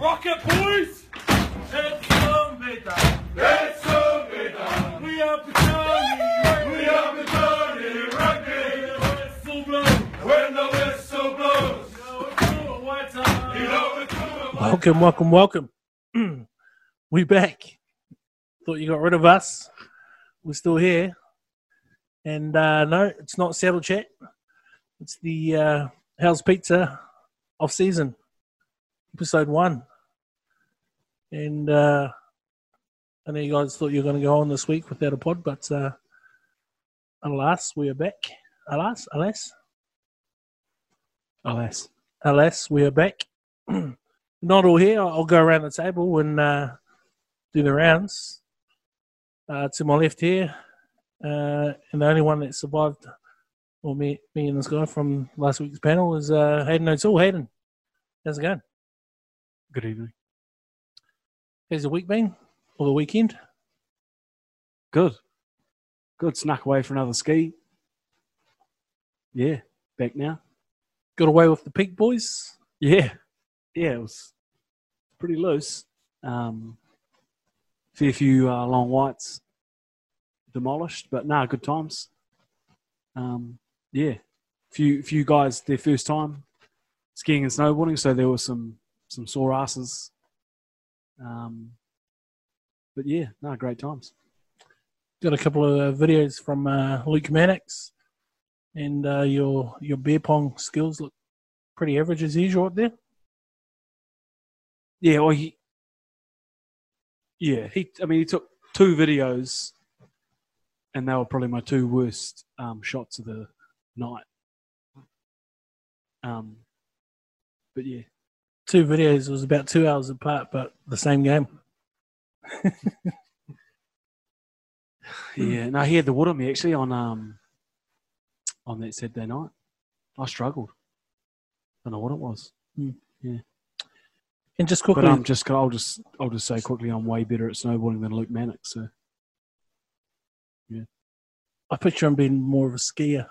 Rocket boys! It's zombie time! It's zombie time! We are Petone! We are Petone Rugby! When the whistle blows! When the whistle blows! You know it's all white time! You know it's all a Welcome, welcome, welcome. we back. Thought you got rid of us. We're still here. And uh, no, it's not Saddle Chat. It's the uh, Hell's Pizza off season, episode one. And uh, I know you guys thought you were going to go on this week without a pod, but uh, alas, we are back. Alas, alas, Alas. alas, we are back. Not all here. I'll go around the table and uh, do the rounds. Uh, to my left here, uh, and the only one that survived, or me, me and this guy from last week's panel, is uh, Hayden O'Toole. Hayden, how's it going? Good evening. How's the week been? Or the weekend? Good. Good. Snuck away for another ski. Yeah. Back now. Got away with the peak boys? Yeah. Yeah. It was pretty loose. Um, fair few uh, long whites demolished, but nah, good times. Um, yeah. Few few guys their first time skiing and snowboarding, so there were some some sore asses. Um, but yeah, no, great times. Got a couple of videos from uh, Luke Mannix, and uh, your your beer pong skills look pretty average as usual out there. Yeah, well, he, yeah, he. I mean, he took two videos, and they were probably my two worst um, shots of the night. Um, but yeah, two videos It was about two hours apart, but the same game. yeah. No, he had the wood on me actually on um on that Saturday night. I struggled. I don't know what it was, Yeah. And just quickly, but um, just I'll just I'll just say quickly, I'm way better at snowboarding than Luke Mannix. So yeah. I picture him being more of a skier.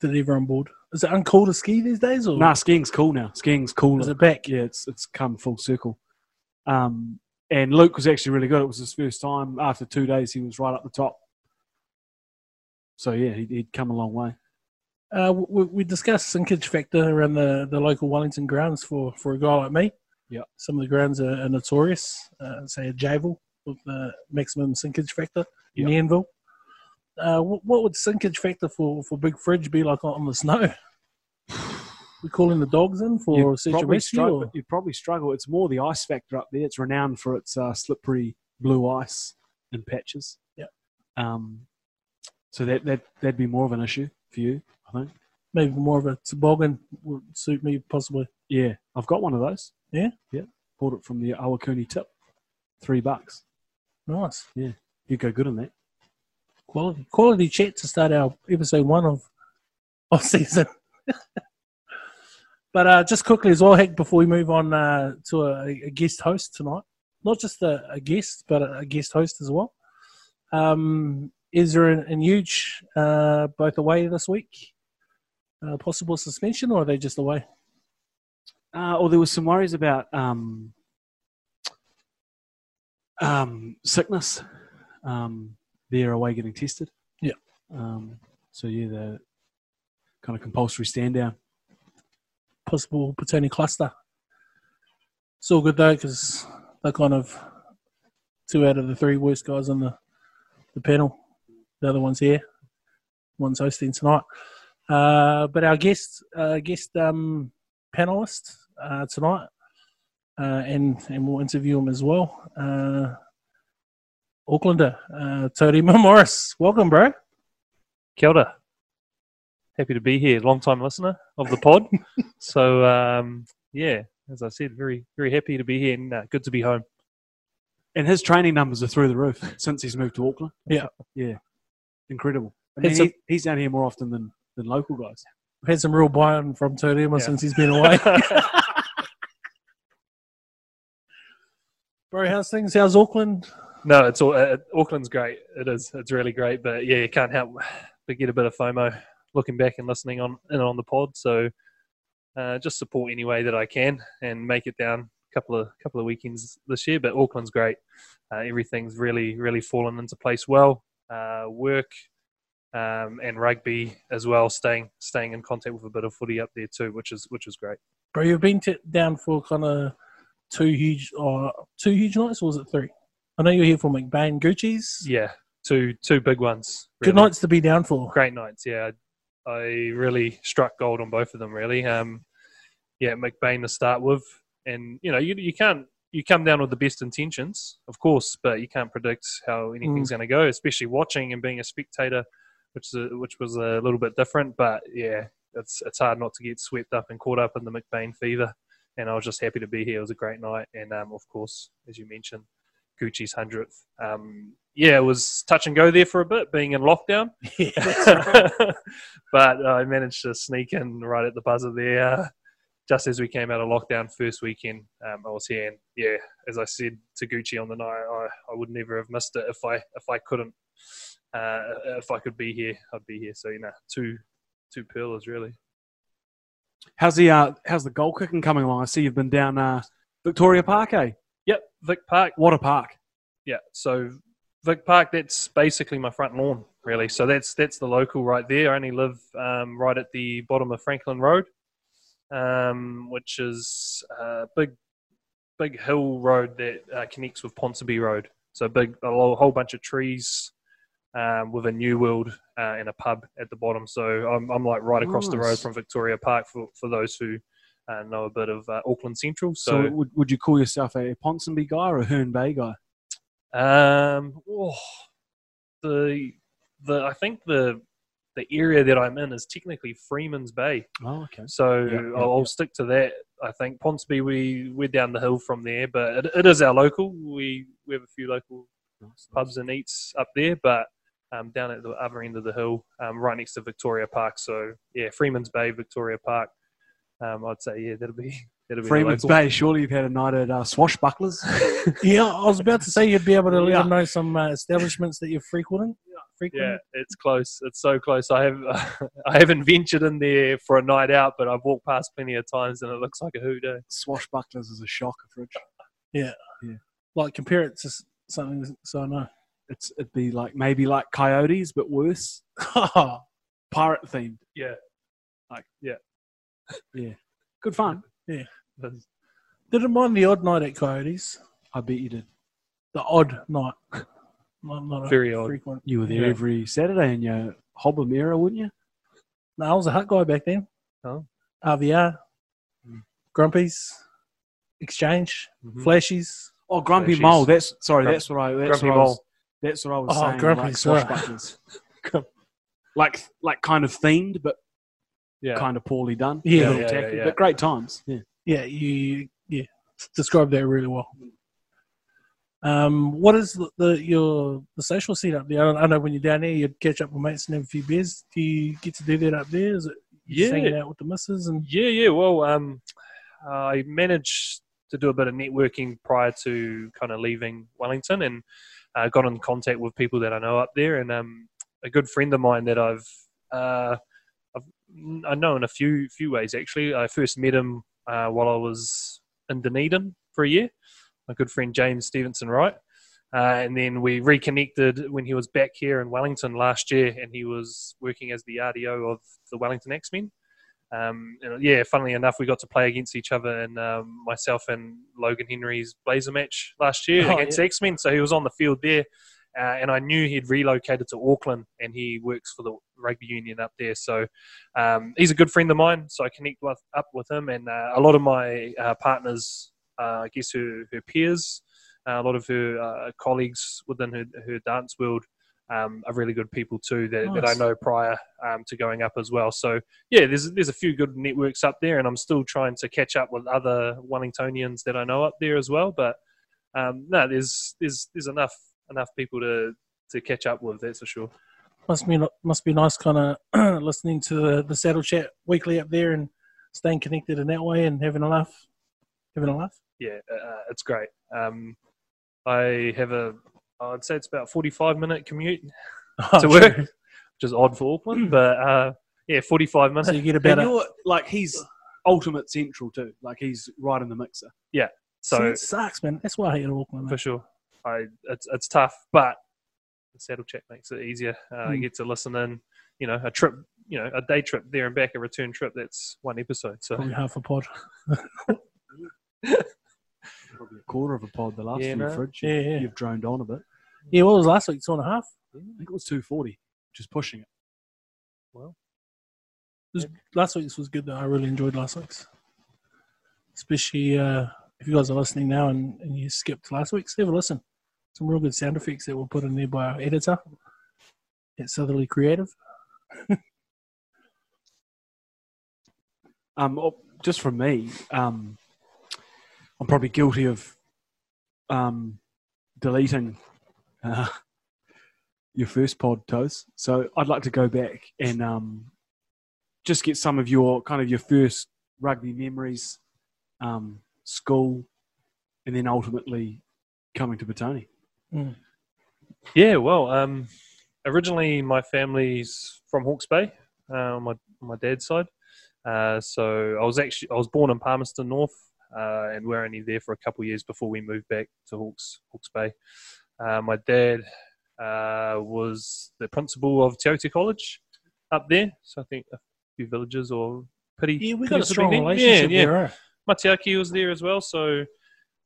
Did ever on board? Is it uncool to ski these days, or nah, skiing's cool now. Skiing's cool. is it back? yeah, it's it's come full circle. Um, and Luke was actually really good. It was his first time. After two days, he was right up the top. So yeah, he'd, he'd come a long way. Uh, we, we discussed sinkage factor around the, the local Wellington grounds for, for a guy like me. Yeah, Some of the grounds are, are notorious. Uh, say a Javel with the maximum sinkage factor in Yep. Anvil. Uh, what, what would sinkage factor for, for Big Fridge be like on the snow? We're calling the dogs in for You'd probably, rescue? struggle, you'd probably struggle. It's more the ice factor up there. It's renowned for its uh, slippery blue ice in patches. Yep. Um, so that that that'd be more of an issue for you, I think. Maybe more of a toboggan would suit me possibly. Yeah, I've got one of those. Yeah? yeah. Bought it from the Ohakune tip, three bucks. Nice. Yeah, You'd go good on that. Quality quality chat to start our episode one of off season. but uh, just quickly as well, Heck, before we move on uh, to a, a guest host tonight, not just a, a guest, but a, a guest host as well. Um, Ezra and, and Huge uh, both away this week. Uh, possible suspension, or are they just away? Uh, or there was some worries about um, um, sickness. Um, they're away getting tested. Yeah. Um, so yeah, the kind of compulsory stand down. Possible Petone cluster. It's all good though, because they're kind of two out of the three worst guys on the, the panel. The other one's here. One's hosting tonight. Uh, but our guest, uh, guest um, panelist uh, tonight, uh, and and we'll interview him as well. Aucklander, uh, Tony Morris. Welcome, bro. Kia ora. Happy to be here. Long time listener of the pod. so, um, yeah, as I said, very, very happy to be here and uh, good to be home. And his training numbers are through the roof since he's moved to Auckland. Yeah. Yeah. Incredible. I mean, a- he, he's down here more often than, than local guys. We've had some real buy-in from Tony Yeah. since he's been away. bro, how's things? How's Auckland? No, it's all, uh, Auckland's great. It is. It's really great. But yeah, you can't help but get a bit of FOMO looking back and listening on in on the pod. So, uh, just support any way that I can and make it down a couple of couple of weekends this year. But Auckland's great. Uh, everything's really really fallen into place well. Uh, work um, and rugby as well, staying staying in contact with a bit of footy up there too, which is which is great. Bro, you've been t- down for kind of two huge or two huge nights, or was it three? I know you're here for McBain Gucci's. Yeah, two two big ones. Good really. nights to be down for. great nights. Yeah, I really struck gold on both of them. Really, um, yeah, McBain to start with, and you know you you can't you come down with the best intentions, of course, but you can't predict how anything's going to go, especially watching and being a spectator, which is a, which was a little bit different. But yeah, it's it's hard not to get swept up and caught up in the McBain fever. And I was just happy to be here. It was a great night, and um, of course, as you mentioned, Gucci's hundredth. Um, yeah, it was touch and go there for a bit, being in lockdown. Yeah. but I managed to sneak in right at the buzzer there, uh, just as we came out of lockdown first weekend. Um, I was here, and yeah, as I said to Gucci on the night, I, I would never have missed it if I if I couldn't. Uh, if I could be here, I'd be here. So you know, two two pearlers really. How's the uh, how's the goal kicking coming along? I see you've been down uh, Victoria Park, eh? Vic Park. What a park! Yeah, so Vic Park, that's basically my front lawn, really. So that's that's the local right there. I only live um, right at the bottom of Franklin Road, um, which is a big, big hill road that uh, connects with Ponsonby Road. So big, a whole bunch of trees um, with a New World uh, and a pub at the bottom. So I'm, I'm like right across the road from Victoria Park for, for those who uh, know a bit of uh, Auckland Central. So, So, would, would you call yourself a Ponsonby guy or a Herne Bay guy? Um, oh, the the I think the the area that I'm in is technically Freeman's Bay, Oh, okay. so Yeah, yeah, I'll, yeah. stick to that. I think Ponsonby, we we're down the hill from there, but it, it is our local. We we have a few local pubs and eats up there, but um, down at the other end of the hill, um, right next to Victoria Park. So yeah, Freeman's Bay, Victoria Park. Um, I'd say yeah, that'll be that'll be the Freeman's. Bay. Surely you've had a night at uh, Swashbucklers. yeah, I was about to say you'd be able to let Yeah. them know some uh, establishments that you're frequenting. frequenting. Yeah, it's close. It's so close. I have I haven't ventured in there for a night out, but I've walked past plenty of times, and it looks like a hoodoo. Swashbucklers is a shocker, Fridge. Yeah, yeah. Like compare it to s- something so I know. It's it'd be like maybe like Coyotes, but worse. Pirate themed. Yeah, Like- yeah. Good fun. Yeah. Didn't mind the odd night at Coyotes. I bet you did. The odd night. Not, not a Very odd. frequent. You were there Yeah. every Saturday in your Hobbam era, wouldn't you? No, I was a hut guy back then. Oh. RVR, Mm. Grumpies, Exchange, Mhm. Flashies. Oh, Grumpy Flashies. Mole. That's sorry. That's what I. That's Grumpy what I was, Mole. That's what I was Oh, saying. Grumpy, like like, like kind of themed, but Yeah, kind of poorly done. Yeah. A little Yeah, yeah, tacky, yeah. but great times. Yeah. Yeah, you yeah described that really well. Um, what is the, the your the social scene up there? I, I know when you're down there, you'd catch up with mates and have a few beers. Do you get to do that up there? Is it Yeah. hanging out with the missus and yeah, yeah. Well, um, I managed to do a bit of networking prior to kind of leaving Wellington, and uh, got in contact with people that I know up there, and um, a good friend of mine that I've uh, I've I know in a few few ways actually. I first met him uh, while I was in Dunedin for a year. My good friend James Stevenson Wright. Uh, and then we reconnected when he was back here in Wellington last year, and he was working as the RDO of the Wellington X Men. Um, and yeah, funnily enough, we got to play against each other in um, myself and Logan Henry's Blazer match last year Oh, against yeah. X Men. So he was on the field there, uh, and I knew he'd relocated to Auckland, and he works for the rugby union up there. So um, he's a good friend of mine. So I connect with, up with him, and uh, a lot of my uh, partners, uh, I guess her, her peers, uh, a lot of her uh, colleagues within her, her dance world. Um, are really good people too that, that I know prior um, to going up as well. So yeah, there's there's a few good networks up there, and I'm still trying to catch up with other Wellingtonians that I know up there as well. But um, no, there's there's there's enough enough people to to catch up with. That's for sure. must be must be nice kind of listening to the, the saddle chat weekly up there and staying connected in that way and having a laugh, having a laugh. Yeah, uh, it's great. Um, I have a I'd say it's about 45 minute commute Oh, to work, which is odd for Auckland, but uh, yeah, 45 minutes. So you get And a, you're like he's ultimate central too. Like he's right in the mixer. So So it sucks, man. That's why I hate Auckland. for Man. sure, I it's it's tough, but the saddle chat makes it easier. Uh, Hmm. You get to listen in. You know, a trip. You know, a day trip there and back, a return trip. That's one episode. So Probably half a pod. Probably a quarter of a pod the last Yeah, few no. fridge. Yeah, yeah. You've droned on a bit. Yeah, what was last week? Two and a half. I think it was 240, just pushing it. Well, last week's was good though. I really enjoyed last week's. Especially uh, if you guys are listening now and, and you skipped last week's, have a listen. Some real good sound effects that were put in there by our editor at Southerly Creative. Um, oh, just from me, um, I'm probably guilty of um, deleting uh, your first pod, Toes. So I'd like to go back and um, just get some of your kind of your first rugby memories, um, school, and then ultimately coming to Petone. Yeah, well, um, originally my family's from Hawke's Bay uh, on my on my dad's side. Uh, so I was actually I was born in Palmerston North, uh, and we're only there for a couple of years before we moved back to Hawke's Hawke's Bay. Uh, my dad uh, was the principal of Te Aute College up there, so I think a few villages or pretty. Yeah, we got a strong relationship Yeah, yeah. there. eh? Matiaki was there as well, so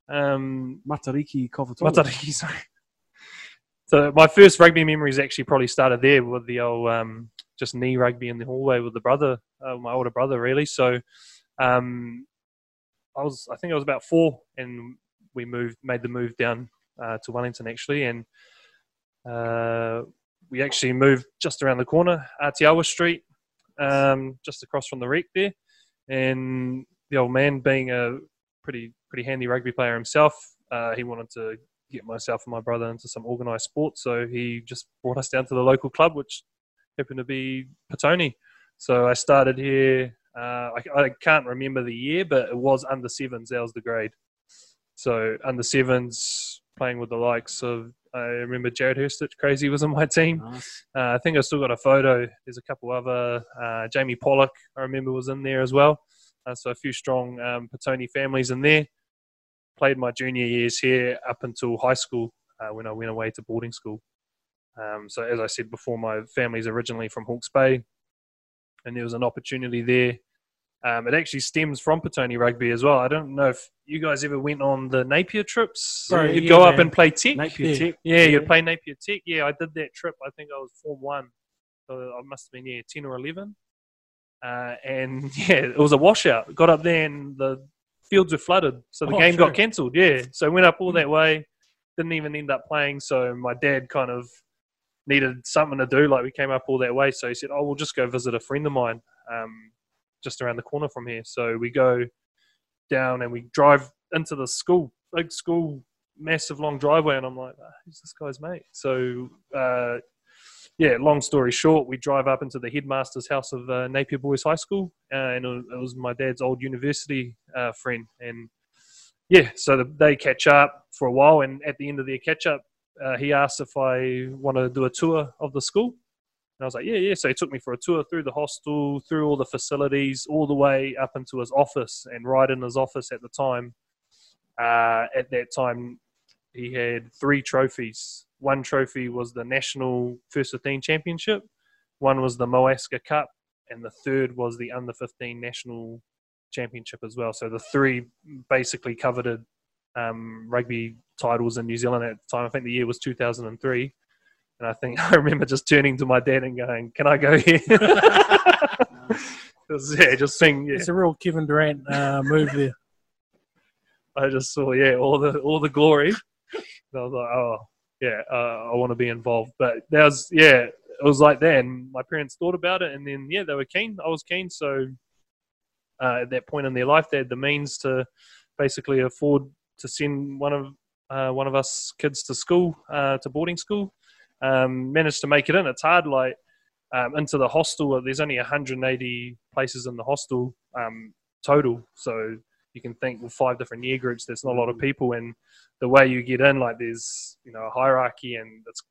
um, Matariki Kovatola. Matariki, sorry. So my first rugby memories actually probably started there with the old um, just knee rugby in the hallway with the brother, uh, my older brother, really. So um, I was, I think I was about four, and we moved, made the move down uh, to Wellington actually, and uh, we actually moved just around the corner, Atiawa Street, um, just across from the wreck there, and the old man being a pretty pretty handy rugby player himself, uh, he wanted to get myself and my brother into some organised sport, so he just brought us down to the local club, which happened to be Petone. So I started here. Uh, I, I can't remember the year, but it was under sevens. That was the grade. So under sevens, playing with the likes of I remember Jared Hurstich, crazy was on my team. Nice. Uh, I think I still got a photo. There's a couple other. Uh, Jamie Pollock, I remember, was in there as well. Uh, so a few strong um, Petone families in there. Played my junior years here up until high school uh, when I went away to boarding school. Um, so as I said before, my family's originally from Hawke's Bay, and there was an opportunity there. Um, it actually stems from Petone rugby as well. I don't know if you guys ever went on the Napier trips. Bro, you'd yeah, go up man. and play tech. Napier Yeah. Tech. Yeah, you'd play Napier Tech. Yeah, I did that trip. I think I was Form 1. So I must have been, yeah, 10 or 11. Uh, and, yeah, it was a washout. Got up there and the fields were flooded. So the Oh, game got cancelled. Yeah. So went up all that way. Didn't even end up playing. So my dad kind of needed something to do. Like we came up all that way. So he said, oh, we'll just go visit a friend of mine um, just around the corner from here. So we go down and we drive into the school, big school, massive long driveway. And I'm like, ah, who's this guy's mate? So, uh, yeah, long story short, we drive up into the headmaster's house of uh, Napier Boys High School, uh, and it was, my dad's old university uh, friend. And yeah, so the, they catch up for a while, and at the end of their catch up, uh, he asked if I want to do a tour of the school. And I was like, yeah, yeah. So he took me for a tour through the hostel, through all the facilities, all the way up into his office. And right in his office at the time, uh, at that time, he had three trophies. One trophy was the National First 15 Championship, one was the Moascar Cup, and the third was the Under 15 National Championship as well. So the three basically coveted um, rugby titles in New Zealand at the time. I think the year was 2003. And I think I remember just turning to my dad and going, Can I go here? Yeah, just saying, yeah. It's a real Kevin Durant uh, move there. I just saw yeah all the all the glory. And I was like, oh yeah, uh, I want to be involved. But that was yeah, it was like that. And my parents thought about it, and then yeah, they were keen. I was keen. So uh, at that point in their life, they had the means to basically afford to send one of uh, one of us kids to school, uh, to boarding school. Um, managed to make it in. It's hard, like um, into the hostel. There's only 180 places in the hostel um, total, so you can think with five different year groups. There's not a lot of people, and the way you get in, like there's you know a hierarchy, and it's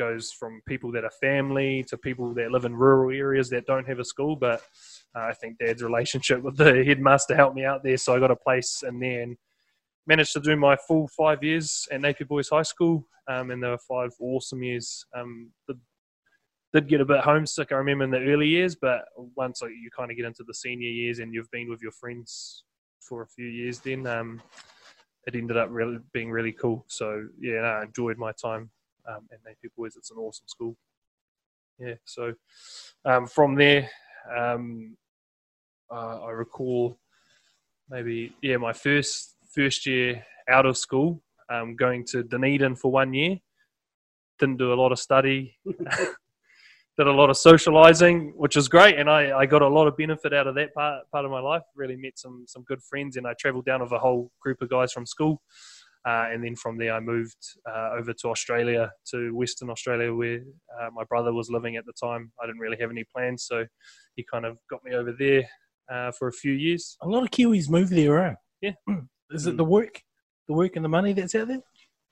goes from people that are family to people that live in rural areas that don't have a school. But uh, I think Dad's relationship with the headmaster helped me out there, so I got a place and then managed to do my full five years at Napier Boys High School, um, and there were five awesome years. Um, did, did get a bit homesick, I remember in the early years, but once you kind of get into the senior years and you've been with your friends for a few years, then um, it ended up really being really cool. So yeah, no, I enjoyed my time um, at Napier Boys. It's an awesome school. Yeah, so um, from there, um, uh, I recall maybe yeah my first first year out of school, um, going to Dunedin for one year. Didn't do a lot of study. Did a lot of socializing, which was great, and I, I got a lot of benefit out of that part part of my life. Really met some some good friends, and I travelled down with a whole group of guys from school. Uh, and then from there, I moved uh, over to Australia, to Western Australia, where uh, my brother was living at the time. I didn't really have any plans, so he kind of got me over there uh, for a few years. A lot of Kiwis move there, right? Yeah. Is it the work, the work and the money that's out there?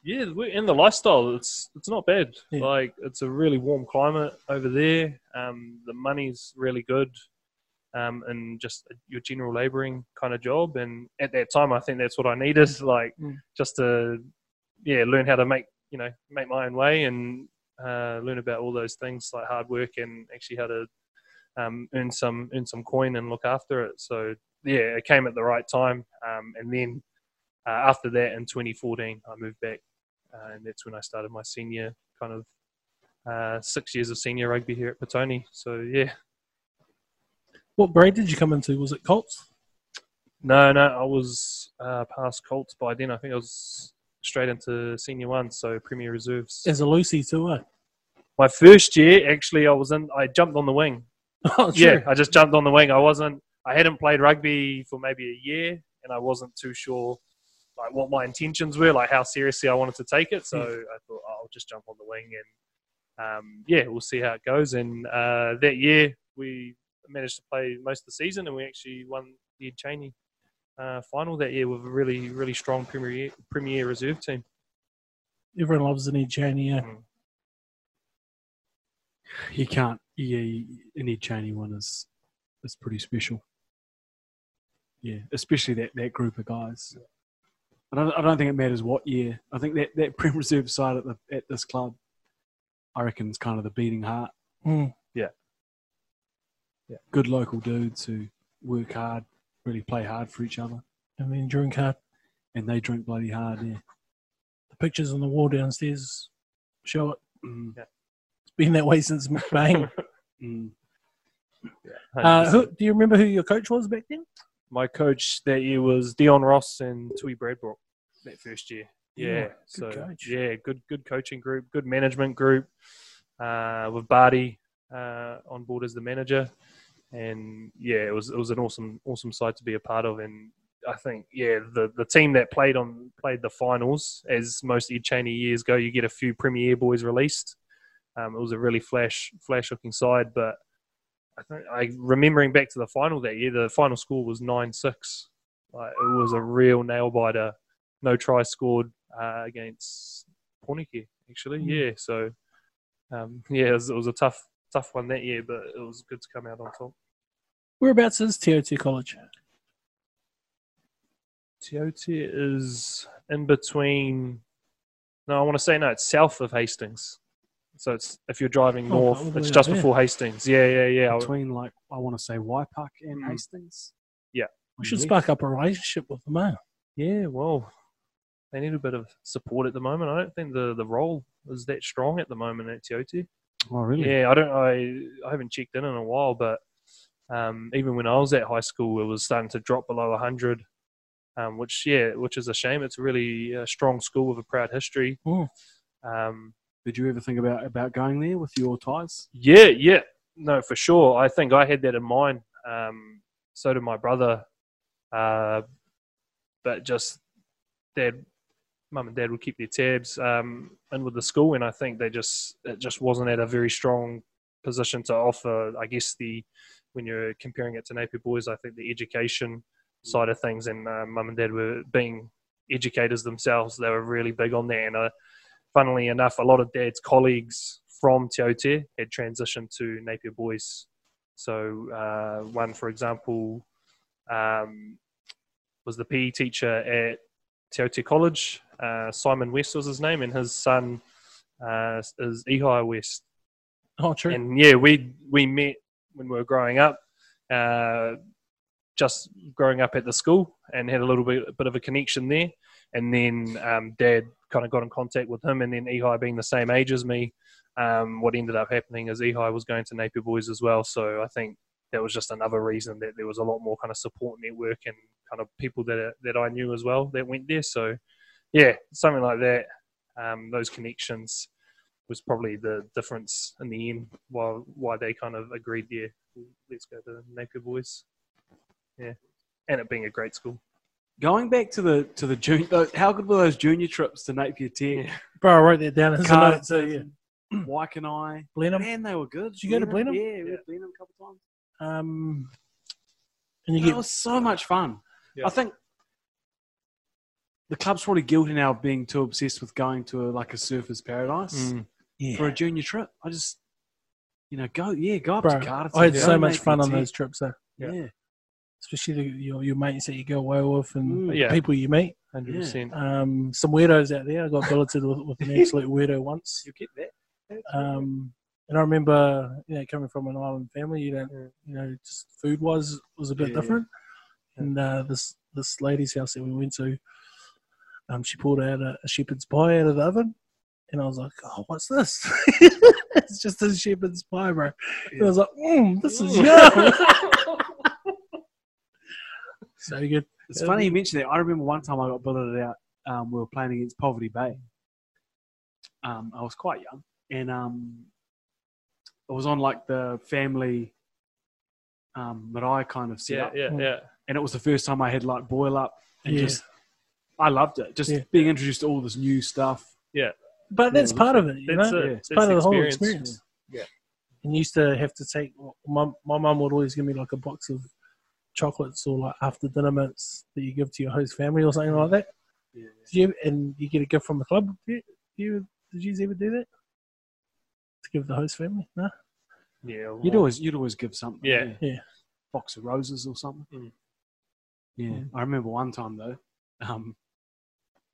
Yeah, we- and the lifestyle, it's it's not bad. Yeah. Like it's a really warm climate over there. Um, the money's really good, um, and just your general labouring kind of job. And at that time, I think that's what I needed, like Mm. just to yeah learn how to make you know make my own way and uh, learn about all those things like hard work and actually how to um, earn some earn some coin and look after it. So yeah, it came at the right time. Um, and then uh, after that, in 2014, I moved back, uh, and that's when I started my senior kind of uh, six years of senior rugby here at Petone. So yeah, What grade did you come into? Was it Colts? no, no, I was uh, past Colts by then. I think I was straight into senior one, so Premier Reserves. As a Lucy too, eh? My first year, actually, I was in. I jumped on the wing. Oh, Yeah. I just jumped on the wing. I wasn't. I hadn't played rugby for maybe a year, and I wasn't too sure like what my intentions were, like how seriously I wanted to take it. So I thought oh, I'll just jump on the wing, and um, yeah, we'll see how it goes. And uh, that year we managed to play most of the season, and we actually won the Ed Cheney uh, final that year with a really, really strong Premier Premier reserve team. Everyone loves an Ed Cheney. eh? You can't. Yeah, you- an Ed Cheney one is is pretty special. Yeah, especially that, that group of guys. I don't, I don't think it matters what year. I think that, that Prem Reserve side at the at this club, I reckon, is kind of the beating heart. Mm. Good local dudes who work hard, really play hard for each other, And then drink hard. and they drink bloody hard. Yeah. The pictures on the wall downstairs show it. Mm, It's been that way since McBain. mm. uh, who, do you remember who your coach was back then? My coach that year was Dion Ross and Tui Bradbrook that first year. Yeah, Yeah, so coach. yeah, good good coaching group, good management group. Uh, with Barty uh, on board as the manager, and yeah, it was it was an awesome awesome side to be a part of. And I think yeah, the the team that played on played the finals, as most Ed Cheney years go, you get a few Premier boys released. Um, it was a really flash flash looking side, but I think remembering back to the final that year, the final score was nine six. Like, it was a real nail biter. No try scored uh, against Pornicky, actually. Mm. Yeah, so um, yeah, it was, it was a tough tough one that year, but it was good to come out on top. Whereabouts is Te Aute College? TOT is in between. No, I want to say no. It's south of Hastings. So it's if you're driving Oh, north, all it's up just there. before Hastings. Yeah, yeah, yeah. Between like I want to say Waipak and Mm. Hastings. Yeah. We should spark up a relationship with them, eh? Yeah, well, they need a bit of support at the moment. I don't think the, the role is that strong at the moment at Te Aute. Oh really? Yeah, I don't. I I haven't checked in in a while, but um, even when I was at high school, it was starting to drop below hundred. Um, which yeah, which is a shame. It's a really uh, strong school with a proud history. Mm. Um, Did you ever think about about going there with your ties? yeah, yeah, no, for sure. I think I had that in mind. Um, so did my brother, uh, but just dad, mum and dad would keep their tabs um, in with the school, and I think they just it just wasn't at a very strong position to offer. I guess the when you're comparing it to Napier Boys, I think the education side of things, and uh, mum and dad were being educators themselves. They were really big on that, and uh, funnily enough, a lot of Dad's colleagues from Te Aute had transitioned to Napier Boys. So uh, one, for example, um, was the PE teacher at Te Aute College. Uh, Simon West was his name, and his son uh, is Ihai West. Oh, true. And yeah, we we met when we were growing up, uh, just growing up at the school, and had a little bit, bit of a connection there. And then um, Dad kind of got in contact with him, and then Ehi, being the same age as me, um, what ended up happening is Ehi was going to Napier Boys as well. So I think that was just another reason that there was a lot more kind of support network and kind of people that that I knew as well that went there. So yeah, something like that. Um, those connections was probably the difference in the end why why they kind of agreed there. Let's go to Napier Boys. Yeah, and it being a great school. Going back to the to the junior, those- how good were those junior trips to Napier Tech? Yeah. Bro, I wrote that down as a Cardiff, note. So yeah, Waikanae. Blenheim. Man, they were good. Did you go to Blenheim? Yeah, we Yeah. went to Blenheim a couple of times. Um, and you It get was so much fun. Yeah. I think the club's probably guilty now of being too obsessed with going to a, like a surfer's paradise yeah. for a junior trip. I just, you know, go yeah, go up Bro, to Cardiff. I had so much fun on those trips though. Yeah. Especially the, your your mates that you go away with and Mm. Yeah. people you meet. Hundred Yeah. percent. Um, some weirdos out there. I got billeted with, with an absolute weirdo once. You get that. Um, and I remember, you know, coming from an island family, you don't, Yeah. you know, just food was was a bit Yeah. different. And uh, this this lady's house that we went to, um, she pulled out a, a shepherd's pie out of the oven, and I was like, "Oh, what's this?" it's just a shepherd's pie, bro. And I was like, mm, "This is yum." so good. It's funny you mentioned that. I remember one time I got billeted out. Um, we were playing against Poverty Bay. Um, I was quite young, and um, it was on like the family um, marae kind of Yeah, setup. yeah, yeah. yeah. And it was the first time I had like boil up, and Yeah. just I loved it. Just Yeah. being introduced to all this new stuff. Yeah, but that's Yeah, part of it, you That's know. it. Yeah. It's That's part of the whole experience. experience. Yeah. And used to have to take my my mum would always give me like a box of chocolates or like after dinner mints that you give to your host family or something like that. Yeah. Did you and you get a gift from the club? Did you did you ever do that? To give the host family? No? Yeah, You'd always you'd always give something. Yeah. Yeah. Box of roses or something. Mm. Yeah. Mm. I remember one time though, um,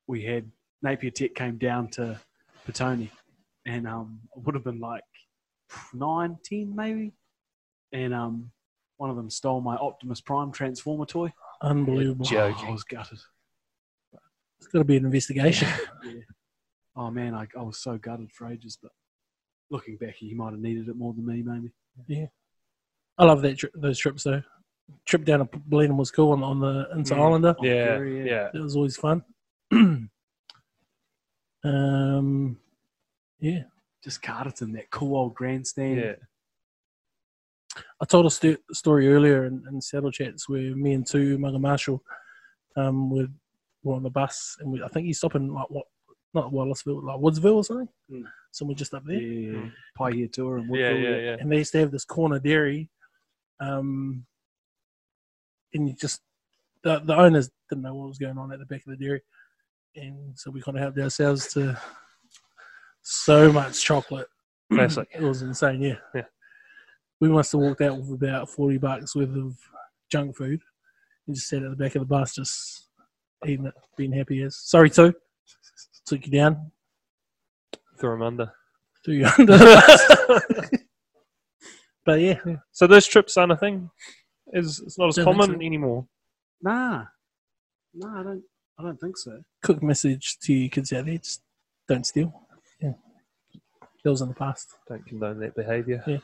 we had Napier Tech came down to Petone, and um, it would have been like nine, ten maybe, and um, one of them stole my Optimus Prime Transformer toy. Unbelievable. Yeah. Oh, Joking. I was gutted. It's gotta be an investigation. Yeah. Oh man, I, I was so gutted for ages, but looking back, he might have needed it more than me, maybe. Yeah. I love that tri- those trips though. Trip down to Blenheim was cool on, on the Inter Mm. Islander. Yeah, very, yeah. It was always fun. um, yeah. Just Carterton, that cool old grandstand. Yeah. I told a st- story earlier in, in Saddle Chats where me and two Mugger Marshall um, were, were on the bus and we, I think he's stopping like what not Wallaceville, like Woodsville or something. Mm. So we're just up there, yeah. Mm. Pahiatua and Yeah, yeah, yeah. and they used to have this corner dairy, um, and you just the the owners didn't know what was going on at the back of the dairy, and so we kind of helped ourselves to so much chocolate. Classic. it was insane. Yeah, Yeah. We must have walked out with about forty bucks worth of junk food, and just sat at the back of the bus, just eating it, being happy as. Sorry, too. Took you down, Throw him under. threw you under the bus. but yeah, So those trips aren't a thing. Is it's not as Don't common so. anymore. Nah, no, I don't. I don't think so. quick message to you kids out there: just don't steal. Yeah, that was in the past. Don't condone that behaviour. Yeah.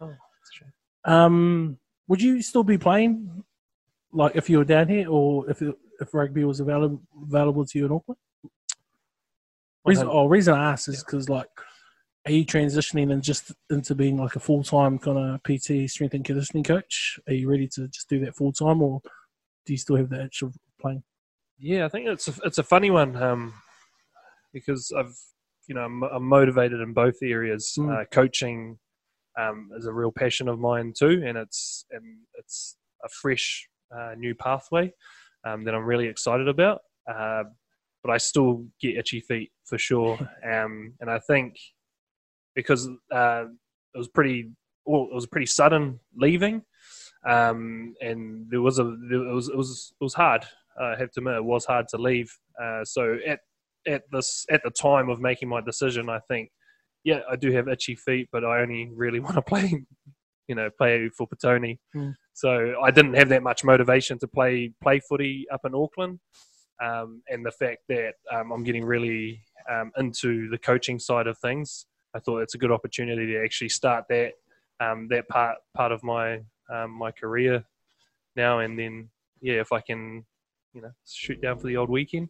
Oh, that's true. Um, would you still be playing, like if you were down here, or if it, if rugby was available available to you in Auckland? Reason, oh, reason I ask is because like, are you transitioning and just into being like a full time kind of PT strength and conditioning coach? Are you ready to just do that full time, or do you still have the itch of playing? Yeah, I think it's a, it's a funny one um, because I've you know I'm, I'm motivated in both areas. Mm. Uh, coaching um, is a real passion of mine too, and it's and it's a fresh uh, new pathway um, that I'm really excited about. Uh, but I still get itchy feet for sure. Um, and I think because uh, it was pretty, well, it was pretty sudden leaving, um, and there was a, there, it was, it was, it was hard. I have to admit, it was hard to leave. Uh, so at at this at the time of making my decision, I think, yeah, I do have itchy feet, but I only really want to play, you know, play for Petone. Mm. So I didn't have that much motivation to play play footy up in Auckland, um, and the fact that um, I'm getting really um, into the coaching side of things, I thought it's a good opportunity to actually start that um, that part part of my um, my career now, and then yeah, if I can, you know, shoot down for the old weekend.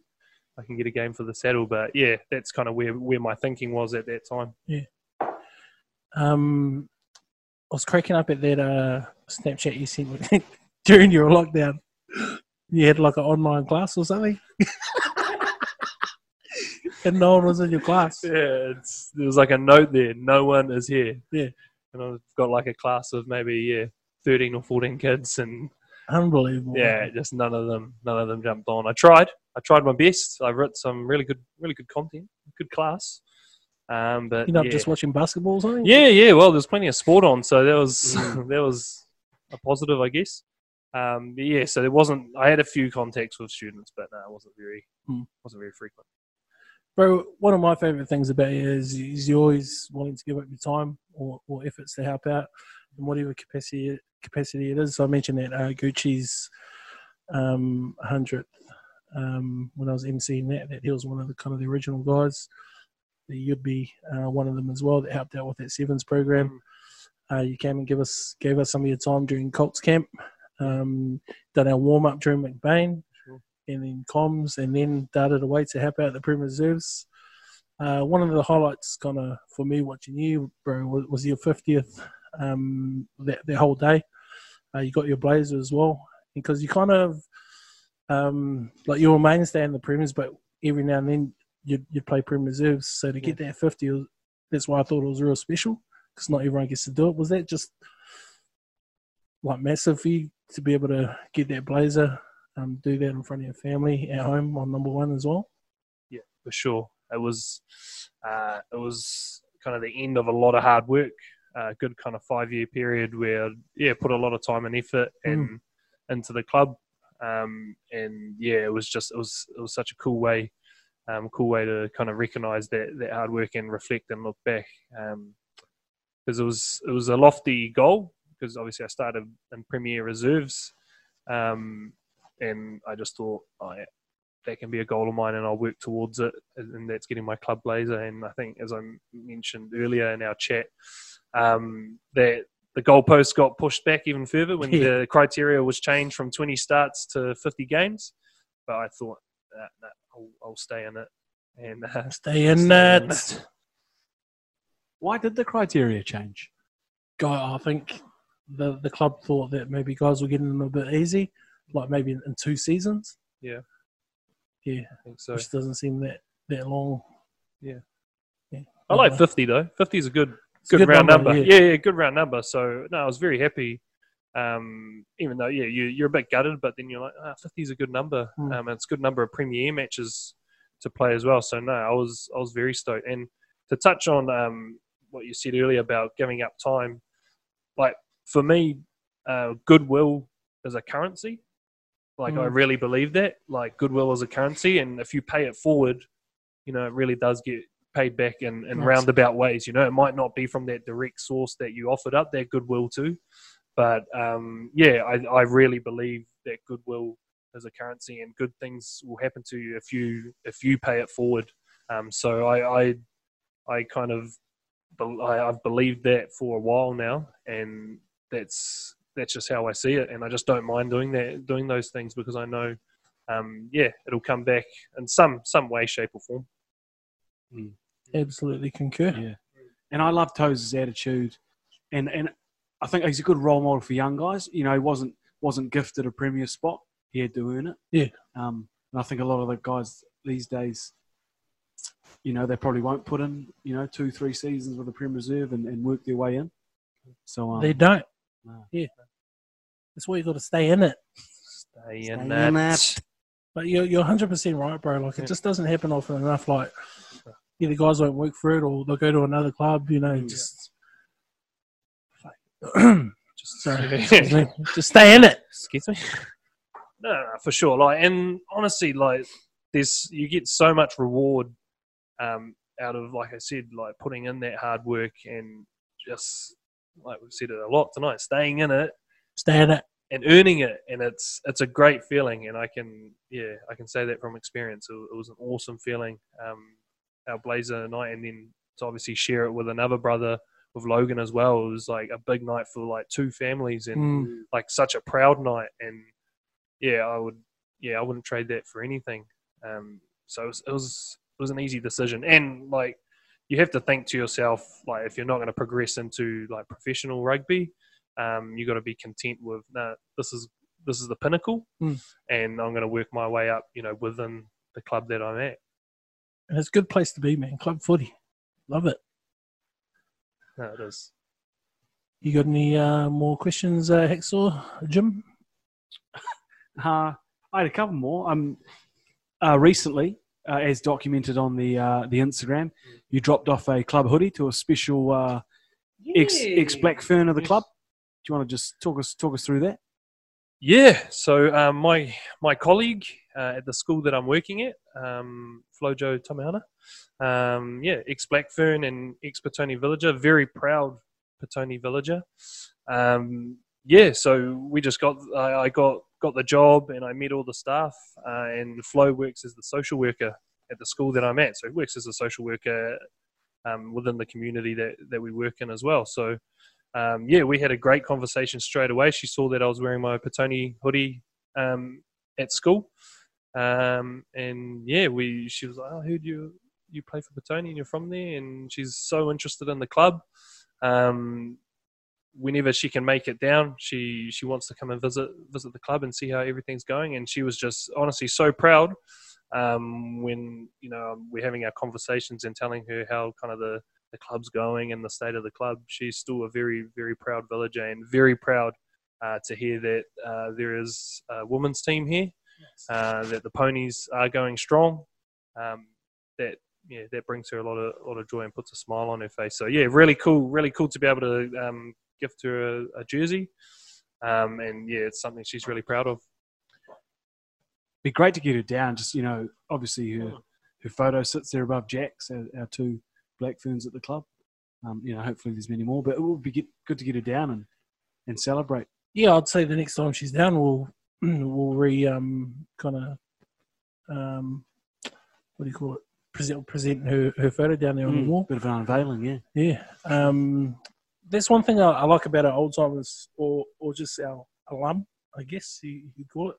I can get a game for the saddle, but yeah, that's kind of where, where my thinking was at that time. Yeah. Um, I was cracking up at that uh, Snapchat you sent during your lockdown. You had like an online class or something, and no one was in your class. Yeah, it's, there was like a note there. No one is here. Yeah. and I've got like a class of maybe yeah, thirteen or fourteen kids, and Unbelievable. yeah, just none of them, none of them jumped on. I tried, I tried my best. I wrote some really good, really good content, good class. Um, but You're not yeah. just watching basketball or something? Yeah, yeah. Well, there's plenty of sport on, so that was Mm. that was a positive, I guess. Um, but yeah, so there wasn't. I had a few contacts with students, but no, it wasn't very Mm. wasn't very frequent. Bro, one of my favourite things about you is, is you're always wanting to give up your time or, or efforts to help out in whatever capacity capacity it is. So I mentioned that uh, Gucci's um, 100th um, when I was emceeing that, that he was one of the kind of the original guys. You'd be uh, one of them as well that helped out with that Sevens program. Uh, you came and give us gave us some of your time during Colts camp. Um, done our warm up during McBain Sure. and then comms, and then darted away to help out the Prem Reserves. Uh, one of the highlights, kind of for me watching you, bro, was, was your fiftieth um, that, that whole day. Uh, you got your blazer as well, because you kind of um, like you were a mainstay in the Premiers, but every now and then you'd, you'd play Prem Reserves. So to get that fifty, that's why I thought it was real special, because not everyone gets to do it. Was that just like massive for you to be able to get that blazer, um, do that in front of your family at home on number one as well? Yeah, for sure. It was uh, it was kind of the end of a lot of hard work. A good kind of five year period where yeah, put a lot of time and effort and into the club. Um, and yeah, it was just it was it was such a cool way, um, cool way to kind of recognise that that hard work and reflect and look back. Because it was it was a lofty goal. Because obviously I started in Premier Reserves, um, and I just thought, oh, yeah, that can be a goal of mine and I'll work towards it and that's getting my club blazer and I think as I mentioned earlier in our chat um, that the goalpost got pushed back even further when Yeah. the criteria was changed from 20 starts to 50 games but I thought nah, I'll, I'll stay in it and uh, Stay in stay that. in it. Why did the criteria change? guy, I think the the club thought that maybe guys were getting them a bit easy, like maybe in, in two seasons. Yeah. yeah, I think so which doesn't seem that that long. Yeah. yeah. I like 50 though 50 is a good A good, round number. yeah. Yeah. yeah, good round number. So no, I was very happy. Um, even though yeah, you you're a bit gutted, but then you're like, ah, 50 is a good number. Hmm. Um, and it's a good number of Premier matches to play as well. So no, I was I was very stoked. And to touch on um, what you said earlier about giving up time, like for me, uh, goodwill is a currency. Like I Hmm. really believe that. Like goodwill is a currency, and if you pay it forward, you know, it really does get paid back in, in Nice. roundabout ways. You know, it might not be from that direct source that you offered up that goodwill to, but um, yeah, I, I really believe that goodwill is a currency, and good things will happen to you if you if you pay it forward. Um, so I, I I kind of I, I've believed that for a while now, and that's that's just how I see it, and I just don't mind doing that doing those things because I know. Um, yeah, it'll come back in some some way, shape, or form. Absolutely concur. Yeah. And I love Toes' attitude, and and I think he's a good role model for young guys. You know, he wasn't wasn't gifted a premier spot; he had to earn it. Yeah. Um, and I think a lot of the guys these days, you know, they probably won't put in you know two three seasons with the Prem Reserve and, and work their way in. So um, They don't. No. Yeah, that's why you've got to stay in it. Stay Stay in in that. But you're you're 100 percent right, bro. Like Yeah. it just doesn't happen often enough. Like either guys won't work for it, or they'll go to another club. You know, Mm. just Just, sorry, me. just stay in it. Excuse me. No, no, for sure. Like, and honestly, like, there's you get so much reward um, out of, like I said, like putting in that hard work and just like we've said it a lot tonight, staying in it Stay in it. And earning it, and it's it's a great feeling. And I can, yeah, I can say that from experience. It, it was an awesome feeling. Um, our Blazer night, and then to obviously share it with another brother. With Logan as well, it was like a big night for like two families, and Mm. like such a proud night and yeah i would yeah i wouldn't trade that for anything um so it was it was, it was an easy decision and like you have to think to yourself like if you're not going to progress into like professional rugby um you got to be content with nah, this is this is the pinnacle Mm. and i'm going to work my way up you know within the club that i'm at And it's a good place to be, man. Club footy, love it. no, it is You got any uh, more questions, uh, Hexor, Jim? Uh, I had a couple more. Um, uh, recently, uh, as documented on the uh, the Instagram, you dropped off a club hoodie to a special uh, ex ex Black Fern of the club. You want to just talk us talk us through that? Yeah, so um, my my colleague uh, at the school that I'm working at, um, Flojo Tamahana, um, yeah, ex Blackfern and ex Petone villager, very proud Petone villager. Um, yeah, so we just got I, I got got the job and I met all the staff, uh, and Flo works as the social worker at the school that I'm at. So he works as a social worker um, within the community that that we work in as well. So um, yeah, we had a great conversation straight away. She saw that I was wearing my Petone hoodie um, at school, um, and yeah, we she was like, "Oh, who do you you play for Petone and you're from there?" And she's so interested in the club. Um, whenever she can make it down, she she wants to come and visit visit the club and see how everything's going. And she was just honestly so proud um, when you know we're having our conversations and telling her how kind of the the club's going and the state of the club. She's still a very, very proud villager and very proud uh, to hear that uh, there is a women's team here, uh, that the ponies are going strong. Um, that yeah, that brings her a lot of a lot of joy and puts a smile on her face. So yeah, really cool, really cool to be able to um, gift her a, a jersey. Um, and yeah, it's something she's really proud of. Be great to get her down. Just you know, obviously her her photo sits there above Jack's, our, our two Black Ferns at the club. Um, you know, hopefully there's many more, but it would be get, good to get her down and and celebrate. Yeah, I'd say the next time she's down, we'll we'll re um kind of um what do you call it? Present present her, her photo down there on the Mm, wall. bit of an unveiling, yeah. Yeah. Um, that's one thing I, I like about our old timers, or or just our alum, I guess you, you could call it.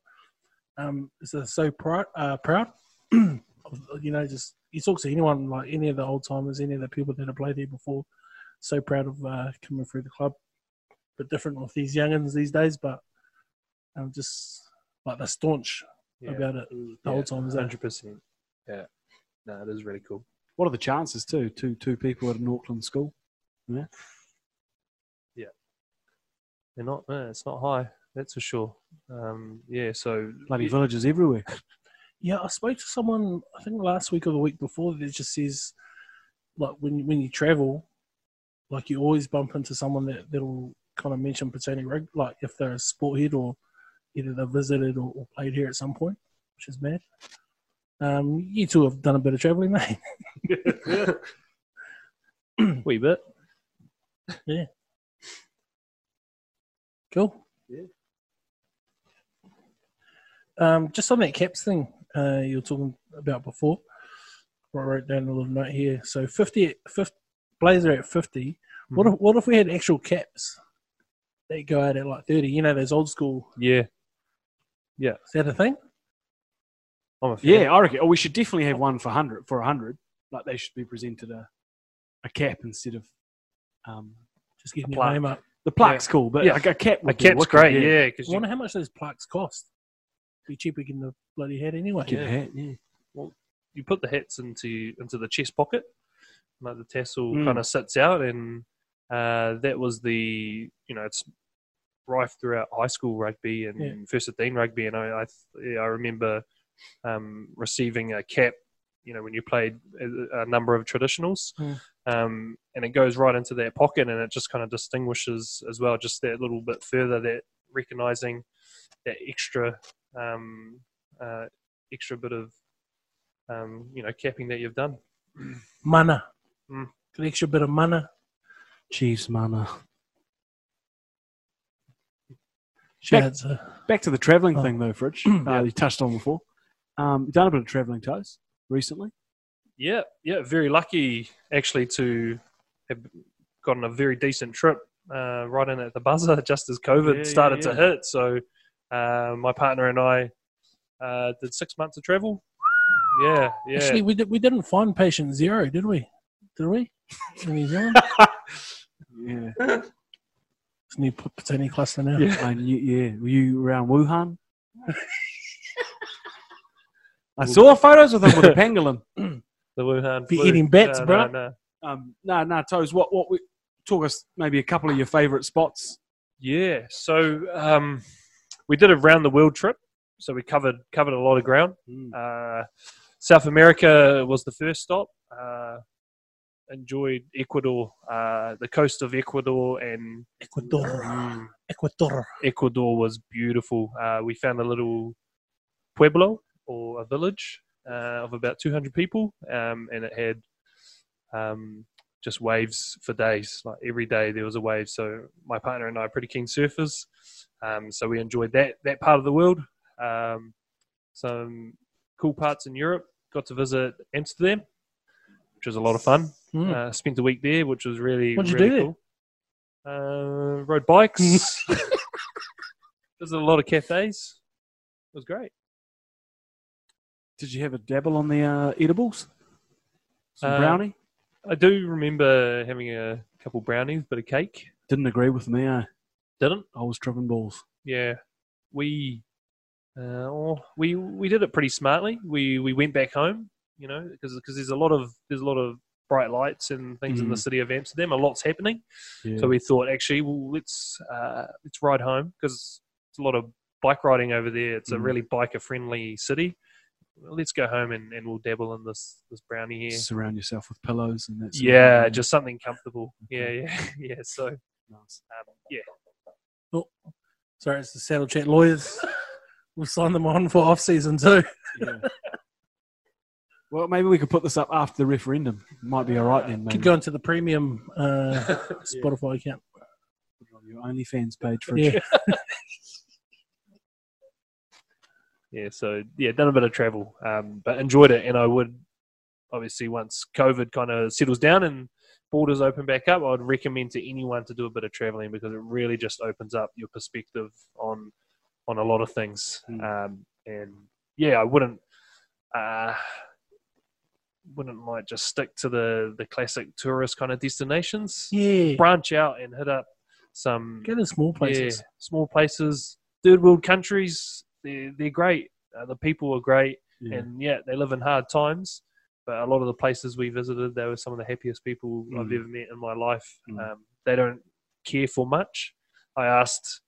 Um, is they're so proud, uh, proud. of, you know, just you talk to anyone, like any of the old timers, any of the people that have played there before, so proud of uh, coming through the club. Bit different with these youngins these days, but um, just like the staunch about it. The old timers, eh? hundred percent. Yeah, no, it is really cool. What are the chances too? Two two people at an Auckland school. Yeah. Yeah. They're not. Uh, it's not high. That's for sure. Um, yeah. So Bloody yeah, villages everywhere. Yeah, I spoke to someone I think last week or the week before that just says like when when you travel, like you always bump into someone that that'll kind of mention Petone Rugby, like if they're a sport head or either they've visited or, or played here at some point, which is mad. Um, you two have done a bit of travelling, mate. wee bit. Yeah. Cool. Yeah. Um, just on that caps thing uh, you were talking about before, I wrote down a little note here. So 50, 50 Blazer at 50. What if what if we had actual caps that go out at like 30? You know, those old school. Yeah. Yeah. Is that a thing? I'm a fan. Yeah, I reckon. Oh, we should definitely have one for hundred for hundred. Like they should be presented a a cap instead of um, Just getting A your name up. the plaque's cool, but Yeah. like a cap. A would cap's wicked, great. Yeah, Yeah. I Because wonder how much those plaques cost. Be cheaper getting the bloody hat anyway. Get a Yeah. hat, yeah. you put the hats into into the chest pocket, like the tassel Mm. kind of sits out, and uh, that was the you know it's rife throughout high school rugby and Yeah. first 15 rugby, and I I, yeah, I remember um, receiving a cap. You know, when you played a, a number of traditionals, Mm. um, and it goes right into that pocket, and it just kind of distinguishes as well, just that little bit further, that recognizing that extra, um, uh, extra bit of, um, you know, capping that you've done. Mana. Mm. An extra bit of mana. Chiefs, mana. Shad's a, Back to the travelling Oh. thing though, Fridge. uh, you touched on before. Um, done a bit of travelling toes recently. Yeah, yeah, very lucky actually to have gotten a very decent trip uh, right in at the buzzer just as COVID Yeah, yeah, started yeah. to hit. So uh, my partner and I uh, did six months of travel. Yeah, yeah. Actually, we, did, we didn't find patient zero, did we? Did we? In New Zealand? Yeah. It's new P- Petone cluster now. Yeah. And you, yeah, were you around Wuhan? I saw photos of them with a pangolin. the Wuhan. Be flu. eating bats, no, bro. No, no. Um, no, no, toes. What, what? We, talk us maybe a couple of your favourite spots. Yeah, so um, we did a round the world trip. So we covered covered a lot of ground. Uh, South America was the first stop. Uh, enjoyed Ecuador, uh, the coast of Ecuador, and Ecuador. mm, Ecuador. Ecuador was beautiful. Uh, we found a little pueblo or a village uh, of about 200 people, um, and it had um, just waves for days. Like every day there was a wave. So my partner and I are pretty keen surfers, um, so we enjoyed that that part of the world. Um, some cool parts in Europe. Got to visit Amsterdam, which was a lot of fun. Mm. Uh, spent a week there, which was really What'd you really do cool. Uh, rode bikes. There's a lot of cafes. It was great. Did you have a dabble on the uh, edibles? Some Uh, brownie? I do remember having a couple brownies, bit of cake. Didn't agree with me. Eh? Didn't. I was tripping balls. Yeah, we uh, oh, we we did it pretty smartly. We we went back home, you know, because because there's a lot of there's a lot of bright lights and things in the Mhm. city of Amsterdam. A lot's happening. Yeah. So we thought, actually, well, let's uh, let's ride home because it's a lot of bike riding over there. It's a Mm. really biker friendly city. Well, let's go home and, and we'll dabble in this this brownie here. Surround yourself with pillows and that's Yeah, just something comfortable. Yeah, yeah, yeah. So nice. um, yeah, Oh, sorry, it's the Saddle Chat lawyers. we'll sign them on for off season too. Yeah. well, maybe we could put this up after the referendum. Might be all right then. Maybe. Keep going to the premium uh, Spotify account. Put it on your OnlyFans page for Yeah. yeah. So yeah, done a bit of travel, um, but enjoyed it, and I would obviously once COVID kind of settles down and borders open back up, I would recommend to anyone to do a bit of traveling because it really just opens up your perspective on on a lot of things. Mm. Um, and yeah, I wouldn't uh, wouldn't like just stick to the the classic tourist kind of destinations. Yeah. Branch out and hit up some Go to small places. yeah, small places, third world countries. They're they're great. Uh, the people are great, Yeah. and yeah, they live in hard times. But a lot of the places we visited, they were some of the happiest people I've Mm. ever met in my life. Mm. Um, they don't care for much. I asked,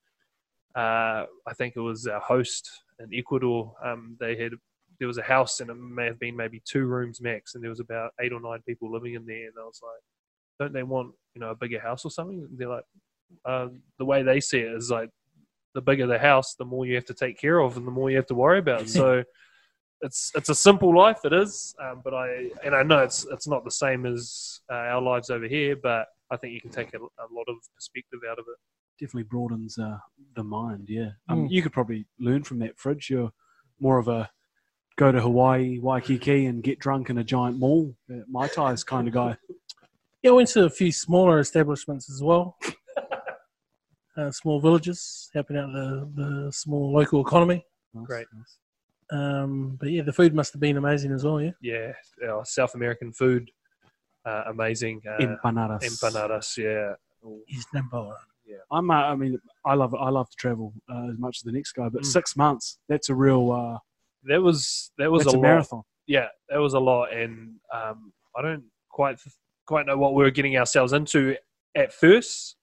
uh, I think it was our host in Ecuador. Um, they had there was a house, and it may have been maybe two rooms max, and there was about eight or nine people living in there. And I was like, don't they want you know a bigger house or something? And they're like, uh, the way they see it is like the bigger the house, the more you have to take care of, and the more you have to worry about. so it's it's a simple life, it is. Um, but I and I know it's it's not the same as uh, our lives over here, but I think you can take a, a lot of perspective out of it. definitely broadens uh, the mind. Yeah, um, Mm. you could probably learn from that. Fridge, you're more of a go to Hawaii, Waikiki, and get drunk in a giant mall, uh, mai tais kind of guy. Yeah, I went to a few smaller establishments as well. uh, small villages, helping out the, the small local economy. Nice, Great. nice. Um, but yeah, the food must have been amazing as well. Yeah. Yeah, our South American food, uh, amazing. Uh, Empanadas. empanadas, yeah. He's number one. I'm. Uh, I mean, I love. I love to travel uh, as much as the next guy, but Mm. six months. That's a real. Uh, That was that was that's a, a, lot. marathon. yeah, that was a lot, and um, I don't quite quite know what we were getting ourselves into at first.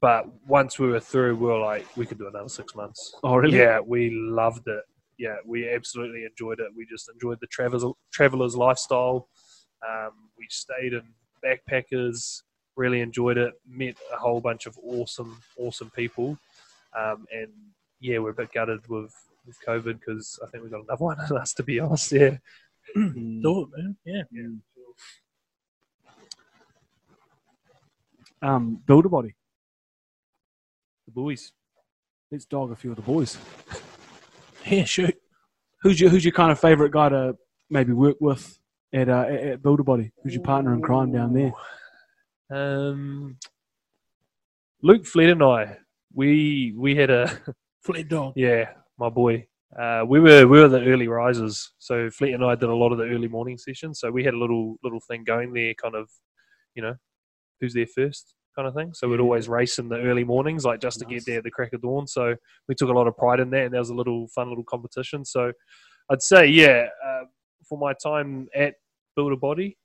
But once we were through, we were like, we could do another six months. Oh, really? Yeah, we loved it. Yeah, we absolutely enjoyed it. We just enjoyed the travel travelers lifestyle. Um, we stayed in backpackers, really enjoyed it. Met a whole bunch of awesome, awesome people, um, and yeah, we're a bit gutted with with COVID because I think we got another one on us. To be honest, yeah. Mm. Do it, man. Yeah. Um, build a body. The boys. Let's dog a few of the boys. Yeah, shoot. Who's your Who's your kind of favourite guy to maybe work with at uh, at, at Build a Body? Who's your partner in crime down there? Um, Luke Flett and I, we we had a Flat dog. yeah, my boy. Uh, we were we were the early risers, so Flett and I did a lot of the early morning sessions. So we had a little little thing going there, kind of, you know, who's there first kind of thing. So we'd always race in the early mornings, like just to Nice. get there at the crack of dawn. So we took a lot of pride in that, and there was a little fun little competition. So I'd say, yeah, uh, for my time at Build a Body,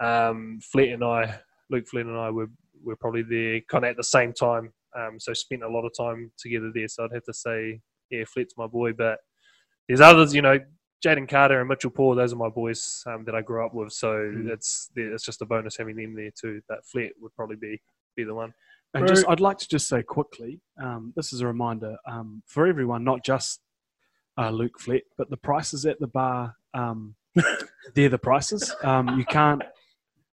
um, Flett and I, Luke Flett and I were were probably there kind of at the same time. Um, so spent a lot of time together there. So I'd have to say, yeah, Flett's my boy. But there's others, you know, Jaden Carter and Mitchell Paul. Those are my boys um, that I grew up with. So Mm. it's it's just a bonus having them there too. But Flett would probably be be the one. And just, I'd like to just say quickly, um, this is a reminder um, for everyone, not just uh, Luke Flett, but the prices at the bar, um, they're the prices. Um, you can't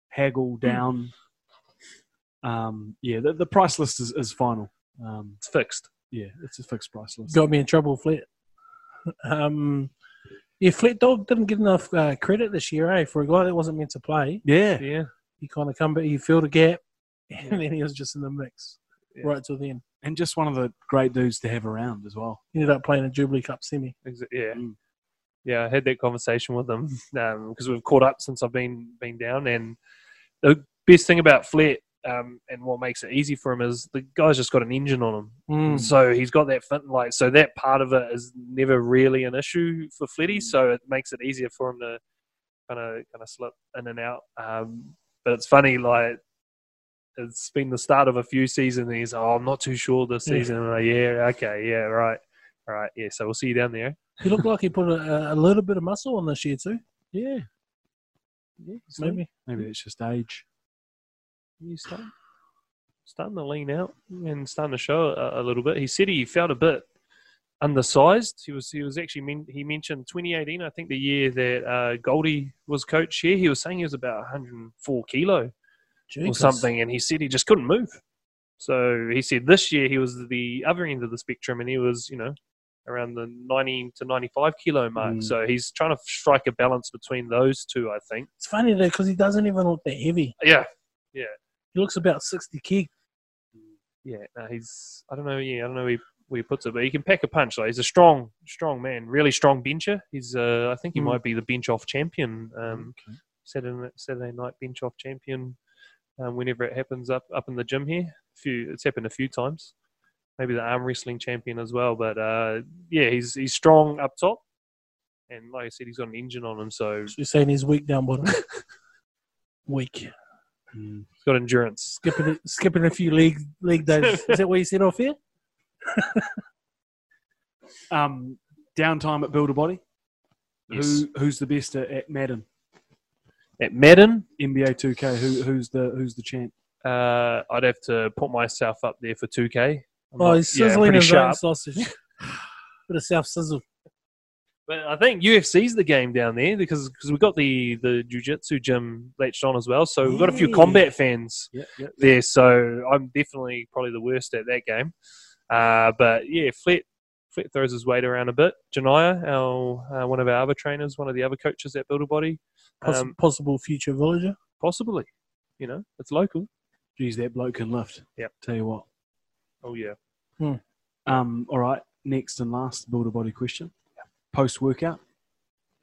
haggle down. Um, yeah, the, the price list is, is final. Um, It's fixed. yeah, it's a fixed price list. Got me in trouble, Flat. Um, yeah, Flat Dog didn't get enough uh, credit this year, eh? For a guy that wasn't meant to play, Yeah, Yeah. he kind of come, but he filled a gap, and then he was just in the mix Yeah. right till the end. and just one of the great dudes to have around as well. He ended up playing a Jubilee Cup semi. Yeah. Mm. Yeah, I had that conversation with them because we've caught up since I've been been down. And the best thing about Flett um, and what makes it easy for him is the guy's just got an engine on him. Mm. So he's got that fit like so that part of it is never really an issue for Fletty. So it makes it easier for him to kind of kind of slip in and out. Um, but it's funny like it's been the start of a few seasons. He's oh I'm not too sure this season. I'm like, yeah, okay, yeah, right, all right, yeah. So we'll see you down there. He looked like he put a, a little bit of muscle on this year too. Yeah, yeah maybe Maybe. maybe it's just age. He's starting, starting to lean out and starting to show a, a little bit. He said he felt a bit undersized. He was he was actually men, he mentioned 2018, I think the year that uh, Goldie was coach here. He was saying he was about 104 kilo or something, and he said he just couldn't move. So he said this year he was the other end of the spectrum, and he was you know around the 90 to 95 kilo mark. Mm. So he's trying to strike a balance between those two, I think. It's funny though because he doesn't even look that heavy. Yeah, yeah. He looks about sixty kg. yeah, no, he's I don't know, yeah, I don't know where he, where he puts it, but he can pack a punch. Like he's a strong, strong man, really strong bencher. He's, uh, I think he Mm. might be the bench off champion, um, Okay. Saturday Saturday night bench off champion. Um, whenever it happens up up in the gym here, a few it's happened a few times. Maybe the arm wrestling champion as well, but uh, yeah, he's he's strong up top, and like I said, he's got an engine on him, so So you're saying he's weak down bottom. weak. Mm. he's got endurance. Skipping it, skipping a few league league days. Is that what you said off here? Um, downtime at Build a Body. Yes. Who who's the best at, at Madden? At Madden, NBA 2K. Who who's the who's the champ? uh, I'd have to put myself up there for 2K. I'm Oh, not- he's sizzling pretty his own sharp. sausage. Bit of self sizzle. But I think UFC's the game down there because cause we've got the the jiu-jitsu gym latched on as well. So we've got a few combat fans Yeah, yeah. there. So I'm definitely probably the worst at that game. Uh, but yeah, Flett Flett throws his weight around a bit. Janaya, our uh, one of our other trainers, one of the other coaches at Build a Body, Poss- um, possible future villager. possibly. You know, it's local. Geez, that bloke can lift. Yeah, Tell you what. Oh yeah. Um, all right. Next and last Build a Body question. Post workout.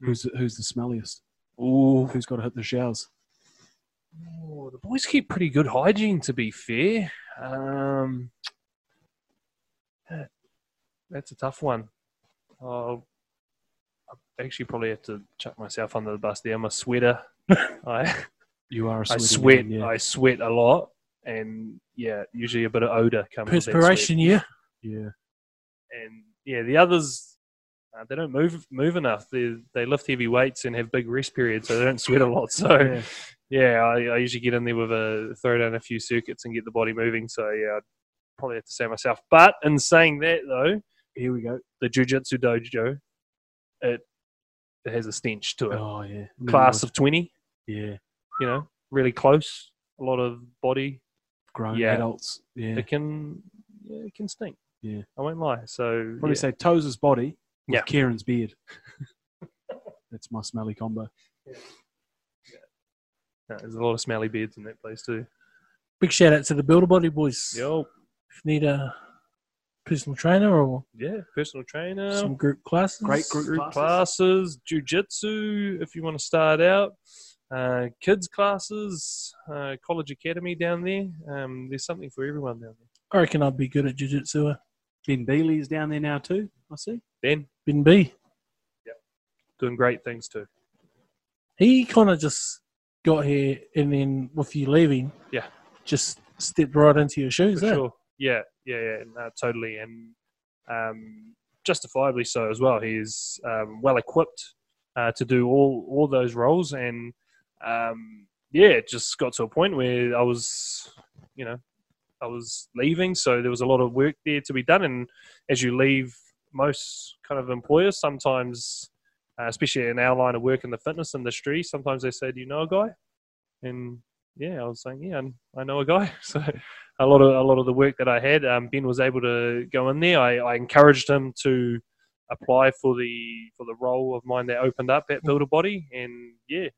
Hmm. Who's who's the smelliest? Ooh. Who's got to hit the showers? Oh, the boys keep pretty good hygiene, to be fair. Um, that's a tough one. I'll, I actually probably have to chuck myself under the bus there. I'm a sweater. I, You are a I sweat. man, yeah. I sweat a lot, and yeah, usually a bit of odor comes. Perspiration, yeah. yeah. And yeah, the others, uh, they don't move move enough. They they lift heavy weights and have big rest periods, so they don't sweat a lot. So Yeah. yeah, I, I usually get in there with a throw down a few circuits and get the body moving. So yeah, I'd probably have to say myself. But in saying that though, Here we go. the jujitsu dojo, it it has a stench to it. Oh yeah. Class of twenty, yeah. you know, really close. A lot of body. Grown Yeah. adults. Yeah. It can yeah, it can stink. Yeah. I won't lie. So Probably yeah. say Toes' body with Yeah. Kieran's beard. That's my smelly combo. Yeah, there's a lot of smelly beards in that place too. Big shout out to the Build a Body boys. Yo, If you need a personal trainer or yeah, personal trainer, some group classes, Great group group classes. classes, jujitsu if you want to start out, uh, kids classes, uh, college academy down there. Um, there's something for everyone down there. I reckon I'd be good at jiu-jitsu. Ben Bealey's down there now too. I see. Ben Ben B. Yeah. Doing great things too. He kind of just got here and then with you leaving, Yeah. just stepped right into your shoes. For eh? sure. Yeah, yeah, yeah, no, totally, and um, justifiably so as well. He's um, well equipped uh, to do all all those roles, and um, yeah, it just got to a point where I was, you know, I was leaving, so there was a lot of work there to be done. And as you leave, most kind of employers sometimes, uh, especially in our line of work in the fitness industry, sometimes they say, "Do you know a guy?" And yeah, I was saying, yeah, I know a guy. So a lot of a lot of the work that I had, um, Ben was able to go in there. I, I encouraged him to apply for the for the role of mine that opened up at Build a Body, and yeah,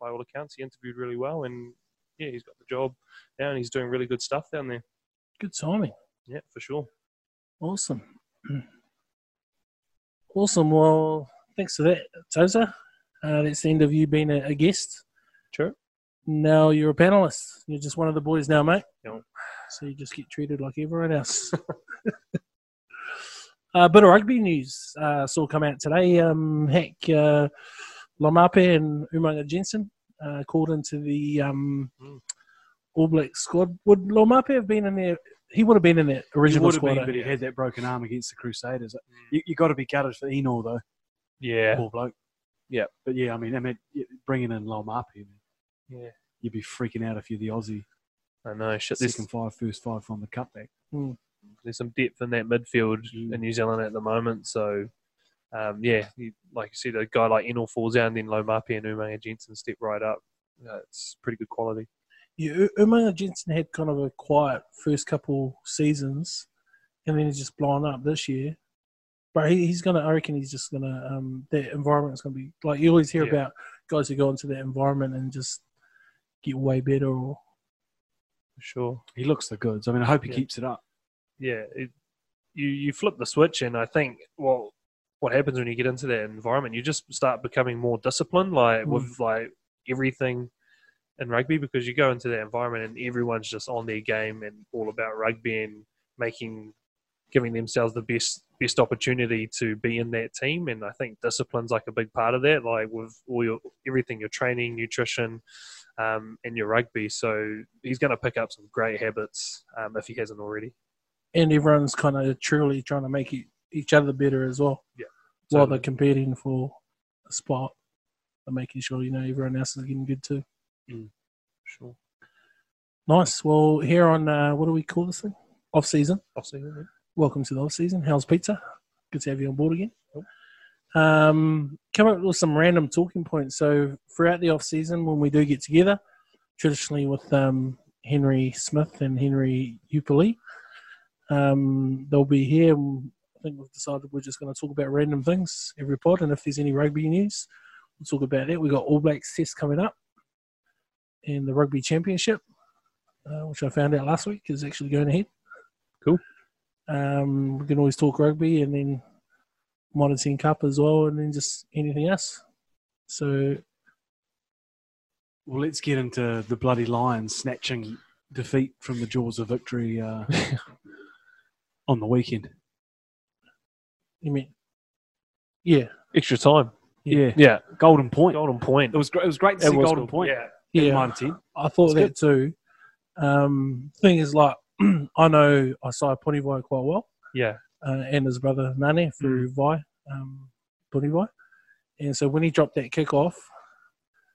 by all accounts, he interviewed really well, and yeah, he's got the job now, and he's doing really good stuff down there. Good timing. Yeah, for sure. Awesome. Awesome. Well, thanks for that, Toza. Uh, that's the end of you being a, a guest. Sure. Now you're a panelist. You're just one of the boys now, mate. Yep. So you just get treated like everyone else. A uh, bit of rugby news uh, saw come out today. Um, heck, uh, Laumape and Umanga Jensen uh, called into the um, Mm. All Black squad. Would Laumape have been in there? He would have been in that He original would have squad. been, eh? but he had that broken arm against the Crusaders. You, you got to be gutted for Enor though, Yeah, poor bloke. Yeah. but yeah, I mean, I mean, bringing in Laumape, yeah. you'd be freaking out if you're the Aussie I know. Shit, there's, second five, first five from the cutback. there's some depth in that midfield Mm. in New Zealand at the moment. So, um, yeah, you, like you said, a guy like Enel falls down, then Laumape and Umanga Jensen step right up. Uh, it's pretty good quality. Yeah, Umanga Jensen had kind of a quiet first couple seasons, and then he's just blown up this year. But he, he's gonna. I reckon he's just gonna. Um, that is gonna be like you always hear Yeah. about guys who go into that environment and just get way better. Or For sure. He looks the goods. I mean, I hope he Yeah. keeps it up. yeah, it, you you flip the switch, and I think well, what happens when you get into that environment, you just start becoming more disciplined, like Mm. with like everything in rugby, because you go into that environment and everyone's just on their game and all about rugby and making, giving themselves the best best opportunity to be in that team, and I think discipline's like a big part of that, like with all your everything, your training, nutrition. Um, and your rugby, so he's going to pick up some great habits um, if he hasn't already. and everyone's kind of truly trying to make e- each other better as well. Yeah, while totally. they're competing for a spot, and making sure you know everyone else is getting good too. Sure. Nice. Well, here on uh, what do we call this thing? Off season. I'll see you. welcome to the off season. How's pizza? Good to have you on board again. Cool. Um, come up with some random talking points. So throughout the off season, when we do get together, traditionally with um, Henry Smith and Henry Upoli, um, they'll be here. I think we've decided we're just going to talk about random things every pod, and if there's any rugby news, we'll talk about that. We've got All Blacks test coming up, and the rugby championship, uh, which I found out last week is actually going ahead. Cool. Um, we can always talk rugby and then Mitre 10 Cup as well, and then just anything else. So Well, let's get into the bloody Lions snatching defeat from the jaws of victory uh, on the weekend. you mean, yeah, Extra time. Yeah, Yeah. Golden Point. Golden point. It was great. It was great to It see Golden cool. Point. Yeah. yeah. Mitre 10. I thought It's that too. Um, thing is, like, I know I saw Punivai quite well, Yeah. Uh, and his brother Nane through Vi. Um, Punivai. And so when he dropped that kick off,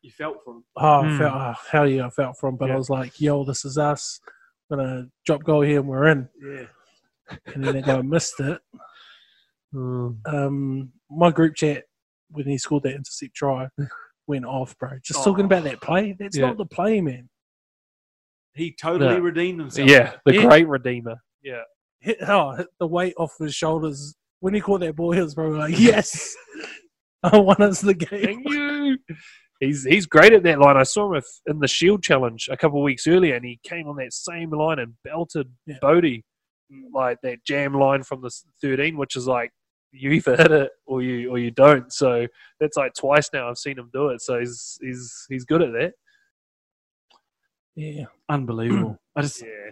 You felt for him. oh, I Hmm. felt, oh, hell yeah, I felt from. But I was like, yo, this is us. Gonna drop goal here and we're in. Yeah. And then that guy missed it. Mm. Um, my group chat when he scored that intercept try went off, bro. Just Oh. talking about that play. That's Yeah. not the play, man. He totally Yeah. redeemed himself. Yeah, the Yeah. great redeemer. Yeah. Hit, oh, hit the weight off his shoulders when he caught that ball. He was probably like, yes, I won us the game. Thank you. He's he's great at that line. I saw him in the Shield Challenge a couple of weeks earlier, and he came on that same line and belted Yeah. Bodie like that jam line from the 13, which is like you either hit it or you or you don't. So that's like twice now I've seen him do it. So he's he's he's good at that. Yeah, Unbelievable. I just Yeah.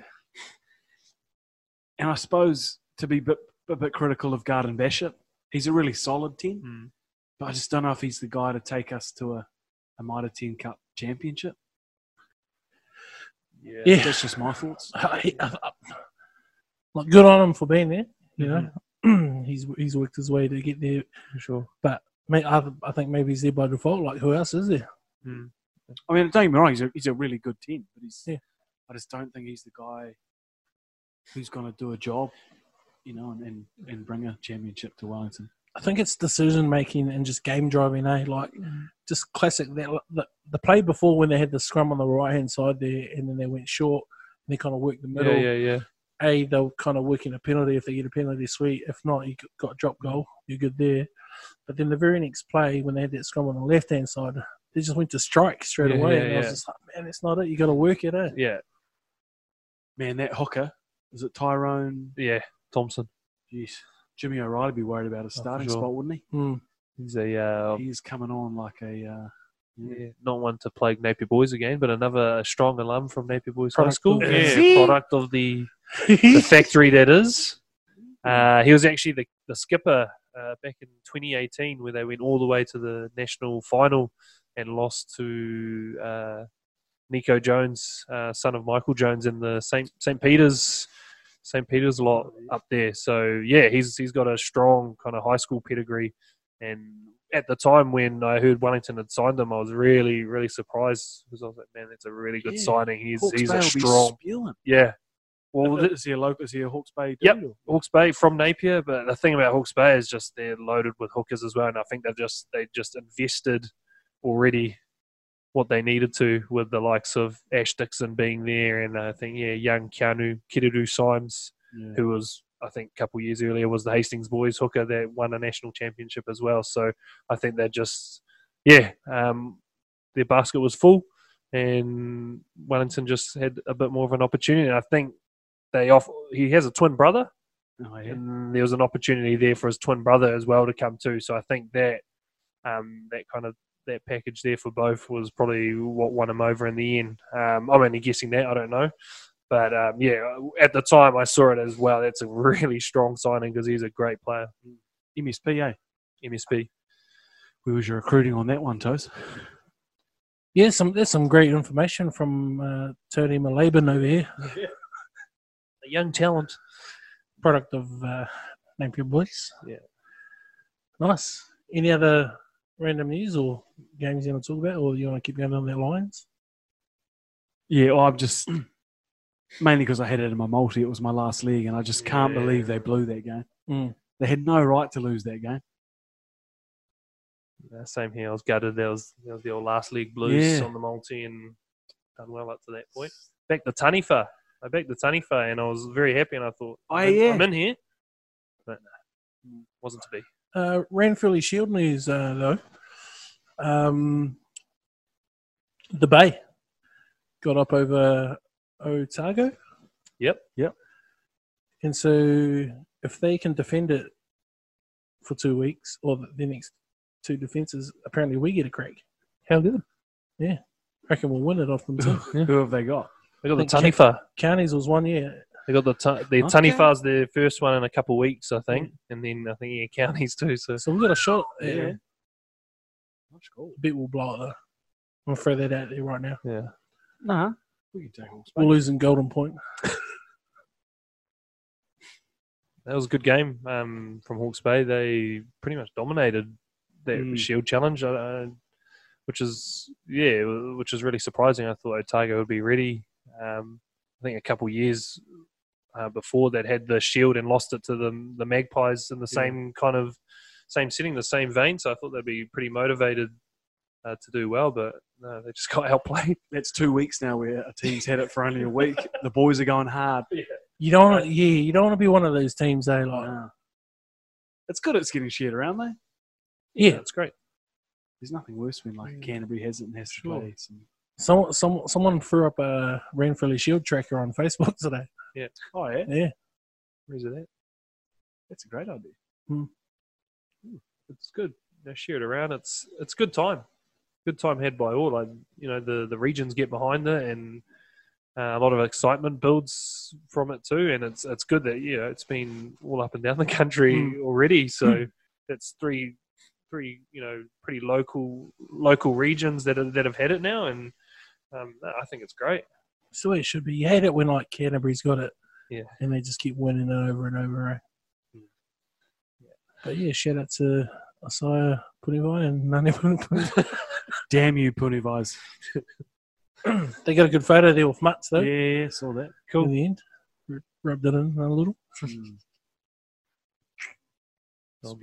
And I suppose to be a bit, a bit critical of Garden-Bachop, he's a really solid ten, Mm. but I just don't know if he's the guy to take us to a, a Mitre 10 Cup championship. Yeah. Yeah. That's just my thoughts. I- I- I- like good on him for being there. You know, he's he's worked his way to get there. For sure. But mate, I, I think maybe he's there by default. Like who else is there? I mean, don't get me wrong, he's a, he's a really good 10, but he's, Yeah. I just don't think he's the guy who's going to do a job, you know, and, and, and bring a championship to Wellington. I think it's decision making and just game driving. Eh, like just classic. That the, the play before when they had the scrum on the right hand side there, and then they went short. and They kind of worked the middle. Yeah, yeah, yeah. A, they'll kind of work in a penalty. If they get a penalty, sweet. If not, you got a drop goal. You're good there. But then the very next play, when they had that scrum on the left hand side, they just went to strike straight Yeah, away. yeah, and I was yeah. just like, man, it's not it. You got to work it, eh? Yeah, Man, that hooker, is it Tyrone? yeah. Thompson. Jeez. Jimmy O'Reilly would be worried about his Oh, starting sure. spot, wouldn't he? Mm. He's a uh, He's coming on like a. Uh, Yeah, not one to plague Napier Boys again, but another strong alum from Napier Boys High School. of- Yeah, product of the, the factory that is. Uh, he was actually the, the skipper uh, back in 2018, where they went all the way to the national final and lost to uh, Nico Jones, uh, son of Michael Jones, in the St. St. Peter's St. Peter's a lot up there. So yeah, he's he's got a strong kind of high school pedigree. And at the time when I heard Wellington had signed him, I was really really surprised because I was like, man, that's a really good Yeah. signing. He's Hawke's he's Bay a strong yeah. Well, uh, th- is he a local? Is he a Hawke's Bay? Yep. dude, or- Hawke's Bay from Napier, but the thing about Hawke's Bay is just they're loaded with hookers as well, and I think they've just they just invested already what they needed to with the likes of Ash Dixon being there, and I think yeah, young Kianu Kereru Symes, Yeah. who was I think a couple years earlier was the Hastings boys hooker that won a national championship as well. So I think they're just yeah, um, their basket was full, and Wellington just had a bit more of an opportunity. And I think they off he has a twin brother Oh, yeah. and there was an opportunity there for his twin brother as well to come too. So I think that um, that kind of that package there for both was probably what won him over in the end. Um, I'm only guessing that I don't know, but um, yeah, at the time I saw it as well. That's a really strong signing because he's a great player. MSP, eh? MSP. Where was your recruiting on that one, Toes? Yeah, some there's some great information from uh, Tony Malaban over here, A young talent. product of uh, Napier Boys. Yeah. Nice. Any other random news or games you want to talk about, or you want to keep going on their lines? Yeah, well, I'm just mainly because I had it in my multi. It was my last league, and I just can't Yeah. believe they blew that game. Mm. They had no right to lose that game. Uh, same here. I was gutted. There was, there was the old last league blues Yeah. on the multi and done well up to that point. Back to Taniwha. I backed the Taniwha and I was very happy and I thought, Oh, I'm, in, yeah. I'm in here. But no, wasn't to be. Uh, Ranfurly Shield news, uh, though. Um, the Bay got up over Otago. Yep. Yep. And so if they can defend it for two weeks, or the, the next two defences, apparently we get a crack. How good. I reckon we'll win it off them too. Who have they got? They got the think Taniwha. Counties was one year. They got the ta- the Okay. Taniwha's their first one in a couple of weeks, I think, and then I think yeah, counties too. So So we've got a shot. Yeah. Yeah. That's cool. bit will blow it though. I'm going to throw that out there right now. yeah, Nah, we can take We're losing Golden Point. that was a good game um, from Hawke's Bay. They pretty much dominated that Mm. Shield challenge, uh, which is yeah, which is really surprising. I thought Otago would be ready. Um, I think a couple years uh, before that had the Shield and lost it to the the Magpies in the Yeah. same kind of same setting, the same vein. So I thought they'd be pretty motivated uh, to do well, but no, they just got outplayed. That's two weeks now where a team's had it for only a week. The boys are going hard. You don't want, yeah, you don't want to be one of those teams, eh? Like, Nah. It's good it's getting shared around though. yeah, it's great. There's nothing worse when like Canterbury has it and has to play. Some, Some, some, someone threw up a Ranfurly Shield tracker on Facebook today. Yeah. Oh yeah, Yeah, Where's it at? that's a great idea. it's good. They share it around. It's it's good time. Good time had by all. Like you know, the the regions get behind it, and uh, a lot of excitement builds from it too. And it's it's good that you know it's been all up and down the country Mm. already. So that's three three you know pretty local local regions that are, that have had it now, and um, I think it's great. it's the way it should be. You hate it when like Canterbury's got it, Yeah. and they just keep winning it over and over. Eh? But yeah, shout out to Asaya Punivai and Nani Punivai. Damn you, Punivais. they got a good photo there with Mutts though. Yeah, saw that. Cool. In the end, R- rubbed it in a little. Mm. Oh,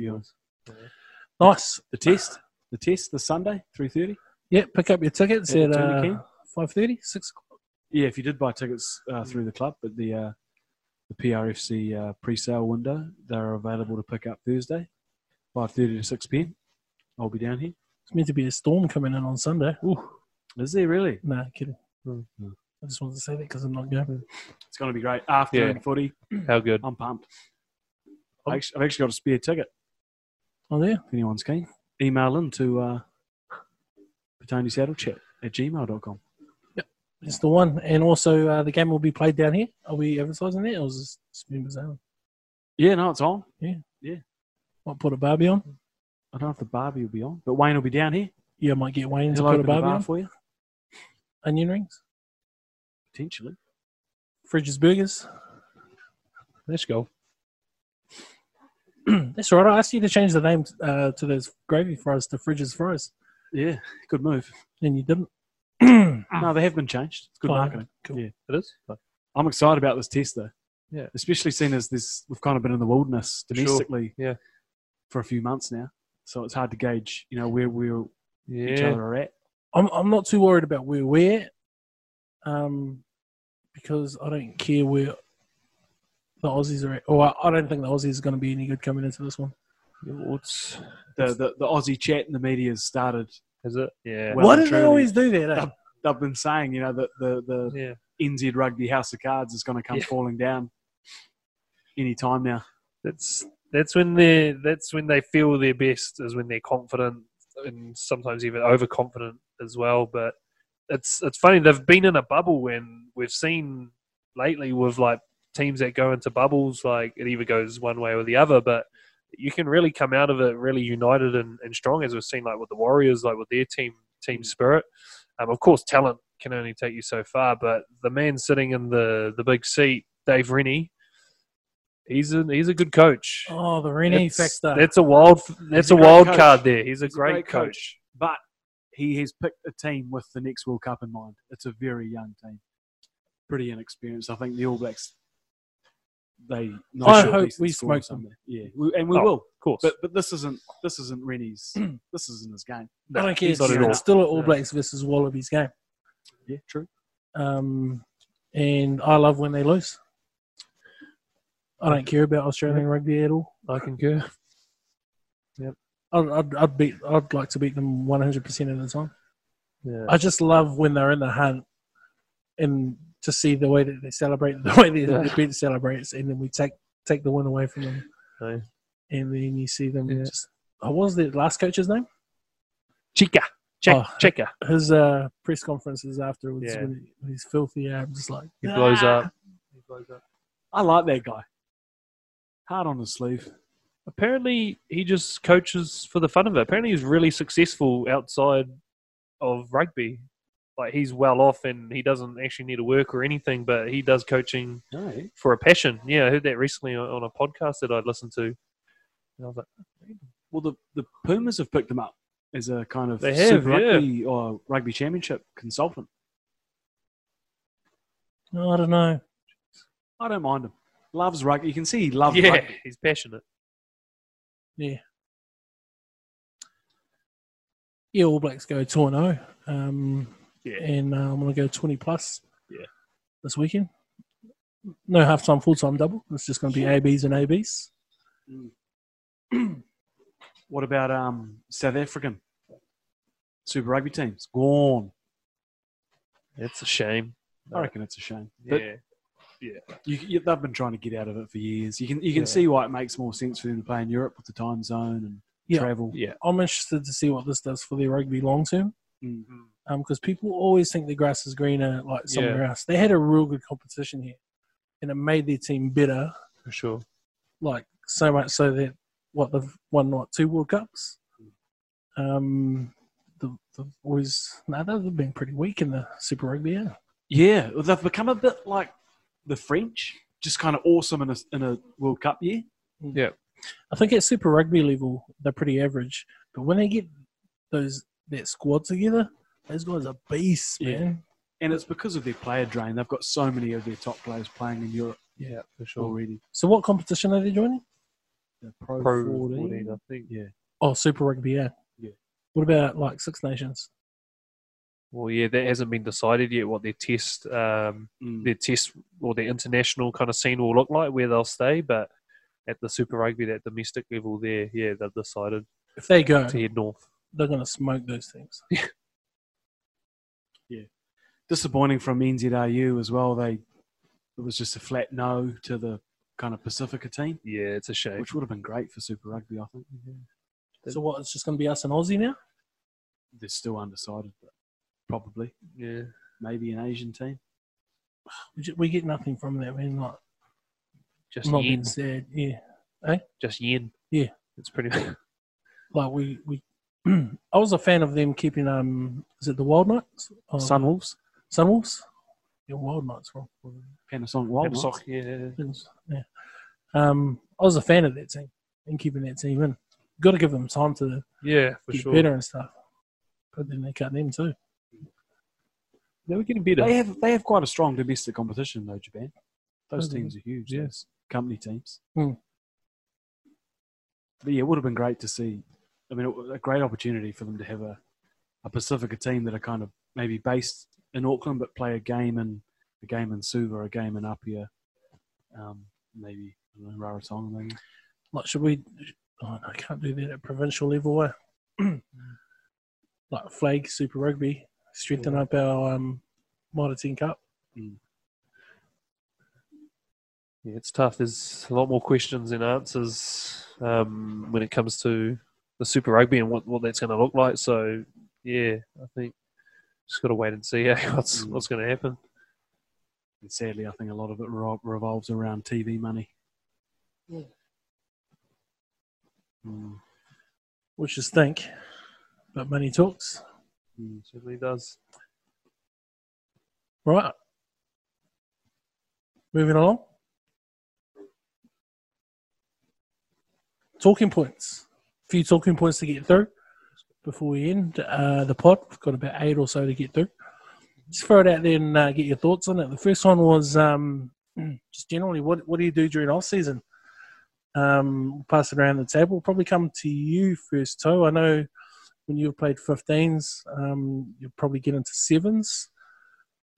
Nice. The test, the test, this Sunday, three thirty. Yeah, pick up your tickets At at Tony uh, King? five thirty, six o'clock. Yeah, if you did buy tickets uh, through the club, but the uh, the PRFC uh, pre-sale window, they're available to pick up Thursday, five thirty to six pm. I'll be down here. It's meant to be a storm coming in on Sunday. Ooh, Is there really? nah, kidding. Hmm. I just wanted to say that because I'm not going. It's going to be great. Afternoon Yeah. footy. How good. I'm pumped. I actually, I've actually got a spare ticket. Oh, yeah. If anyone's keen, email in to uh, Petone Saddle Chat at gmail.com. It's the one. And also, uh, the game will be played down here. Are we advertising that? Or is this just members only? Yeah, no, it's on. Yeah, yeah. Might put a Barbie on. I don't know if the Barbie will be on, but Wayne will be down here. Yeah, I might get Wayne to He'll put a Barbie bar on. for you, Onion rings, potentially. Fridges Burgers. Let's go. That's right. I asked you to change the name uh, to those gravy fries to Fridges Fries, Yeah, good move. and you didn't. No, they have been changed. It's good marketing. cool. Yeah. It is. I'm excited about this test though. Yeah. Especially seeing as this we've kind of been in the wilderness For sure. domestically Yeah. for a few months now. So it's hard to gauge, you know, where we each Yeah. other are at. I'm I'm not too worried about where we're at, um, because I don't care where the Aussies are at. Or I, I don't think the Aussies are going to be any good coming into this one. What's The, the the Aussie chat in the media has started. Is it? Yeah. Well Why and do they always do that? Eh? They've- They've been saying, you know, that the, the yeah. NZ Rugby House of Cards is going to come Yeah. falling down any time now. That's that's when they that's when they feel their best is when they're confident and sometimes even overconfident as well. But it's it's funny they've been in a bubble when we've seen lately with like teams that go into bubbles like it either goes one way or the other. But you can really come out of it really united and, and strong as we've seen like with the Warriors, like with their team team spirit. Um, of course, talent can only take you so far, but the man sitting in the the big seat, Dave Rennie. He's a he's a good coach. Oh, the Rennie That's- factor. That's a wild. That's a a, wild coach. card there. He's a, He's great, coach. But he has picked a team with the next World Cup in mind. It's a very young team, pretty inexperienced. I think the All Blacks. They. no I sure hope we smoke them. Yeah, we, and we Oh, will. Of course. But but this isn't this isn't Rennie's. this isn't his game. I don't care. he's It's, not at all. it's still an All No. Blacks versus Wallabies game. Yeah, true. Um, and I love when they lose. I don't care about Australian rugby at all. I concur. I'd, I'd, I'd beat. I'd like to beat them 100 percent of the time. Yeah. I just love when they're in the hunt and to see the way that they celebrate, the way that Yeah. the beat celebrates, and then we take take the win away from them, Aye. and then you see them Yeah. just. Oh, what was the last coach's name? Cheika. Check. Oh. Cheika. His uh, press conferences afterwards Yeah. when, he, when he's filthy. Yeah, I'm just like He blows "Ah." up. He blows up. I like that guy. Hard on his sleeve. Apparently, he just coaches for the fun of it. Apparently, he's really successful outside of rugby. Like he's well off, and he doesn't actually need to work or anything. But he does coaching No, for a passion. Yeah, I heard that recently on on a podcast that I'd listened to. And I was like, Well, the, the Pumas have picked him up as a kind of They have, Super yeah. Rugby or rugby championship consultant. No, I don't know. I don't mind him. Loves rugby. You can see he loves yeah, rugby. he's passionate. Yeah. Yeah, All Blacks go 2 and 0. Um, Yeah. and uh, I'm going to go 20 plus Yeah. this weekend. No half time, full time double. It's just going to be ABs and ABs. What about um, South African Super Rugby teams? Gone. It's a shame. I reckon it's a shame. But Yeah. you, you, they've been trying to get out of it for years. You can you can Yeah. see why it makes more sense for them to play in Europe with the time zone and Yeah. travel. Yeah. I'm interested to see what this does for their rugby long term. Mm. Because people always think the grass is greener like somewhere else. They had a real good competition here, and it made their team better. For sure. Like so much so that what they've won what two World Cups. Um, the, the always no, they've been pretty weak in the Super Rugby. Yeah, Yeah, well, they've become a bit like the French, just kind of awesome in a in a World Cup year. Yeah. I think at Super Rugby level they're pretty average, but when they get those that squad together, those guys are beasts, Yeah. man. And it's because of their player drain. They've got so many of their top players playing in Europe Yeah, for sure. already. So what competition are they joining? The Pro, Pro 14. 14, I think. Yeah. Oh, Super Rugby, yeah. Yeah. What about like Six Nations? Well, yeah, that hasn't been decided yet what their test, um, Mm. their test or their international kind of scene will look like, where they'll stay. But at the Super Rugby, that domestic level, there, yeah, they've decided If they go, to head north. they're going to smoke those things. Disappointing from NZRU as well. They it was just a flat no to the kind of Pacifica team, Yeah, it's a shame. which would have been great for Super Rugby. I think So what? It's just going to be us and Aussie now. they're still undecided, but probably Yeah, maybe an Asian team. We, get nothing from that, man. Like, just not yen, being sad. Yeah, just yin. Yeah. it's pretty. like we we. I was a fan of them keeping um. Is it the Wild Knights? Oh, Sunwolves, Sunwolves. Yeah, Wild Knights. Wrong. Panasonic Wild Sock, Knights. yeah, Things, Yeah. Um, I was a fan of that team and keeping that team in. Got to give them time to yeah, for get sure. better and stuff. But then they cut them too. They were getting better. They have they have quite a strong domestic competition though, Japan. Those do they? teams are huge. Yes, Those company teams. Hmm. But yeah, it would have been great to see. I mean, it was a great opportunity for them to have a, a Pacifica team that are kind of maybe based in Auckland, but play a game in a game in Suva, a game in Apia, um, maybe I don't know, Rarotonga, maybe. Like, should we? Oh, no, I can't do that at provincial level. eh? like flag Super Rugby, strengthen up our um, Mitre 10 Cup. Yeah, it's tough. There's a lot more questions than answers um, when it comes to the Super Rugby and what, what that's going to look like. So, yeah, I think just got to wait and see eh, what's Mm. what's going to happen. And sadly, I think a lot of it revolves around TV money. Yeah. Mm. which is think, but money talks. Mm. Certainly does. Right. Moving along. Talking points. A few talking points to get through before we end uh, the pod. We've got about eight or so to get through. Just throw it out there and uh, get your thoughts on it. The first one was um, just generally what what do you do during off season? Um, pass it around the table. We'll probably come to you first, Toe. I know when you've played 15s, um, you'll probably get into sevens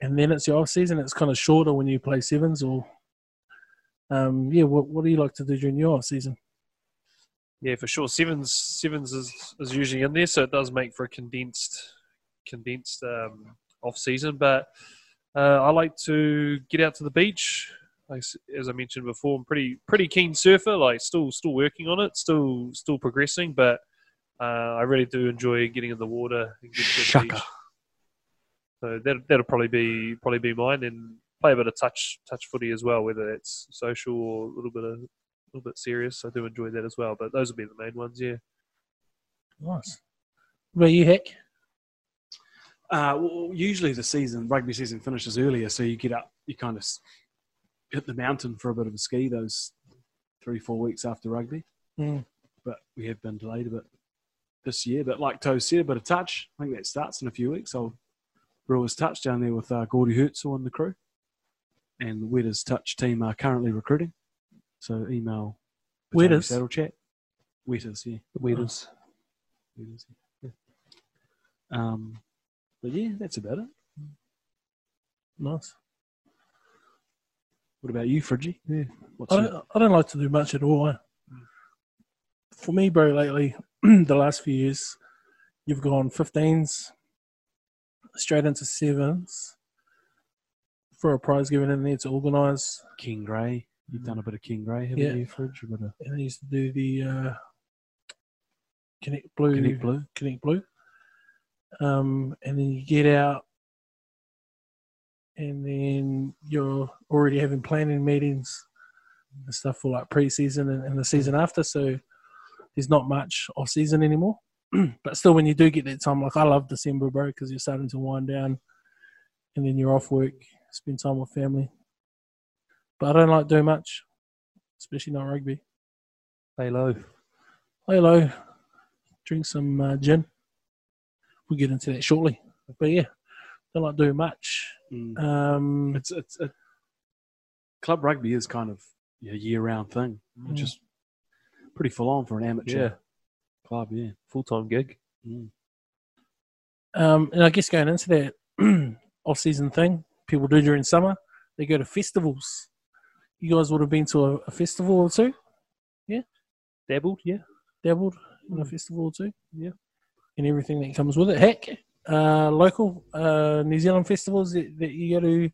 and then it's your off season. It's kind of shorter when you play sevens, or um, yeah. What what do you like to do during your off season? Yeah, for sure. Sevens sevens is, is usually in there, so it does make for a condensed condensed um, off season. But uh, I like to get out to the beach. Like, as I mentioned before, I'm pretty pretty keen surfer. Like still still working on it, still still progressing. But uh, I really do enjoy getting in the water and getting to the. So that that'll probably be probably be mine, and play a bit of touch touch footy as well, whether it's social or a little bit of little bit serious. I do enjoy that as well. But those will be the main ones. Yeah. Nice. Where you, Heck? Uh, well, usually the season, rugby season finishes earlier, so you get up, you kind of hit the mountain for a bit of a ski those three, four weeks after rugby. Mm. but we have been delayed a bit this year. But like Toe said, a bit of touch. I think that starts in a few weeks. I'll Brewers Touch down there with uh, Gordy Hertzel and the crew. And the Wetters Touch team are currently recruiting. So email Wetters? Saddle Chat. Wetters, yeah. The Weeders. Wetters, yeah. Um, but yeah, that's about it. Nice. What about you, Fridgie? Yeah. What's I don't, I don't like to do much at all. Eh? For me, bro, lately, the last few years, you've gone 15s, straight into sevens for a prize given in there to organise. King Grey? You've done a bit of King Grey, haven't Yeah. you, Fridge? A bit of And I used to do the uh, Connect Blue. Connect Blue. Connect Blue. Um, and then you get out, and then you're already having planning meetings and stuff for like pre-season and, and the season after. So there's not much off season anymore. but still, when you do get that time, like I love December, bro, because you're starting to wind down, and then you're off work, spend time with family. But I don't like doing much, especially not rugby. Lay low. Hello. Drink some uh, gin. We'll get into that shortly. But yeah, don't like doing much. Mm. Um, It's it's a, club rugby is kind of a year-round thing, which Mm. is pretty full on for an amateur Yeah. club. Yeah. Full time gig. um, and I guess going into that off season thing, people do during summer, they go to festivals. You guys would have been to a, a festival or two, Yeah. Dabbled, yeah. dabbled in a festival or two. Yeah. And everything that comes with it. Heck, uh, local uh, New Zealand festivals that, that you go to,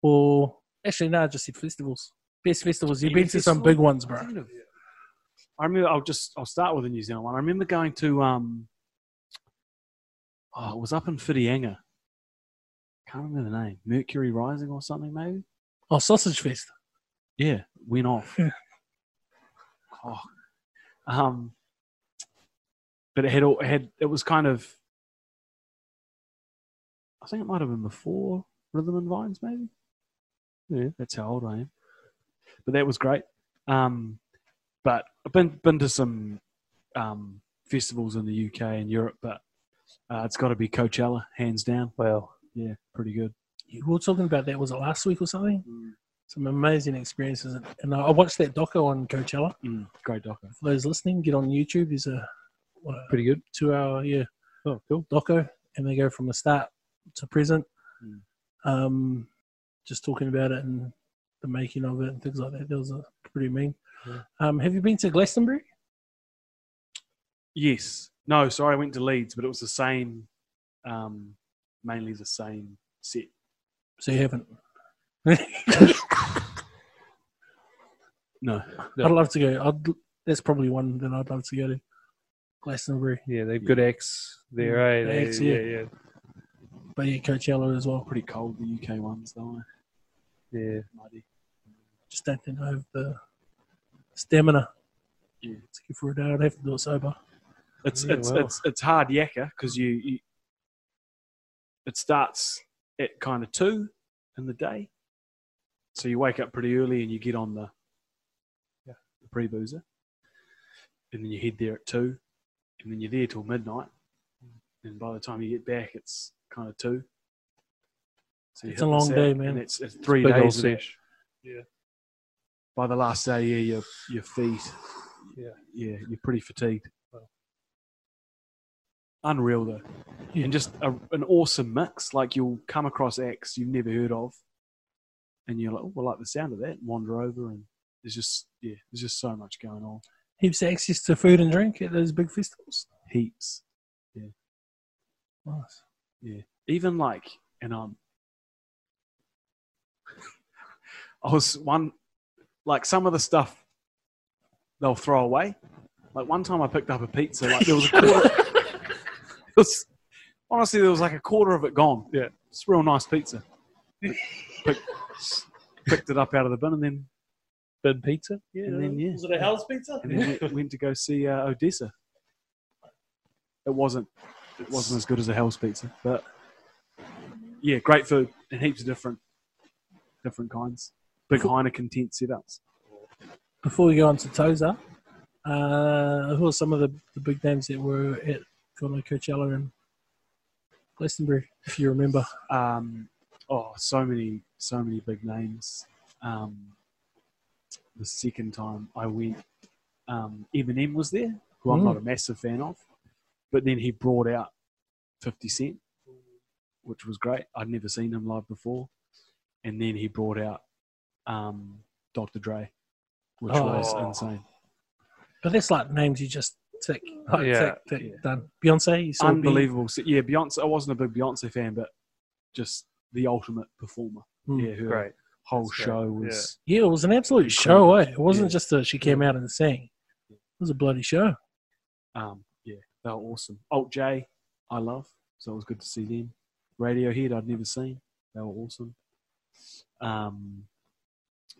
or actually, no, I just said festivals. Best festivals. You've been to some big ones, bro. I remember. I'll just. I'll start with the New Zealand one. I remember going to. Um, oh, it was up in Whitianga. Can't remember the name. Mercury Rising or something, maybe. Oh, Sausage Fest. Yeah, went off. oh, um, but it had all had. It was kind of. I think it might have been before Rhythm and Vines, maybe. Yeah. that's how old I am. But that was great. Um, but I've been been to some um, festivals in the UK and Europe, but uh, it's got to be Coachella, hands down. Well, Yeah, pretty good. You were talking about that, was it last week or something? Some amazing experiences. And I watched that doco on Coachella. Mm, great doco. For those listening, get on YouTube. There's a, what, Pretty good. two hour, yeah, Oh, cool. doco. And they go from the start to present. Mm. Um, just talking about it and the making of it and things like that. That was a pretty mean. Yeah. Um, have you been to Glastonbury? Yes. No, sorry, I went to Leeds, but it was the same, um, mainly the same set. So you haven't. No. I'd love to go. I'd, that's probably one that I'd love to go to. Glastonbury. Yeah, they've good acts there, eh? They- acts, yeah, yeah. yeah. But yeah, Coachella as well. Pretty cold, the UK ones, though. Yeah. Muddy. Just don't think I have the stamina Yeah. to go for a day. I'd have to do it sober. It's Yeah, it's, wow. it's it's hard yakka because you, you it starts at kind of two in the day, so you wake up pretty early and you get on the Yeah. the pre boozer, and then you head there at two, and then you're there till midnight, and by the time you get back, it's kind of two. So It's a long day, and man. it's, it's three old days. of that. By the last day, yeah, your your feet, Yeah. yeah, you're pretty fatigued. Wow. Unreal though, Yeah. and just a, an awesome mix. Like you'll come across acts you've never heard of, and you're like, oh, I like the sound of that. And wander over, and there's just yeah, there's just so much going on. Heaps of access to food and drink at those big festivals. Heaps, yeah. Nice. Yeah. Even like, and um, I was one, like some of the stuff they'll throw away. Like one time I picked up a pizza, like there was a quarter. it was honestly there was like a quarter of it gone. Yeah. it's real nice pizza. Pick, picked it up out of the bin and then Bin pizza? Yeah. And then, yeah. Was it a Hell's Pizza? and then went, went to go see uh, ODESZA. It wasn't it wasn't as good as a Hell's Pizza, but yeah, great food and heaps of different different kinds. Big Heineken tent setups. Before we go on to Toza, Uh, who are some of the, the big names that were at kind of Coachella and Glastonbury, if you remember? Um, oh, so many, so many big names. Um, the second time I went, um, Eminem was there, who I'm Mm. not a massive fan of, but then he brought out 50 Cent, which was great. I'd never seen him live before, and then he brought out um, Dr. Dre, which was Oh. insane. But that's like names you just tick, Oh, like, yeah, tick, tick, yeah. done. Beyonce, you saw Unbelievable. So, yeah, Beyonce. I wasn't a big Beyonce fan, but just the ultimate performer. Mm. Yeah, her Great. whole That's great. show was. Yeah, it was an absolute show. Eh? It wasn't Yeah. just that she came out and sang. It was a bloody show. Um, yeah, they were awesome. Alt J, I love, so it was good to see them. Radiohead, I'd never seen. They were awesome. Um,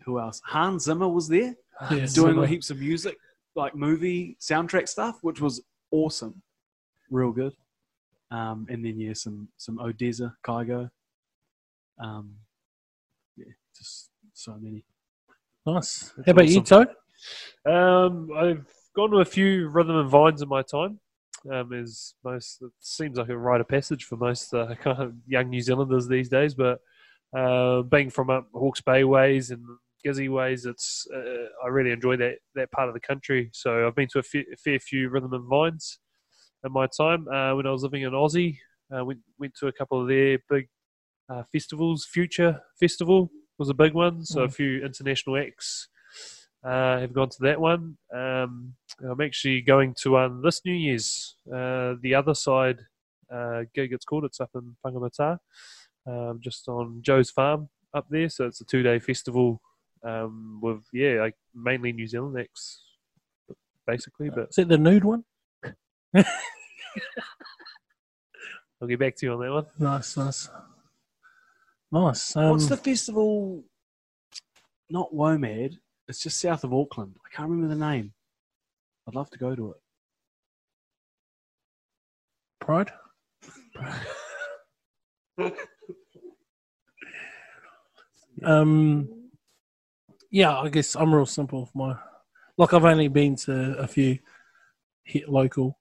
who else? Hans Zimmer was there Yeah, doing Zimmer. heaps of music, like movie soundtrack stuff, which was awesome, real good. Um, and then yeah, some some ODESZA, Kygo. Um, yeah, just so many. Nice. How about you, Toad? Um, I've gone to a few rhythm and vines in my time. Um, as most, it seems like a rite of passage for most uh, kind of young New Zealanders these days. But uh, being from up Hawke's Bay ways and Gizzy ways, it's uh, I really enjoy that that part of the country. So I've been to a, fair few rhythm and vines in my time. Uh, when I was living in Aussie, uh, went went to a couple of their big uh, festivals. Future Festival was a big one. So a Mm. few international acts uh, have gone to that one. Um, I'm actually going to one this New Year's. Uh, the other side uh, gig, it's called. It's up in Whangamata, um, just on Joe's farm up there. So it's a two-day festival um, with yeah, like mainly New Zealand acts, basically. But Is it the nude one? I'll get back to you on that one. Nice, nice. Nice. Um, What's the festival? Not WOMAD. It's just south of Auckland. I can't remember the name. I'd love to go to it. Pride? um, yeah, I guess I'm real simple my. Like I've only been to a few hit local,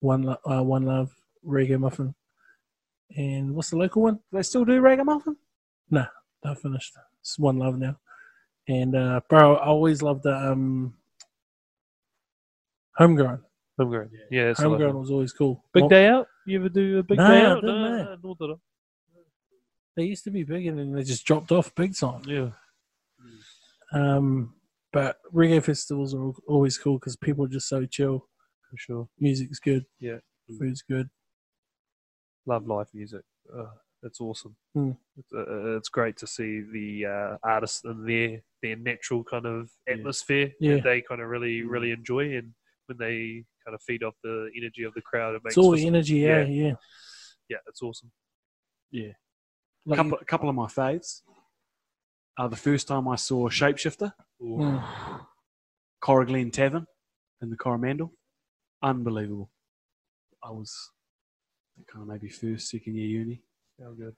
one uh, one love reggae muffin, and what's the local one? Do they still do ragamuffin? I finished. It's one love now, and uh, bro, I always loved the um, homegrown. Homegrown. Yeah, it's a lovely Homegrown was always cool. Big Well, day out. You ever do a big No, day I out? didn't No, know. no, nor did I. They used to be big, and then they just dropped off big time. Yeah. Um, but reggae festivals are al- always cool because people are just so chill. For sure. Music's good. Yeah. Food's good. Love live music. Uh, it's awesome. Hmm. It's, uh, it's great to see the uh, artists in their their natural kind of atmosphere Yeah. that they kind of really really enjoy, and when they kind of feed off the energy of the crowd, it makes It's all for some- energy, yeah, yeah. yeah. yeah, it's awesome. A Like, couple, a couple of my faves. Uh, the first time I saw Shapeshifter, mm, Coroglen Tavern in the Coromandel. Unbelievable. I was kind of maybe first, second year uni How good.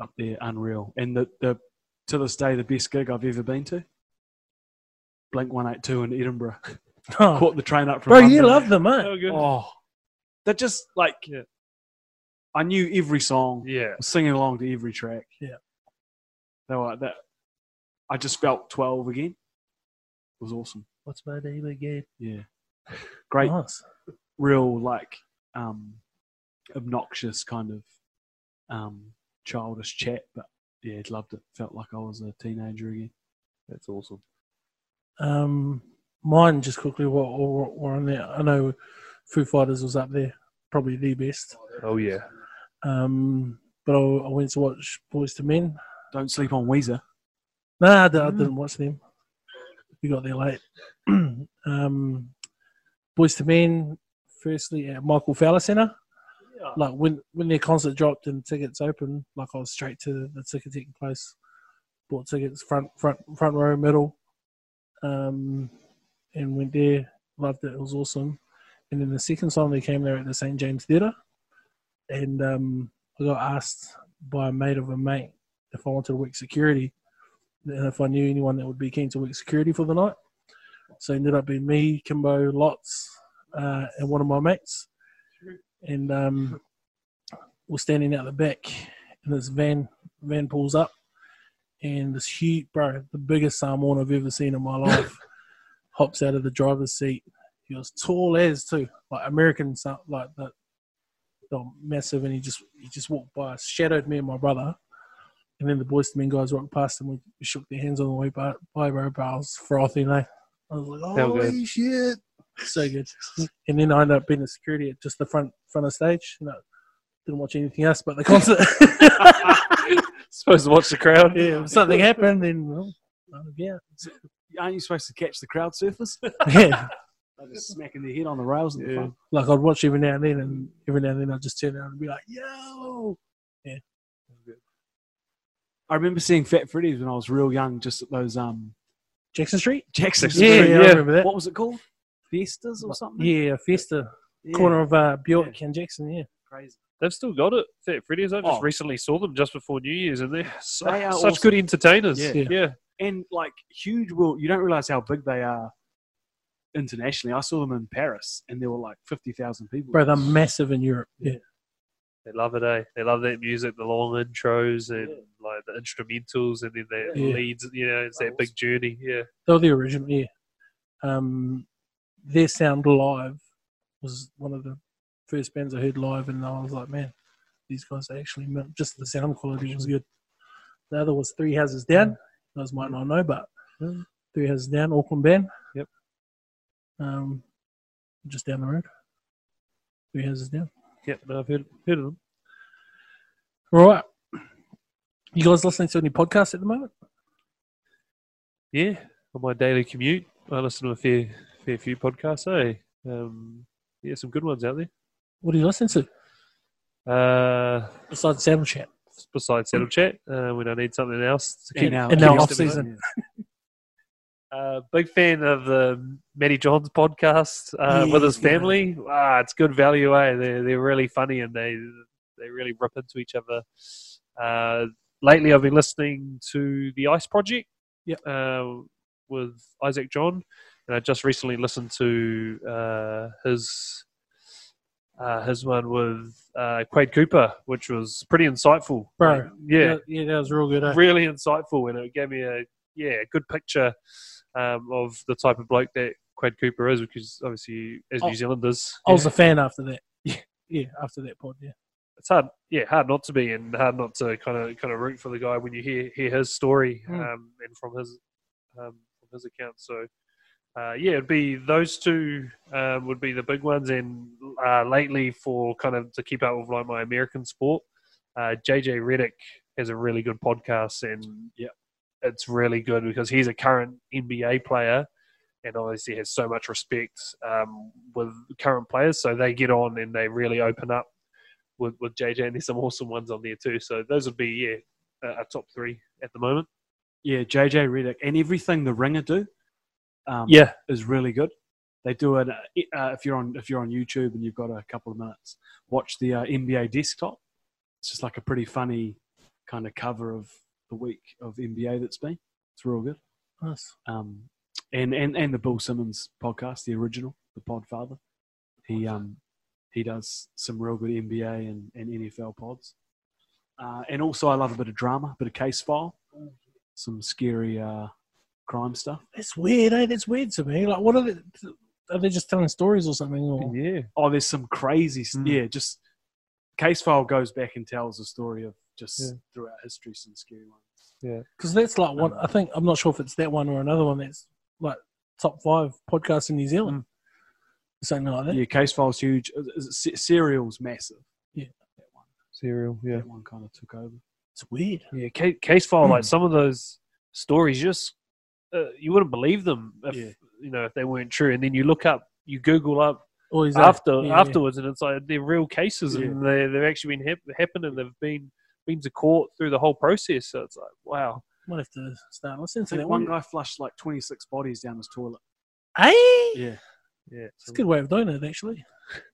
up there, unreal. And the, the to this day, the best gig I've ever been to. Blink 182 in Edinburgh. oh, Caught the train up from bro, London. you love them, eh? How good. Oh, that just like Yeah. I knew every song, Yeah. was singing along to every track. Yeah. They were that. I just felt twelve again. It was awesome. What's my name again? Yeah, great, Nice. real like um, obnoxious kind of um, childish chat, but yeah, loved it. Felt like I was a teenager again. That's awesome. Um, mine just quickly. What, what, what on there? I know Foo Fighters was up there, probably the best. Oh yeah. Um, but I, I went to watch Boyz II Men. Don't sleep on Weezer. Nah, I, di- I didn't watch them. We got there late. um, Boyz II Men, firstly at Michael Fowler Centre. Like when when their concert dropped and tickets opened, like I was straight to the ticketing place, bought tickets front front front row middle, um, and went there. Loved it. It was awesome. And then the second time they came there at the St James Theatre, and um, I got asked by a mate of a mate if I wanted to work security and if I knew anyone that would be keen to work security for the night. So ended up being me, Kimbo, Lots, uh, and one of my mates. And um, we're standing out the back, and this van van pulls up, and this huge, bro, the biggest Samoan I've ever seen in my life, hops out of the driver's seat. He was tall as too, like American, like the, the massive, and he just he just walked by shadowed me and my brother. And then the Boyz II Men guys walked past and we, shook their hands on the way by, by bro, but I was frothing, eh? I was like, holy shit. So good. And then I ended up being a security at just the front front of stage. You know, didn't watch anything else but the concert. Supposed to watch the crowd. yeah, if something happened, then, well, yeah. Aren't you supposed to catch the crowd surfers? Yeah. They're just smacking their head on the rails in the Yeah. front. Like I'd watch every now and then, and every now and then I'd just turn around and be like, yo. Yeah. I remember seeing Fat Freddy's when I was real young, just at those um Jackson Street? Jackson Yeah, Street. yeah, I remember that. What was it called? Fiestas or something? Yeah, Fiesta. Yeah. Corner of uh, Buick and Jackson, yeah. Crazy. They've still got it. Fat Freddy's. I just Oh. recently saw them just before New Year's, and they're su- They are such awesome. good entertainers. Yeah. Yeah. yeah. And like huge will you don't realize how big they are internationally. I saw them in Paris and there were like fifty thousand people. Bro, they're massive in Europe. Yeah. They love it, eh? They love that music, the long intros and Yeah. like the instrumentals, and then the Yeah. leads. You know, it's that That big was- journey. Yeah, They're the original, yeah. Um, their sound live was one of the first bands I heard live, and I was like, man, these guys actually just the sound quality was good. The other was Three Houses Down. Those might not know, but Mm. Three Houses Down, Auckland band. Yep. Um, just down the road. Three Houses Down. yeah. No, I've heard heard of them. All right. You guys listening to any podcasts at the moment? Yeah, on my daily commute, I listen to a fair fair few podcasts. Eh? Um, yeah, some good ones out there. What are you listening to Uh, besides Saddle Chat? besides Saddle Chat, uh, we don't need something else to keep in our, in our keep off season. Uh, big fan of the Matty Johns podcast uh, with his Yeah, yeah. family. Ah, it's good value. Eh? They're they're really funny and they they really rip into each other. Uh, lately, I've been listening to the Ice Project. Yep. Uh, with Isaac John, and I just recently listened to uh, his uh, his one with uh, Quade Cooper, which was pretty insightful. Bro, Like, yeah, yeah, that was real good. Eh? really insightful, and it gave me a yeah a good picture um, of the type of bloke that Quade Cooper is, because obviously as Oh, New Zealanders, I was yeah, a fan after that. Yeah, yeah, after that pod. Yeah, it's hard yeah hard not to be and hard not to kind of kind of root for the guy when you hear hear his story Mm. um, and from his um, from his account. So. Uh, yeah, it'd be those two um, would be the big ones, and uh, lately for kind of to keep up with like my American sport, uh, JJ Redick has a really good podcast, and Yeah. it's really good because he's a current NBA player, and obviously has so much respect um, with current players. So they get on and they really open up with, with JJ, and there's some awesome ones on there too. So those would be yeah a, a top three at the moment. Yeah, JJ Redick and everything the Ringer do. Um, Yeah, is really good. They do it uh, uh, if you're on if you're on YouTube and you've got a couple of minutes. Watch the uh, NBA desktop. It's just like a pretty funny kind of cover of the week of NBA that's been. It's real good. nice. Um, and and and the Bill Simmons podcast, the original, the Podfather. He um he does some real good NBA and, and NFL pods. Uh, and also, I love a bit of drama, a bit of case file, some scary uh, crime stuff. That's weird. Eh? That's weird to me. Like, what are they? Are they just telling stories or something? Or yeah. Oh, there's some crazy, Mm. yeah. Just case file goes back and tells the story of just Yeah. throughout history some scary ones. Yeah, because that's like one. I think I'm not sure if it's that one or another one. That's like top five podcasts in New Zealand, something like that. Yeah, case file's huge. Uh, is it Serial's massive. Yeah. that one. Serial, yeah. That one kind of took over. It's weird. Yeah, case, case file, like Mm. some of those stories, just uh, you wouldn't believe them if Yeah. you know if they weren't true. And then you look up, you Google up Always that. after Yeah, yeah. afterwards, and it's like they're real cases, and they they've actually been hap- happened, and they've been been to court through the whole process. So it's like, wow, Might have to start listening I to think that one one. guy flushed like 26 bodies down his toilet. Hey, Yeah, yeah, it's a good way of doing it, actually.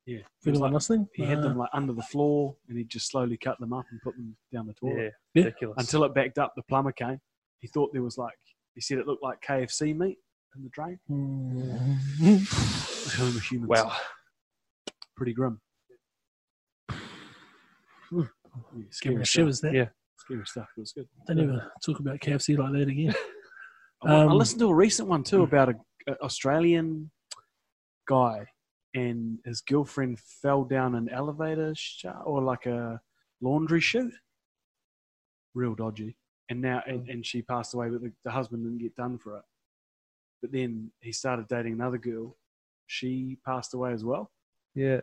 yeah. For It was anyone like- listening, he had Uh, them like under the floor, and he just slowly cut them up and put them down the toilet yeah, Yeah. ridiculous. until it backed up. The plumber came. He thought there was like he said it looked like KFC meat. in the drain. Mm. Wow. pretty grim. Yeah, Give scary stuff. shivers there. Yeah. Scary stuff. It was good. Don't ever talk about KFC like that again. I, I Um, listened to a recent one too about a, a Australian guy and his girlfriend fell down an elevator shaft or like a laundry chute. Real dodgy. And now and, mm. and she passed away, but the, the husband didn't get done for it. But then he started dating another girl. She passed away as well. Yeah.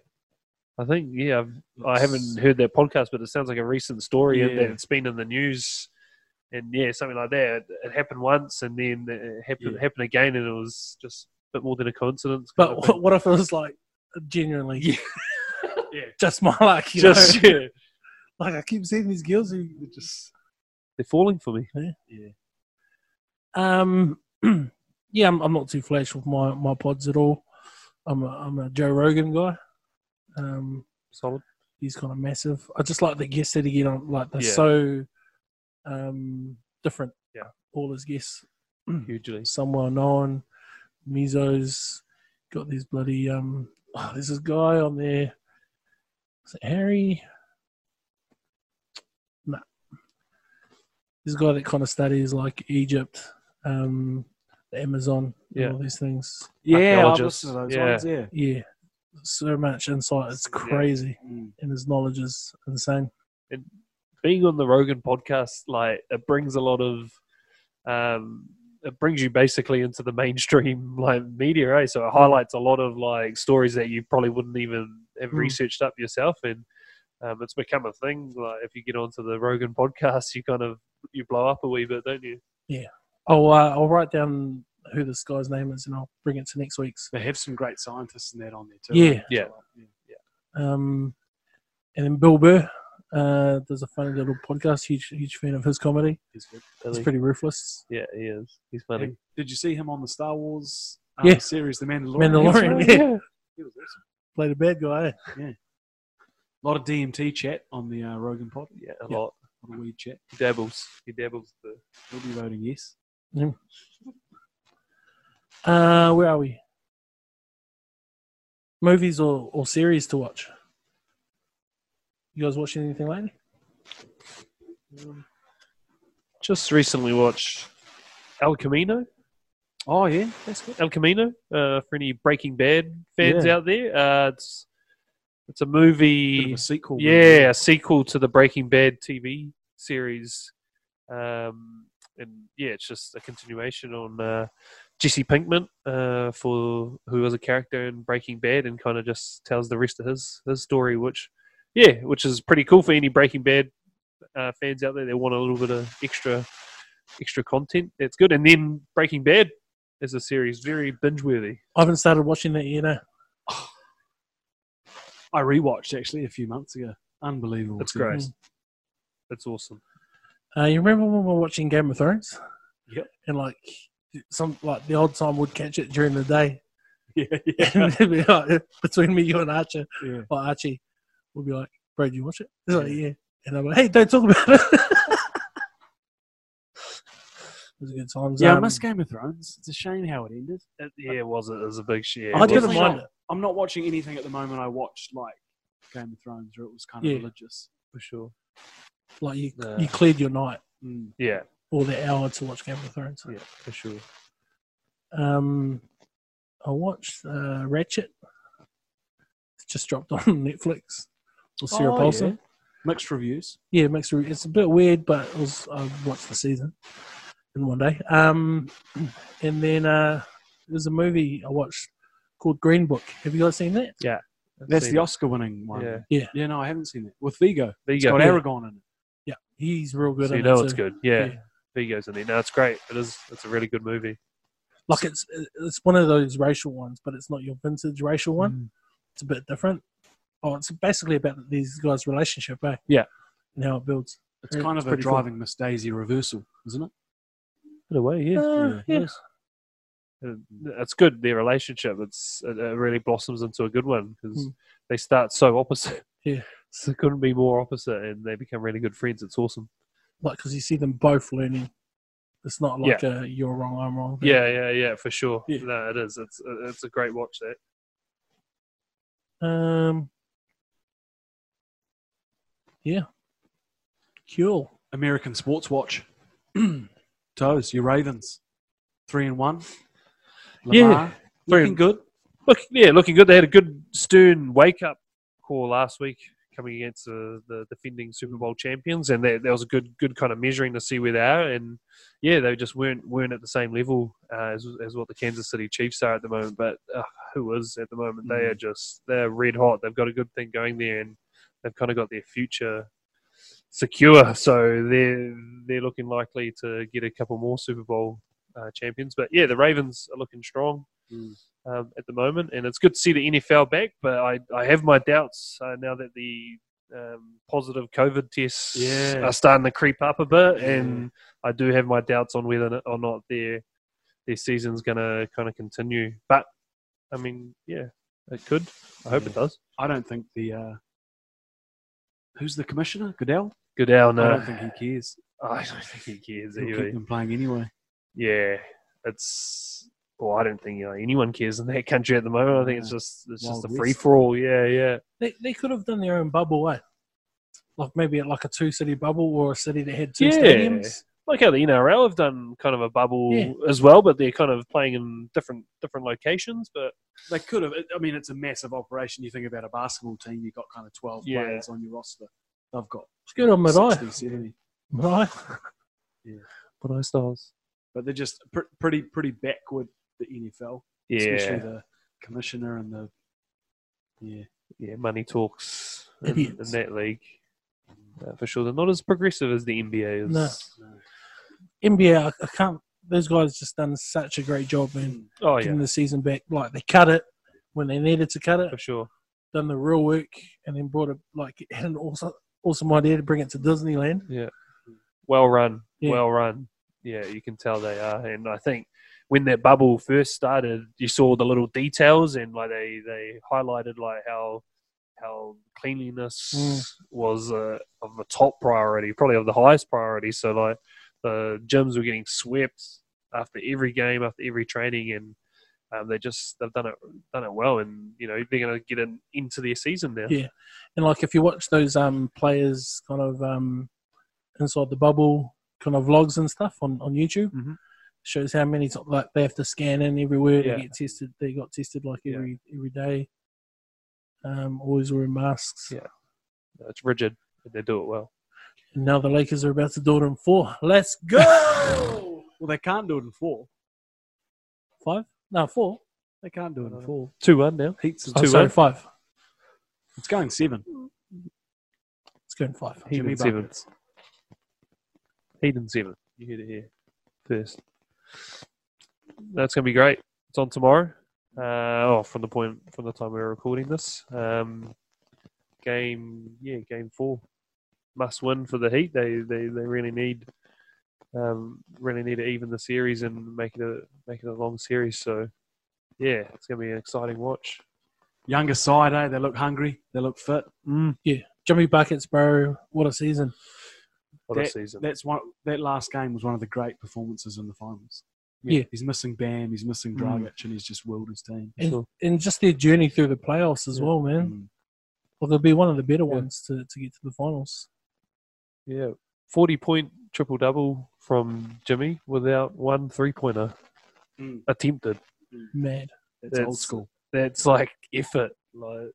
I think, yeah, I've, I haven't heard that podcast, but it sounds like a recent story and Yeah. that it's been in the news. And yeah, something like that. It, it happened once and then it happened, Yeah. happened again, and it was just a bit more than a coincidence. But what, what if it was like genuinely Yeah. yeah. just my luck? You just, know? yeah, like I keep seeing these girls who just they're falling for me. Yeah. Yeah. Um, yeah, I'm, I'm not too flash with my, my pods at all. I'm a, I'm a Joe Rogan guy. Um, Solid. he's kind of massive. I just like the guests that he get on. Like they're Yeah. so um, different. Yeah. all his guests. Hugely. Some well known. Mizo's got this bloody um. Oh, there's this guy on there. Is it Harry? No. This guy that kind of studies like Egypt, um, the Amazon, Yeah. all these things. Yeah, I've listened to those Yeah. ones, yeah. Yeah, so much insight. It's crazy, Mm. and his knowledge is insane. being on the Rogan podcast, like it brings a lot of, um, it brings you basically into the mainstream like media, right? So it highlights a lot of like stories that you probably wouldn't even have Mm. researched up yourself, and um, it's become a thing. Like if you get onto the Rogan podcast, you kind of you blow up a wee bit, don't you? Yeah. I'll uh, I'll write down who this guy's name is, and I'll bring it to next week's. They have some great scientists in that on there too. Yeah. Yeah. Um, and then Bill Burr uh, does a funny little podcast. Huge huge fan of his comedy. He's good. He's pretty ruthless. Yeah, he is. He's funny. And Did you see him on the Star Wars uh, Yeah. series, The Mandalorian? Mandalorian, He was- yeah. He was awesome. Played a bad guy. eh? A lot of DMT chat on the uh, Rogan pod. Yeah, a Yeah. lot. A lot of weed chat. He dabbles. He dabbles. The We'll be voting yes. Uh, where are we? Movies or, or series to watch? You guys watching anything lately? just recently watched El Camino. Oh yeah, that's good. El Camino uh, for any Breaking Bad fans Yeah. out there. Uh, it's it's a movie, a sequel. yeah, a sequel to the Breaking Bad TV series, um, and yeah, it's just a continuation on uh, Jesse Pinkman uh, for who was a character in Breaking Bad, and kind of just tells the rest of his his story, which yeah, which is pretty cool for any Breaking Bad uh, fans out there. They want a little bit of extra extra content. That's good, and then Breaking Bad is a series very binge worthy. I haven't started watching that yet. eh? I rewatched actually a few months ago. Unbelievable. That's series. great. That's awesome. Uh, you remember when we were watching Game of Thrones? Yep. And like some like the old time would catch it during the day. Yeah, yeah. it'd be like, between me, you and Archer, yeah. or Archie, would be like, "Bro, do you watch it?" He's like, "Yeah." And I'm like, "Hey, don't talk about it." it was a good time. Yeah, I Um, miss Game of Thrones. It's a shame how it ended. It, yeah, it was. It was a big shit. I didn't mind it I'm not watching anything at the moment. I watched like Game of Thrones, where it was kind of Yeah. religious. for sure. like you. Nah. You cleared your night Mm. Yeah, or the hour to watch Game of Thrones. yeah, for sure. Um, I watched uh, Ratched. It's just dropped on Netflix. With Sarah Oh, Paulson. yeah. Mixed reviews. Yeah, mixed. Re- it's a bit weird, but it was. I watched the season in one day. Um, and then uh, there's a movie I watched called Green Book. Have you guys seen that? Yeah. That's Seen the it. Oscar-winning one. Yeah. Yeah. Yeah, no, I haven't seen it. With Viggo. There you It's go. got Yeah. Aragorn in it. Yeah, he's real good. So you in know it it's too. good. Yeah, Yeah. Viggo's in there. No, it's great. It is. It's a really good movie. Like it's it's one of those racial ones, but it's not your vintage racial one. Mm. It's a bit different. Oh, it's basically about these guys' relationship, eh? Yeah. And how it builds. It's kind it's of a pretty cool. driving Miss Daisy reversal, isn't it? In a way, yeah. Uh, yeah. yeah. Uh, It's good. Their relationship. It's it, it really blossoms into a good one because Mm. they start so opposite. Yeah. so it couldn't be more opposite, and they become really good friends. It's awesome. Like, because you see them both learning It's not like a you're wrong, I'm wrong. thing. Yeah, yeah, yeah, for sure. Yeah. No, it is. It's it's a great watch. That Um. Yeah. Cool. American Sports Watch. Toes, your Ravens. Three and one. Yeah. Lamar, Three looking good. Look, yeah, looking good. They had a good stern wake up call last week, coming against the, the defending Super Bowl champions, and that, that was a good good kind of measuring to see where they are. And yeah, they just weren't weren't at the same level uh, as as what the Kansas City Chiefs are at the moment. But uh, who is at the moment? They are just they're red hot. They've got a good thing going there, and they've kind of got their future secure. So they're they're looking likely to get a couple more Super Bowl uh, champions. But yeah, the Ravens are looking strong um, at the moment, and it's good to see the NFL back. But I, I have my doubts uh, now that the um, positive COVID tests Yeah. are starting to creep up a bit, and I do have my doubts on whether or not their their season's going to kind of continue. But I mean, yeah, it could. I hope it does. I don't think the uh, who's the commissioner? Goodell. Goodell, no, I don't think he cares. I don't think he cares He'll either. keep them playing anyway. Yeah, it's. Well, I don't think you know, anyone cares in that country at the moment. I think it's just it's Wild just a free for all. Yeah, yeah. They they could have done their own bubble, eh? Like maybe like a two city bubble or a city that had two Yeah. stadiums. like how the NRL have done kind of a bubble Yeah. as well, but they're kind of playing in different different locations. But They could have. I mean, it's a massive operation. You think about a basketball team, you've got kind of 12 Yeah. players on your roster. They've got It's good on Madai. 60, 70. Madai. but I stars, But they're just pr- pretty pretty backward, the NFL, especially the commissioner and the. Yeah. yeah, money talks in, in that league uh, for sure. They're not as progressive as the NBA is. No. No. NBA, I, I can't. Those guys just done such a great job, in Oh yeah, Getting the season back, like they cut it when they needed to cut it, for sure. done the real work, and then brought it like had an awesome, awesome idea to bring it to Disneyland. Yeah, well run, Yeah. well run. Yeah, you can tell they are, and I think. When that bubble first started, you saw the little details, and like they, they highlighted like how how cleanliness Mm. was uh, of the top priority, probably of the highest priority. So like the gyms were getting swept after every game, after every training, and um, they just they've done it done it well, and you know they're going to get in, into their season now. Yeah. And like if you watch those um players kind of um inside the bubble kind of vlogs and stuff on on YouTube, Mhm. shows how many like they have to scan in everywhere. Yeah. They get tested. They got tested like Yeah. every every day. Um, always wearing masks. Yeah. It's rigid, but they do it well. And now the Lakers are about to do it in four. Let's go. Well, they can't do it in four. Five? No, four. They can't do it in Uh, four. Two one now. Heats. Oh, Two sorry, one. five. It's going seven. It's going five. Jimmy Heat seven. buckets. Heat and seven. You hear it here first. That's going to be great. It's on tomorrow. Uh, oh, from the point from the time we were recording this, um, game yeah, game four, must win for the Heat. They they, they really need um, really need to even the series and make it a make it a long series. So yeah, it's going to be an exciting watch. Younger side, eh? They look hungry. They look fit. Yeah. Jimmy buckets, bro. What a season. What a That- season! That's one. That last game was one of the great performances in the finals. Yeah. he's missing Bam. He's missing Mm. Dragic, and he's just willed his team. And, Sure. and just their journey through the playoffs as Yeah. well, man. Mm. Well, they'll be one of the better Yeah. ones to, to get to the finals. Yeah, forty point triple double from Jimmy without one three pointer Mm. attempted. Mad. That's, old school. That's like effort. Like,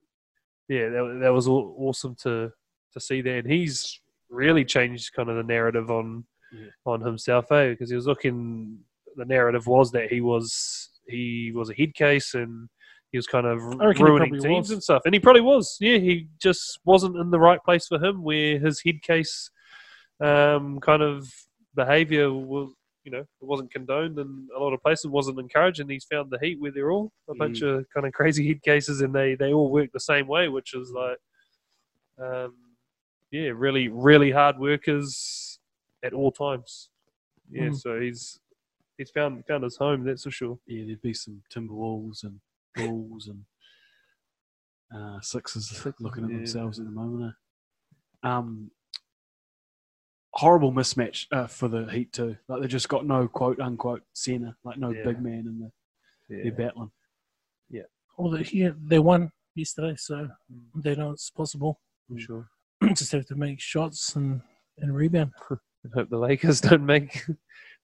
yeah, that, that was aw- awesome to to see there, and he's really changed kind of the narrative on Yeah. on himself, eh? Because he was looking. The narrative was that he was he was a head case and he was kind of I reckon he ruining teams was. and stuff, and he probably was. Yeah, he just wasn't in the right place for him, where his head case um, kind of behaviour was, you know, it wasn't condoned in a lot of places, wasn't encouraged, and he's found the heat where they're all a bunch of kind of crazy head cases, and they they all work the same way, which is like, um, yeah, really really hard workers at all times. Yeah, Mm. so he's he's found found his home, that's for sure. Yeah, there'd be some Timberwolves and Bulls and uh, Sixers looking at yeah. themselves at the moment. eh? Um, horrible mismatch uh, for the Heat too. Like they just got no quote unquote center, like no Yeah. big man in the Yeah. they're battling. Yeah. Well, they, yeah, they won yesterday, so Mm. they know it's possible. I'm sure. Just have to make shots and, and rebound. and hope the Lakers don't make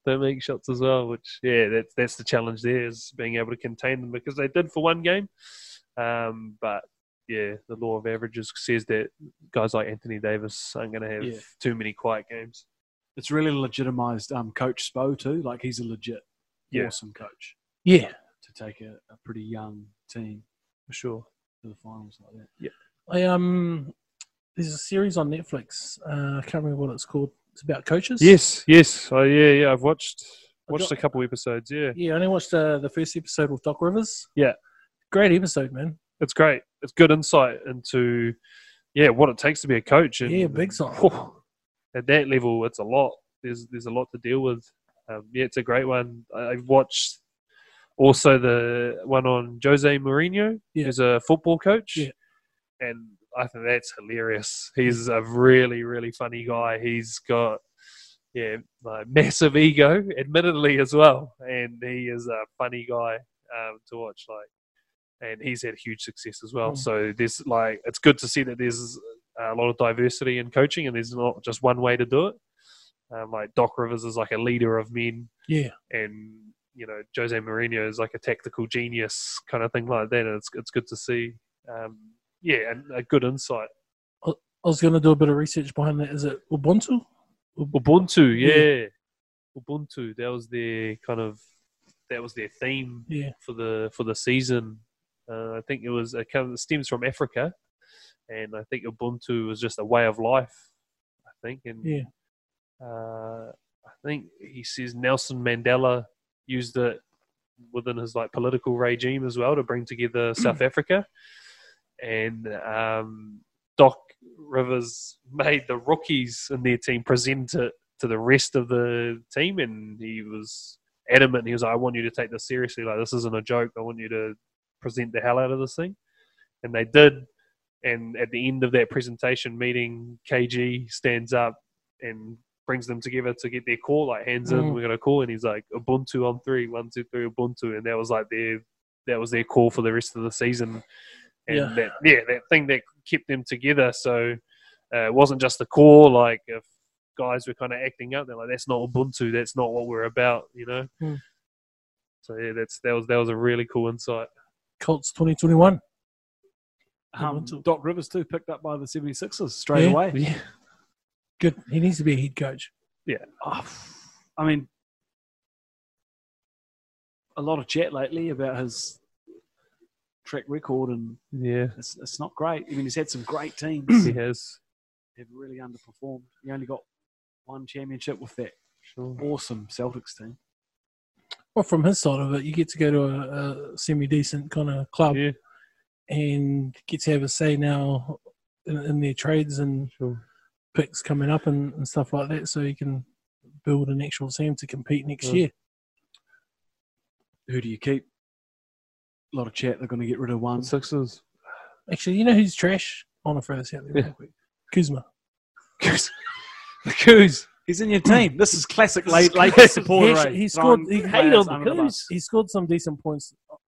don't make shots as well. Which yeah, that's that's the challenge there is being able to contain them because they did for one game, um, but yeah, the law of averages says that guys like Anthony Davis aren't going to have Yeah. too many quiet games. It's really legitimized um, Coach Spo too. Like he's a legit Yeah. awesome coach Yeah, to take a, a pretty young team For sure. to the finals like that. Yeah, I um, there's a series on Netflix. Uh, I can't remember what it's called. It's about coaches. Yes, yes, oh yeah, yeah. I've watched watched got- a couple episodes. Yeah, Yeah, I only watched uh, the first episode with Doc Rivers. Yeah. Great episode, man. it's great. It's good insight into yeah what it takes to be a coach. And, Yeah, big time. at that level, it's a lot. There's there's a lot to deal with. Um, yeah, it's a great one. I've watched also the one on Jose Mourinho, Yeah. who's a football coach, Yeah. and I think that's hilarious. He's a really really funny guy. He's got yeah like massive ego, admittedly as well, and he is a funny guy um, to watch. Like, and he's had huge success as well. Mm. So there's like it's good to see that there's a lot of diversity in coaching, and there's not just one way to do it. Um, like Doc Rivers is like a leader of men, Yeah, and you know Jose Mourinho is like a tactical genius kind of thing like that. And it's it's good to see. Um, yeah, and a good insight. I was going to do a bit of research behind that. Is it Ubuntu? Ubuntu, Yeah. yeah. Ubuntu. That was their kind of that was their theme Yeah, for the for the season. Uh, I think it was it kind of stems from Africa, and I think Ubuntu was just a way of life. I think, and Yeah. uh, I think he says Nelson Mandela used it within his like political regime as well to bring together South Africa, and um, Doc Rivers made the rookies in their team present it to the rest of the team, and he was adamant. He was like, "I want you to take this seriously. Like this isn't a joke. I want you to present the hell out of this thing." And they did. And at the end of that presentation meeting, KG stands up and brings them together to get their call. Like hands in, Mm. we're gonna call. And he's like, "Ubuntu on three, one, two, three, Ubuntu." And that was like their that was their call for the rest of the season. And Yeah. that yeah, that thing that kept them together. So uh, it wasn't just the core. Like if guys were kind of acting up, they're like, "That's not Ubuntu. That's not what we're about," you know. Hmm. So yeah, that's that was that was a really cool insight. Colts 2021. Um, Doc Rivers too picked up by the 76ers straight Yeah. away. Yeah. Good. He needs to be a head coach. Oh, I mean, a lot of chat lately about his track record, and Yeah, it's, it's not great. I mean, he's had some great teams he has. have really underperformed. He only got one championship with that Sure. awesome Celtics team. Well, from his side of it, you get to go to a, a semi decent kind of club Yeah, and get to have a say now in, in their trades and sure. picks coming up and, and stuff like that, so you can build an actual team to compete next year. Who do you keep? A lot of chat. They're going to get rid of one. Sixers. Actually, you know who's trash? I want to throw this out there real quick. Kuzma. the Kuz. He's in your team. This is classic This is late Lakers supporter. He- rate. he scored- he hated on the under Coos. He scored some decent points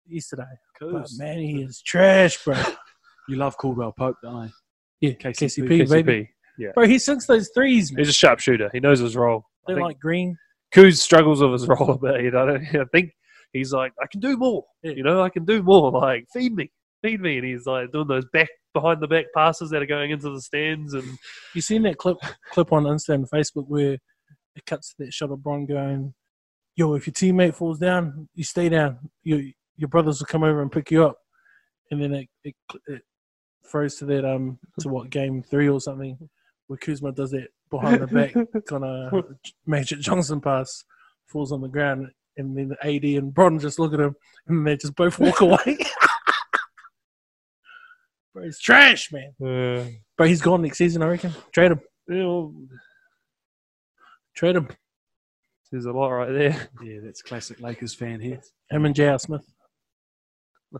yesterday. But man, he is trash, bro. You love Caldwell Pope, don't you? Yeah, KCP, KCP, baby. Yeah. Bro, he sinks those threes, man. He's a sharpshooter. He knows his role. They're like green. Kuz struggles with his role a bit. You know, I think he's like, I can do more. Yeah. You know, I can do more. Like, feed me, feed me. And he's like doing those back behind the back passes that are going into the stands. And You seen that clip clip on Instagram and Facebook where it cuts to that shot of Bron going, "Yo, if your teammate falls down, you stay down. Your your brothers will come over and pick you up." And then it it, it throws to that um to what game three or something where Kuzma does that behind the back kind of Magic Johnson pass, falls on the ground, and then the AD and Bron just look at him and they just both walk away. Bro, he's trash, man. uh, Bro, he's gone next season, I reckon. Trade him. you know, Trade him. there's a lot right there. Yeah, that's classic Lakers fan here. Him and J.R. Smith.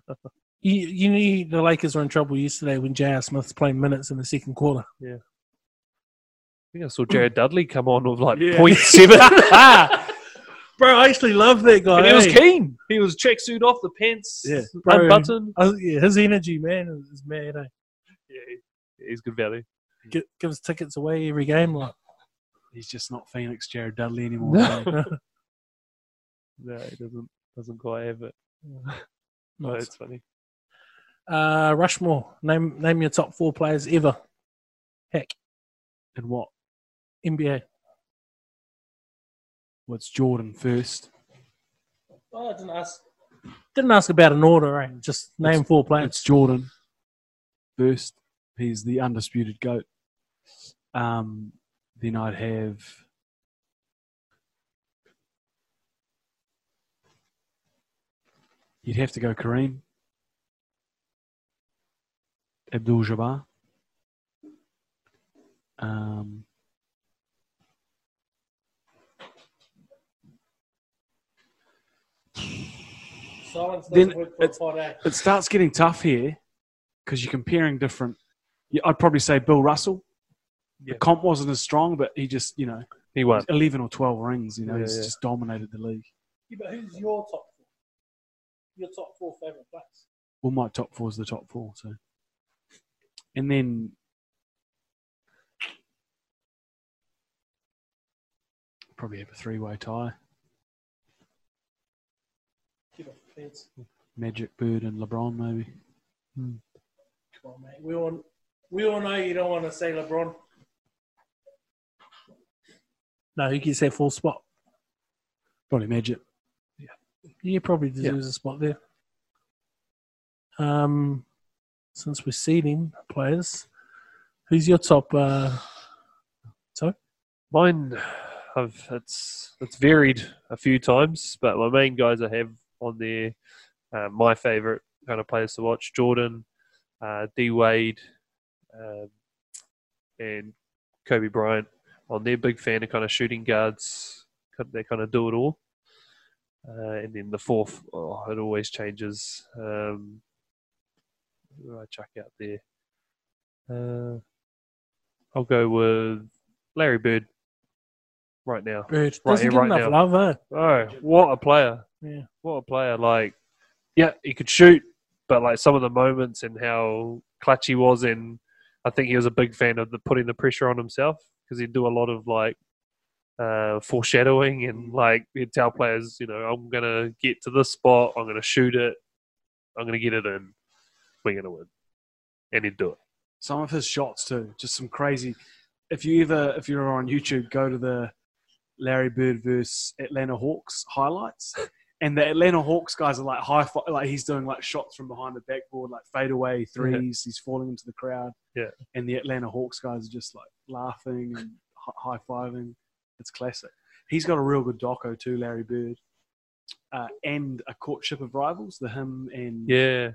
you, you knew the Lakers were in trouble yesterday when J.R. Smith's playing minutes in the second quarter. Yeah. I think I saw Jared Dudley come on with like Yeah. point seven. Bro, I actually love that guy. and he was eh? keen. He was tracksuit off the pants, Yeah. Bro. unbuttoned. I- yeah, his energy, man, is mad. Eh? Yeah, he- he's good value. Gi- gives tickets away every game. Like, He's just not Phoenix Jared Dudley anymore. No. No, he doesn't doesn't quite have it. No, it's funny. Uh, Rushmore. Name name your top four players ever. Heck, and what? NBA. What's Jordan first? Oh, I didn't ask. Didn't ask about an order, right? Just name four players. It's Jordan first. He's the undisputed goat. Um, then I'd have you'd have to go Kareem, Abdul Jabbar. Um, Silence Then doesn't for it's- a pod, eh? it starts getting tough here because you're comparing different. I'd probably say Bill Russell. Yeah. The comp wasn't as strong, but he just, you know, He won. 11 or 12 rings, you know, Yeah, he's yeah. just dominated the league. Yeah, but who's your top four? Your top four favorite players? Well, my top four is the top four, so. And then probably have a three-way tie: Get off the fence. Magic, Bird, and LeBron, maybe. Come on, mate. We all, we all know you don't want to say LeBron. No, he gets that full spot. Probably Magic. Yeah, he probably deserves a spot there. Um, since we're seeding players, who's your top? Uh, so, Mine, I've it's it's varied a few times, but my main guys I have on there, uh, my favorite kind of players to watch: Jordan, uh, D Wade, um, and Kobe Bryant. On there, big fan of kind of shooting guards. They kind of do it all. Uh, and then the fourth, oh, it always changes. Um, who do I chuck out there? Uh, I'll go with Larry Bird right now. Bird? Right Doesn't here, get right enough now. love, eh? Oh, what a player! Yeah. What a player! Like, yeah, he could shoot, but like some of the moments and how clutch he was in, I think he was a big fan of the putting the pressure on himself because he'd do a lot of like uh, foreshadowing and like he'd tell players, you know, I'm gonna get to this spot, I'm gonna shoot it, I'm gonna get it in, we're gonna win, and he'd do it. Some of his shots too, just some crazy. If you ever, if you're on YouTube, go to the Larry Bird versus Atlanta Hawks highlights, and the Atlanta Hawks guys are like high, fi- like he's doing like shots from behind the backboard, like fadeaway threes. He's falling into the crowd. Yeah. and the Atlanta Hawks guys are just like laughing and high fiving. It's classic. He's got a real good doco too, Larry Bird, uh, and a courtship of rivals. The him and Yeah,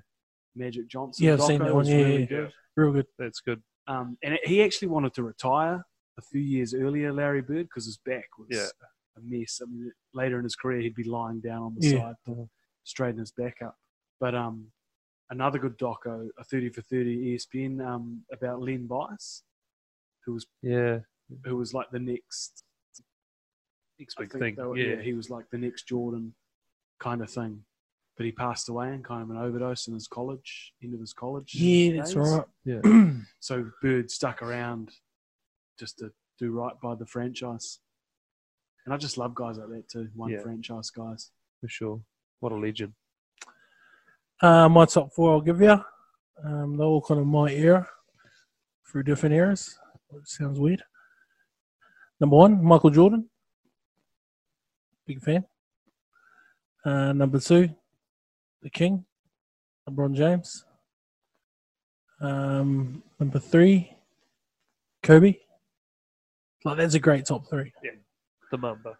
Magic Johnson. Yeah, I've seen that one, is yeah, really yeah. good. Real good. that's good. Um, and it, he actually wanted to retire a few years earlier, Larry Bird, because his back was Yeah. A mess. I mean, later in his career, he'd be lying down on the Yeah. side to straighten his back up. But um, another good doco, a 30 for 30 ESPN, um, about Len Bias, who was Yeah, who was like the next next big thing. were- yeah. he was like the next Jordan kind of thing. But he passed away in kind of an overdose in his college, end of his college. Yeah, that's right. Yeah. So Bird stuck around just to do right by the franchise. And I just love guys like that too, one Yeah. franchise guys. for sure. What a legend. Uh, my top four, I'll give you. Um, they're all kind of my era through different eras. Sounds weird. Number one, Michael Jordan. Big fan. Uh, number two, the King, LeBron James. Um, number three, Kobe. Like that's a great top three. The Mamba.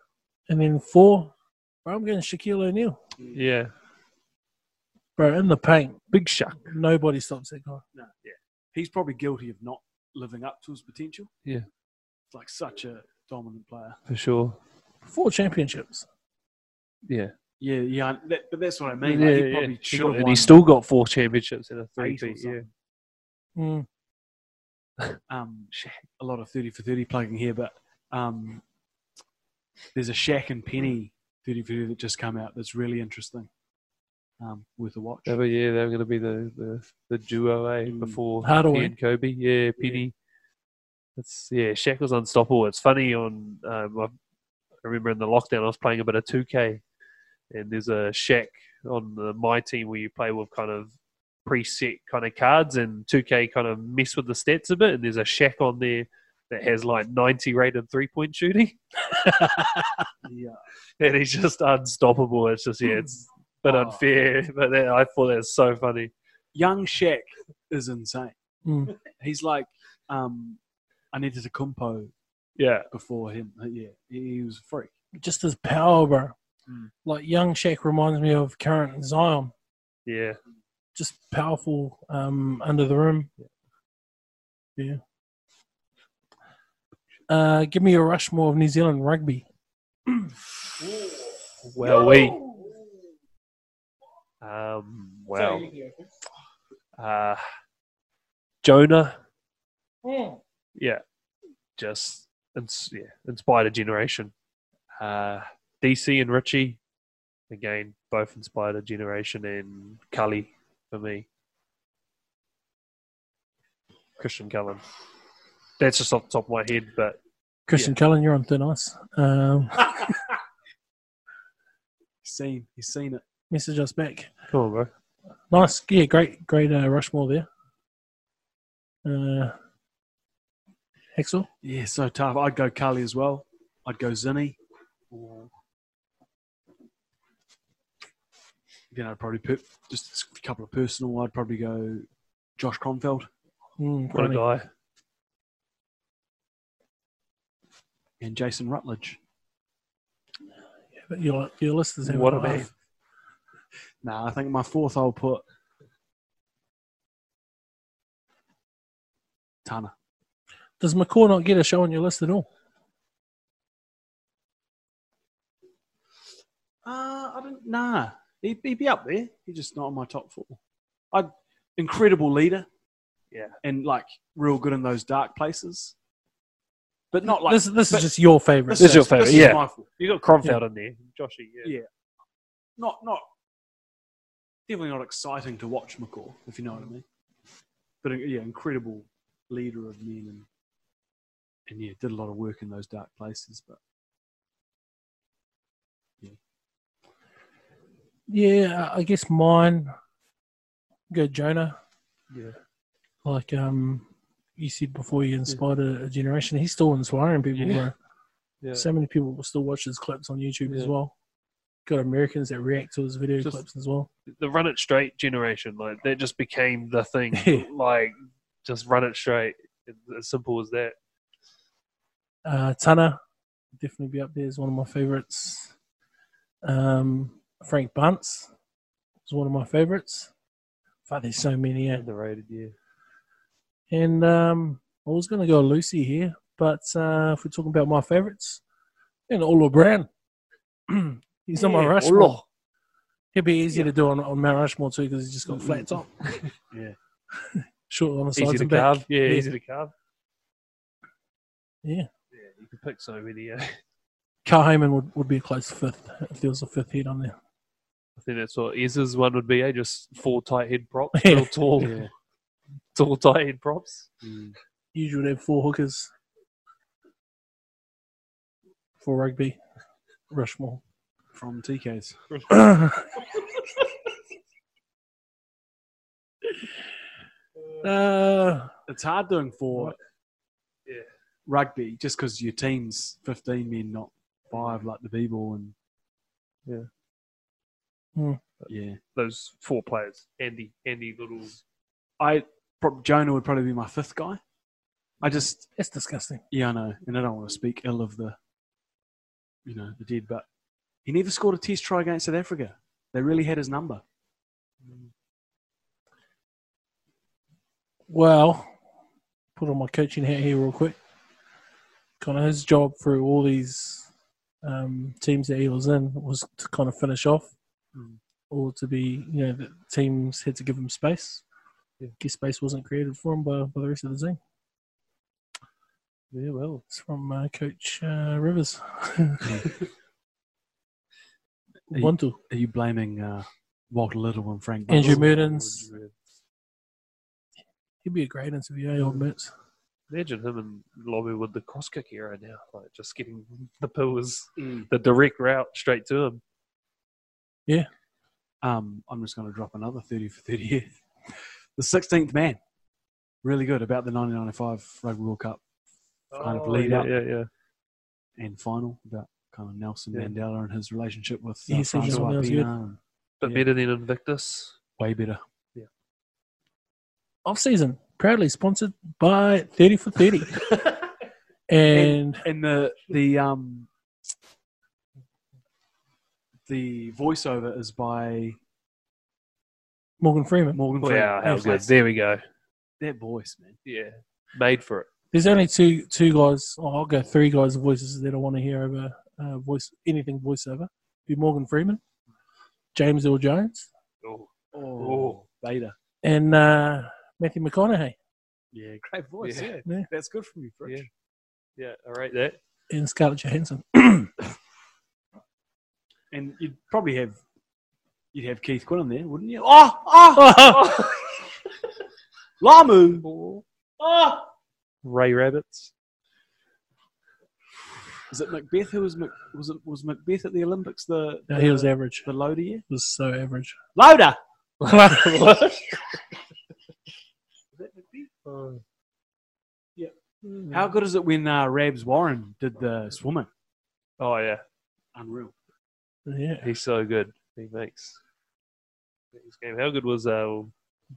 And then four, bro, I'm getting Shaquille O'Neal. Yeah, Bro, in the paint, big Shaq. nobody stops that guy. No, yeah. He's probably guilty of not living up to his potential. Yeah. Like such a dominant player. For sure. Four championships. Yeah. Yeah, yeah. That, but that's what I mean. yeah, like, he yeah. probably He should got- have and won. he still got four championships in a three Eight or peat. Yeah. Mm. um, a lot of 30 for 30 plugging here, but um, there's a Shaq and Penny 30 for 30 that just come out that's really interesting. Um, worth a watch. Yeah, but yeah, they're going to be the, the, the duo, eh? Mm. Before Hardaway. and Kobe. Yeah, Penny. It's yeah, Shaq was unstoppable. It's funny on um, I remember in the lockdown I was playing a bit of 2K, and there's a Shaq on the, my team where you play with kind of preset kind of cards, and 2K kind of mess with the stats a bit, and there's a Shaq on there that has like 90 rated three point shooting, Yeah. and he's just unstoppable. It's just yeah, it's a bit Oh. unfair, but that, I thought that was so funny. Young Shaq is insane. Mm. He's like um, Antetokounmpo Yeah, before him. Uh, Yeah, he, he was a freak. Just his power, bro. Mm. Like young Shaq reminds me of current Zion. yeah. Just powerful um, under the rim. Yeah. Uh, give me a Rushmore of New Zealand rugby. Well, we. Um, well, uh, Jonah, yeah, just ins- yeah, inspired a generation. Uh, DC and Richie, again, both inspired a generation, and Cully for me. Christian Cullen. That's just off the top of my head, but Christian Cullen, you're on thin ice. Um, He's seen, he's seen it. message us back. come on, bro. Nice. Yeah, great, great uh, Rushmore there. Uh, Axel? Yeah, so tough. I'd go Carly as well. I'd go Zinni. Then I'd probably put just a couple of personal. I'd probably go Josh Kronfeld Mm, What a guy. And Jason Rutledge. Yeah, but Your, your list is What a man. Nah, I think my fourth I'll put Tana. Does McCaw not get a show on your list at all? Uh, I don't. Nah, he'd, he'd be up there. He's just not on my top four. I'd incredible leader. Yeah. and like real good in those dark places, but not like this this is just your favorite. This is your favourite, yeah. my four. You got Kronfeld in there, Joshy. Yeah. Yeah. Not not definitely not exciting to watch McCaw, if you know what I mean. But yeah, incredible leader of men and and yeah, did a lot of work in those dark places. But Yeah, I guess mine. Go Jonah. Yeah. Like um, you said before, you inspired a, a generation. He's still inspiring people. Yeah. Bro. Yeah. So many people will still watch his clips on YouTube as well. Got Americans that react to his video Just- clips as well. the run it straight generation, like that just became the thing. Like just run it straight. It's as simple as that. Uh, Tana, definitely be up there as one of my favorites. Um, Frank Bunce is one of my favorites. Fuck, there's so many. Yeah. Underrated, yeah. And um, I was going to go Lucy here, but uh, if we're talking about my favorites, and Olo Brown. he's on my Yeah, Rushmore. Olo. He'd be easy to do on, on Mount Rushmore too because he's just got flat top. Yeah. Short on the sides Easy to and back. carve. Yeah, Yeah. easy to carve. Yeah. Yeah, you could pick so many. Uh, Carl Hayman would, would be a close fifth if there was a fifth head on there. I think that's what Ez's one would be. Eh? Just four tight head props, Yeah. real tall, yeah. tall tight head props. Mm. Usually would have four hookers for rugby. Rushmore. from TK's. uh, It's hard doing for Yeah. rugby just because your team's 15 men, not five like the B-ball and Yeah. Hmm. yeah. Those four players. Andy, Andy, little. I prob- Jonah would probably be my fifth guy. I just it's disgusting. yeah I know, and I don't want to speak ill of the you know the dead, but he never scored a test try against South Africa. They really had his number. Well, put on my coaching hat here real quick. Kind of his job through all these um, teams that he was in was to kind of finish off, Mm. or to be, you know, the teams had to give him space. Yeah. Guess space wasn't created for him by, by the rest of the team. Yeah, well. It's from uh, Coach uh, Rivers. you- One two. Are you blaming uh, Walter Little and Frank? Andrew Buckley? Mehrtens. He'd be a great interview, eh, old Mertz? Imagine him and Lobby with the cross kick era now, like just getting the pillars, Mm. the direct route straight to him. Yeah. Um, I'm just going to drop another 30 for 30 here. The 16th man. Really good about the 1995 Rugby World Cup Kind of lead Oh, yeah, up. yeah, yeah. and final about kind of Nelson Yeah. Mandela and his relationship with Yeah, uh, so Francois Pienaar. But Yeah. better than Invictus. Way better. Yeah. Off season, proudly sponsored by 30 for 30. and And the the um the voiceover is by Morgan Freeman. Morgan Freeman. Wow, how Yeah, good. There we go. That voice, man. Yeah. Made for it. There's only two two guys. Oh, I'll go three guys' voices that I want to hear over uh, voice anything voiceover. Be Morgan Freeman, James Earl Jones, Oh, Oh, Vader. and uh, Matthew McConaughey, Yeah, great voice. Yeah. Yeah, Yeah. that's good for you, Fritz. Yeah. yeah, I rate that. and Scarlett Johansson. And you'd probably have you'd have Keith Quinn in there, wouldn't you? Oh, oh, Lamu. Oh. Ray Rabbits. Is it Macbeth who was Mac, was it was Macbeth at the Olympics the no, he was average. the loader year? He was so average. Loader. Oh. How good is it when uh, Rabs Warren did the swimming? Oh, yeah. Unreal. Yeah, He's so good. He makes his game. How good was uh,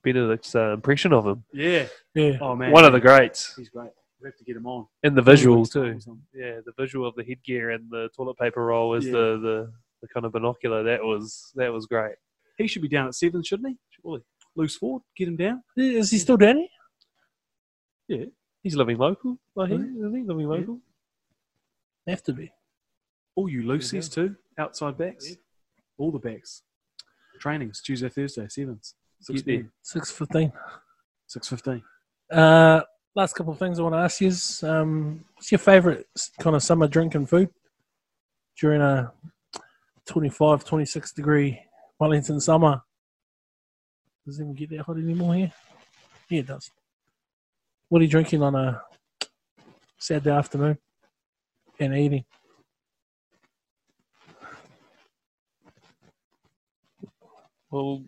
Benedict's uh, impression of him? Yeah. yeah. Oh man, One of the greats. He's great. We have to get him on. And the visual, Next time too. Yeah, the visual of the headgear and the toilet paper roll as Yeah. the, the, the kind of binocular. That was that was great. He should be down at seven, shouldn't he? Surely. Loose forward, get him down. Is he still Danny? Yeah. He's living local, I think. Isn't he living local? Have to be. All you Lucy's too, outside backs. Yeah. All the backs. Trainings Tuesday, Thursday, sevens, six Get there. p.m., Six fifteen. six fifteen. Uh, last couple of things I want to ask you is, um, what's your favourite kind of summer drink and food during a 25, 26 degree Wellington summer? Does it even get that hot anymore here? Yeah, it does. What are you drinking on a Saturday afternoon and eating? Well,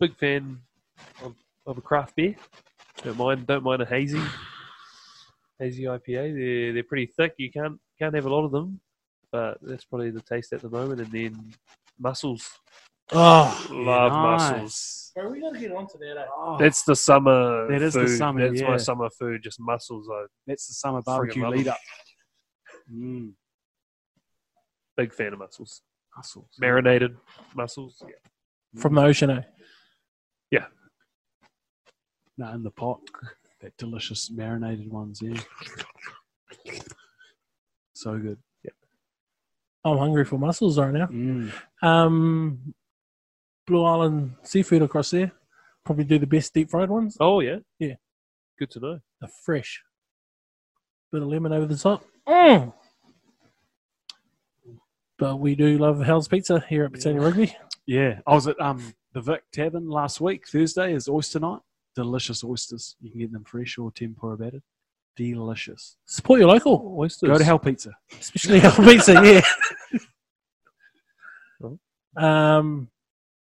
big fan of, of a craft beer. Don't mind don't mind a hazy hazy IPA. They're they're pretty thick. You can't can't have a lot of them, but that's probably the taste at the moment. And then mussels. Oh, Love mussels. Bro, we got to get onto that. Eh? Oh, That's the summer. That is the food. summer, That's yeah. my summer food. Just mussels. I that's the summer friggin' barbecue love lead them. up. Mm. big fan of mussels. Mussels. Marinated mussels. Yeah. From the ocean, eh? No, in the pot. That delicious marinated ones, yeah. So good. Yeah. I'm hungry for mussels right now. Mm. Um, Blue Island seafood across there. Probably do the best deep fried ones. Oh yeah. Yeah. Good to know. They're fresh. Bit of lemon over the top. Mm. But we do love Hell's Pizza here at Britannia Rugby. Yeah, I was at um the Vic Tavern last week. Thursday is oyster night. Delicious oysters. You can get them fresh or tempura battered. Delicious. Support your local, Oysters. Go to Hell Pizza. especially Hell Pizza. Yeah. Um,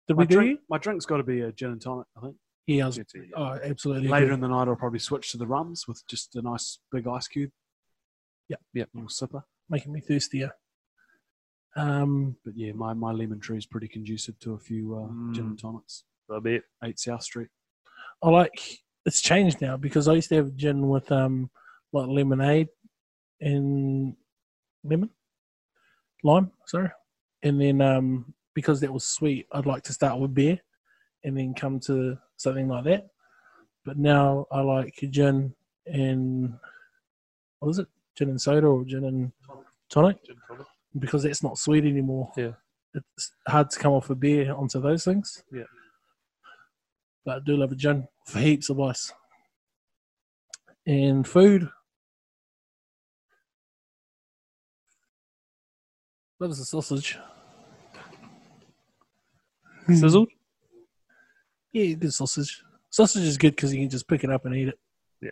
did My, we drink, you? my drink's got to be a gin and tonic. I think. Yeah, I was, to- oh, absolutely. Later agree. in the night, I'll probably switch to the rums with just a nice big ice cube. Yep. Yep. Little sipper. making me thirstier. Um, But yeah, my, my lemon tree is pretty conducive to a few uh, gin and tonics. I bet. 8 South Street. I like it's changed now because I used to have gin with um like lemonade and lemon, lime, sorry, and then um because that was sweet, I'd like to start with beer and then come to something like that. But now I like gin and what is it? Gin and soda or gin and tonic Gin tonic because it's not sweet anymore. Yeah. It's hard to come off a beer onto those things. Yeah. But I do love a gin for heaps of ice. And food. That was a sausage. Hmm. Sizzled? yeah, good sausage. Sausage is good because you can just pick it up and eat it. Yeah.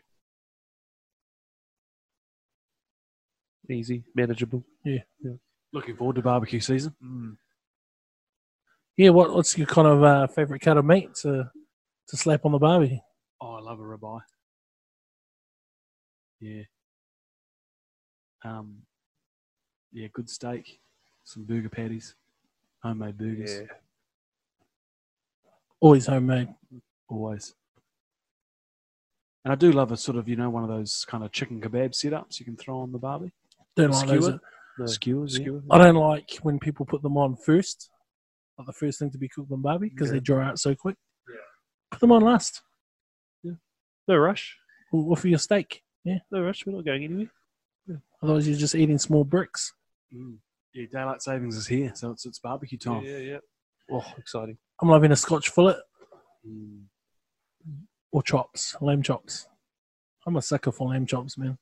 Easy, manageable. Yeah. yeah. Looking forward to barbecue season. Mm. Yeah, what what's your kind of uh, favorite cut of meat to to slap on the barbie? Oh, I love a ribeye. Yeah. Um. Yeah, good steak, some burger patties, homemade burgers, Yeah. Always homemade. always. And I do love a sort of you know one of those kind of chicken kebab setups you can throw on the barbie. Don't like those. Skewer? No. Skewers, yeah. I don't like when people put them on first, like the first thing to be cooked on barbie because Yeah. they dry out so quick. Yeah. Put them on last. Yeah. No rush. Or, or for your steak. Yeah. No rush. We're not going anywhere. Yeah. Otherwise, you're just eating small bricks. Mm. Yeah, daylight savings is here, so it's it's barbecue time. Yeah, yeah. Oh, exciting. I'm loving a Scotch fillet Mm. or chops, lamb chops. I'm a sucker for lamb chops, man.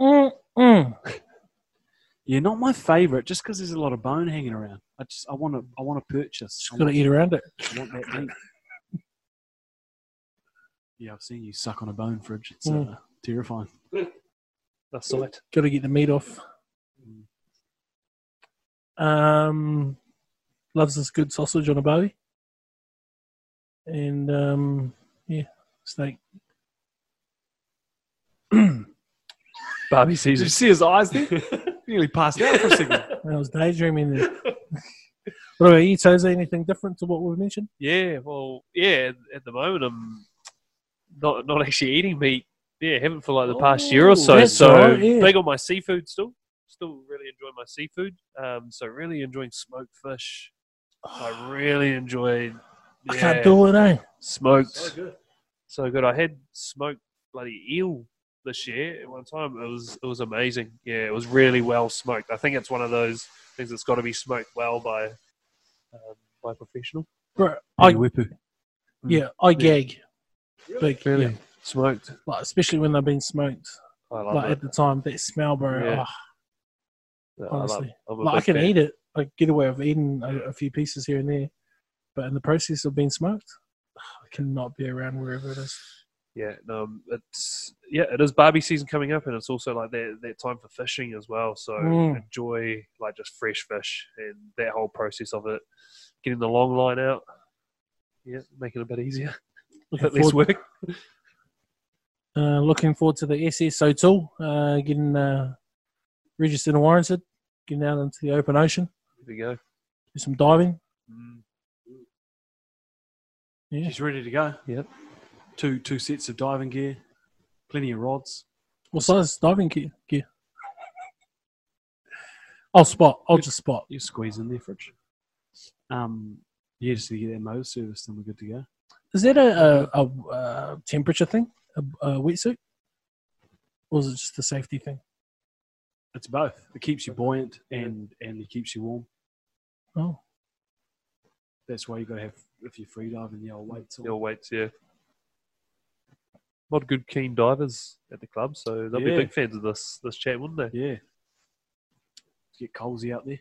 Mm, mm. Yeah, not my favorite, just because there's a lot of bone hanging around. I just I want to I want to purchase. Just I got to eat around it. I want that meat. Yeah, I've seen you suck on a bone fridge. It's Mm. uh, terrifying. That's sight. Got to get the meat off. Um, loves this good sausage on a barbie. And um, yeah, steak. Barbie sees. Did you see his eyes there? Nearly passed out for a second. I was daydreaming there. what about you, Toza? Anything different to what we've mentioned? Yeah, well, yeah. At, at the moment, I'm not not actually eating meat. Yeah, haven't for like the past year Oh, or so. So all right, yeah. big on my seafood still. Still really enjoy my seafood. Um, so really enjoying smoked fish. I really enjoyed. I can't do it, eh? smoked. So good. I had smoked bloody eel this year at one time. It was it was amazing. Yeah, it was really well smoked. I think it's one of those things that's got to be smoked well by um, by a professional. Bro, I, whipper. yeah, I gag. Big, Really yeah. smoked. Like, especially when they've been smoked. I love Like it. at the time, that smell, bro. Yeah. ah, Yeah, I love- honestly. I'm like I can fan. eat it. I get away with eating a, a few pieces here and there, but in the process of being smoked, I cannot be around wherever it is. Yeah, um, it's yeah, it is Barbie season coming up, and it's also like that that time for fishing as well. So Mm. enjoy like just fresh fish and that whole process of it, getting the long line out. Yeah, make it a bit easier, a Looking bit less forward, work. uh, looking forward to the SSO tool, uh, getting uh, registered and warranted, getting out into the open ocean, There we go. do some diving. Mm. Yeah. She's ready to go. Yep. Two two sets of diving gear, plenty of rods. What size diving gear? gear? I'll spot. I'll just spot. You squeeze in there, fridge. Um, yeah, just to get that motor service, then we're good to go. Is that a, a, a, uh temperature thing? A, a wetsuit? Or is it just a safety thing? It's both. It keeps you buoyant and and it keeps you warm. Oh, That's why you got to have if you're free diving the old weights. on. Your weights, yeah. Lot of good keen divers at the club, so they'll be big fans of this this chat, wouldn't they? Yeah. Get cozy out there.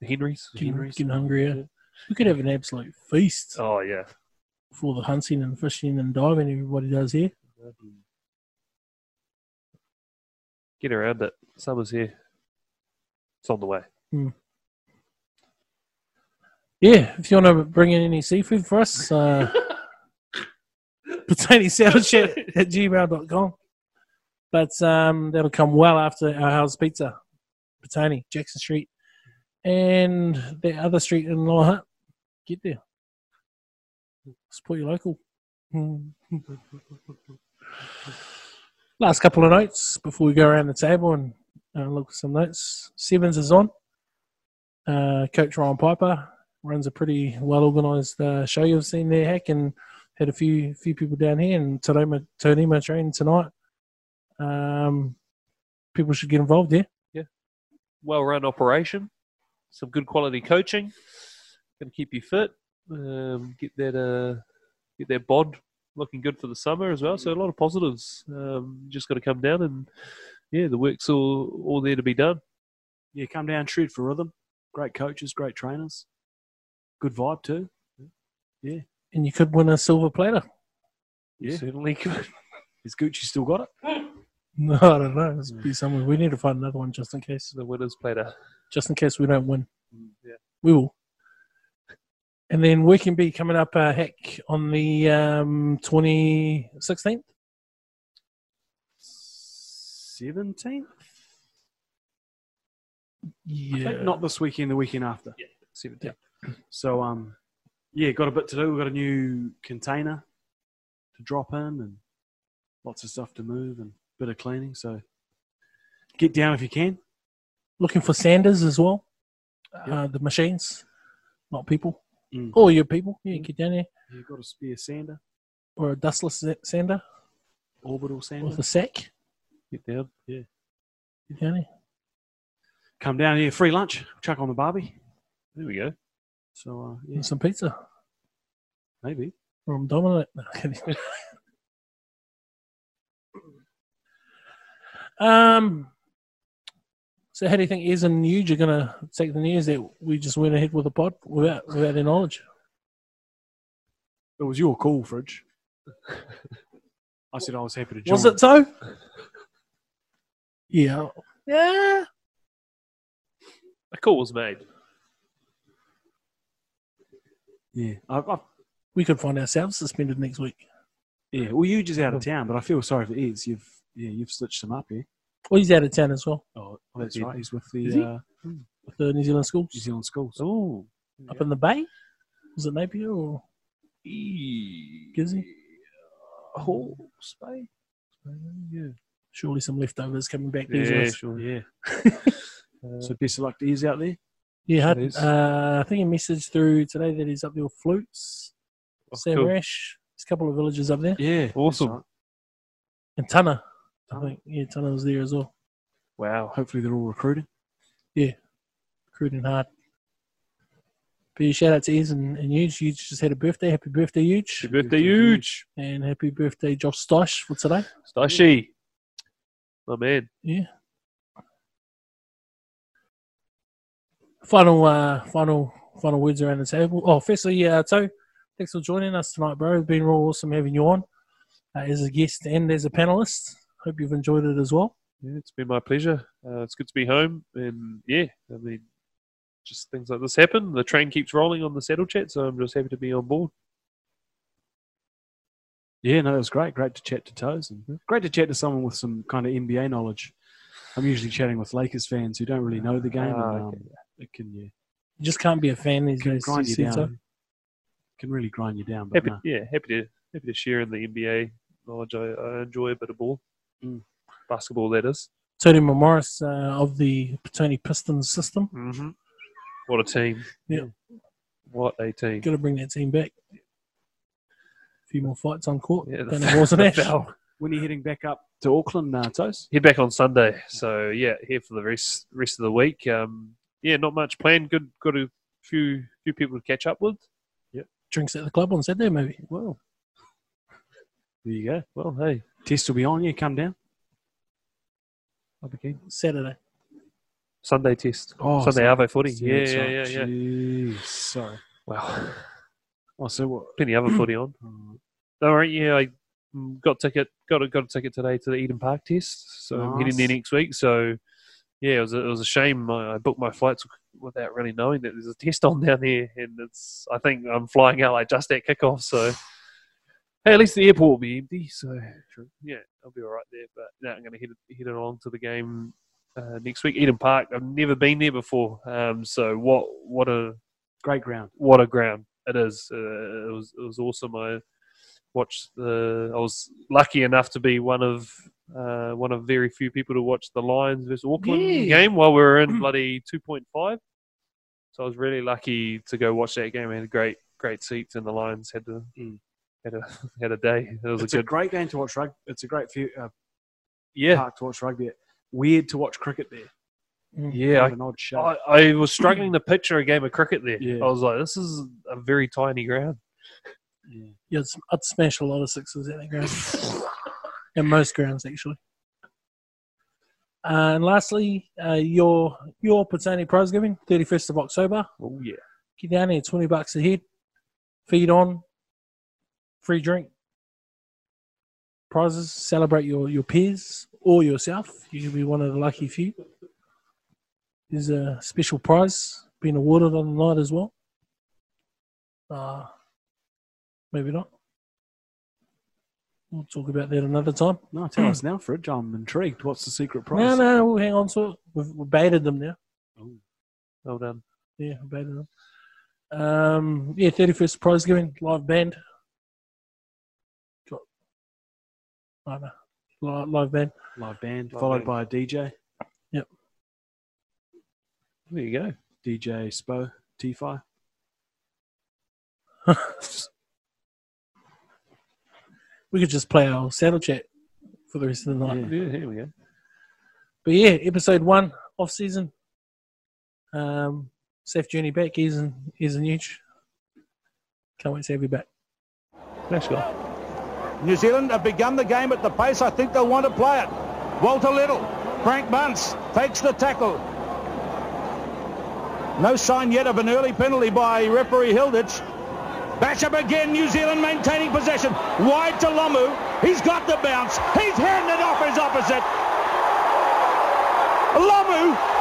The Henrys. getting, Henry's. getting hungry. Yeah. We could have an absolute feast Oh yeah. for the hunting and fishing and diving everybody does here. Get around it. Summer's here. It's on the way. Yeah, if you want to bring in any seafood for us, uh, potato salad chat at gmail.com. But um, that'll come well after our house pizza, Petone, Jackson Street, and the other street in Lower Hutt. Get there. Support your local. Last couple of notes before we go around the table and uh, look at some notes. Sevens is on. Uh, Coach Ryan Piper runs a pretty well organised uh, show you've seen there, Heck, and had a few few people down here. And Tonema, Tonema training tonight. Um, people should get involved, yeah. Well run operation. Some good quality coaching. Going to keep you fit. Um, get that uh, get that bod looking good for the summer as well. So a lot of positives. Um, just got to come down and yeah, the work's all all there to be done. yeah, come down, shred for rhythm. Great coaches, great trainers. Good vibe too. And you could win a silver platter. Yeah. Certainly could. Is Gucci still got it? No, I don't know. It's be somewhere. We need to find another one just in case. The winners platter. Just in case we don't win. Yeah. We will. And then we can be coming up uh, heck on the um, 2016th. Seventeenth. Yeah. Not this weekend. The weekend after. 17. So um, yeah, got a bit to do. We've got a new container to drop in and lots of stuff to move and a bit of cleaning. So get down if you can. Looking for sanders as well. Yep. Uh, the machines, not people. Mm. Or your people. Yeah, get down there. You've got a spare sander, Or a dustless sa- sander orbital sander. with a sack. Get down. Yeah. Get down there. Come down here, free lunch. Chuck on the barbie. There we go. So uh, yeah, And some pizza maybe. from Dominic. No, um. So, how do you think Ez and Huge are going to take the news that we just went ahead with the pod without without their knowledge? It was your call, Fridge. I said I was happy to join. Was it so? Yeah. Yeah. A call was made. Yeah. I, I, We could find ourselves suspended next week. yeah. Well, you just out of town, but I feel sorry for Ez. You've yeah, you've stitched him up here. Well, he's out of town as well Oh, that's Yeah. right. He's with Is he? the uh, with the New Zealand schools New Zealand schools. Oh. up in the bay. Was it Napier or Gizzy? Oh, Spay. Yeah. Surely some leftovers coming back these Yeah, sure. Yeah. Uh, So best of luck to Ez out there. Yeah, It is. uh, I think a message through today that he's up there with Flutes, oh, Sam cool. Rash. There's a couple of villages up there. Yeah. Awesome. right. And Tana. I think, yeah, Tana was there as well. Wow. Hopefully they're all recruiting. Yeah, recruiting hard. But yeah, shout out to Ez and, and Huge. Huge just had a birthday. Happy birthday, Huge. Happy birthday, huge. And happy birthday, Josh Stosh, for today. Stashi. My man. Yeah. Final, uh, final, final words around the table. Oh, firstly, uh, To, thanks for joining us tonight, bro. It's been real awesome having you on uh, as a guest and as a panelist. Hope you've enjoyed it as well. Yeah, it's been my pleasure. Uh, it's good to be home, and yeah, I mean, just things like this happen. The train keeps rolling on the saddle chat, so I'm just happy to be on board. Yeah, no, it was great. Great to chat to Toes and great to chat to someone with some kind of NBA knowledge. I'm usually chatting with Lakers fans who don't really know the game. Ah, and, okay. It can yeah, You just can't be a fan these can days. grind you down. Can really grind you down. But Happy, no. yeah, happy to happy to share in the NBA knowledge. I, I enjoy a bit of ball, Mm. basketball that is. Tony Morris uh, of the Petone Pistons system. Mm-hmm. What a team! Yeah. what a team! Got to bring that team back. A few more fights on court. Yeah, Don't have Walls and the foul. when are you heading back up to Auckland, uh, Toes? Head back on Sunday, so yeah, here for the rest rest of the week. Um, yeah, not much planned. Good, got a few few people to catch up with. Drinks at the club on Saturday, maybe. Well, There you go. well, hey, Test will be on. You come down. I'll be keen. Saturday. Sunday test. Oh, Sunday Arvo footy. Yeah, yeah, right. yeah, yeah. Jeez, sorry. Wow, Oh, so what? plenty other footy on. All right, yeah, I got ticket, got a got a ticket today to the Eden Park test, so I'm heading there next week. So yeah, it was a, it was a shame. I, I booked my flights without really knowing that there's a test on down there, and it's I think I'm flying out like just at kickoff. So hey, at least the airport will be empty. So yeah, I'll be all right there. But now I'm going to head head along to the game uh, next week. Eden Park. I've never been there before. Um, so what what a Great ground. what a ground it is. Uh, it was it was awesome. I watched the. I was lucky enough to be one of uh, one of very few people to watch the Lions versus Auckland Yeah. game while we were in bloody two point five. So I was really lucky to go watch that game. I had great great seats, and the Lions had to Mm. had a had a day. It was It's a a great game to watch rugby. It's a great few, uh, yeah. park to watch rugby. at. Weird to watch cricket there. Yeah, Kind of an odd shape. I, I was struggling to picture a game of cricket there. Yeah. I was like, this is a very tiny ground. yeah. Yeah, I'd smash a lot of sixes in that ground. and most grounds, actually. Uh, and lastly, uh, your your Petone prize giving, 31st of October. Oh yeah. Get down here, 20 bucks a head. Feed on, free drink, prizes. Celebrate your, your peers or yourself. You can be one of the lucky few. There's a special prize being awarded on the night as well. Uh, maybe not. We'll talk about that another time. No, tell us now, Fridge. I'm intrigued. What's the secret prize? No, no, we'll hang on to it. We've, we've baited them now. Oh. Well done. Yeah, I baited them. Um, yeah, 31st prize giving, live band. Got, I don't know, live, live band. Live band, Live followed band. by a DJ. Yep. There you go. DJ Spo, T-Fi. we could just play our saddle chat for the rest of the night. Yeah. Yeah, here we go. But yeah, episode one, off season. Um, safe journey back. He's and he's and huge. Can't wait to have you back. Thanks, guy. New Zealand have begun the game at the pace I think they'll want to play it. Walter Little, Frank Bunce takes the tackle. No sign yet of an early penalty by referee Hilditch. Bash up again, New Zealand maintaining possession. Wide to Lomu. He's got the bounce. He's handed off his opposite. Lomu.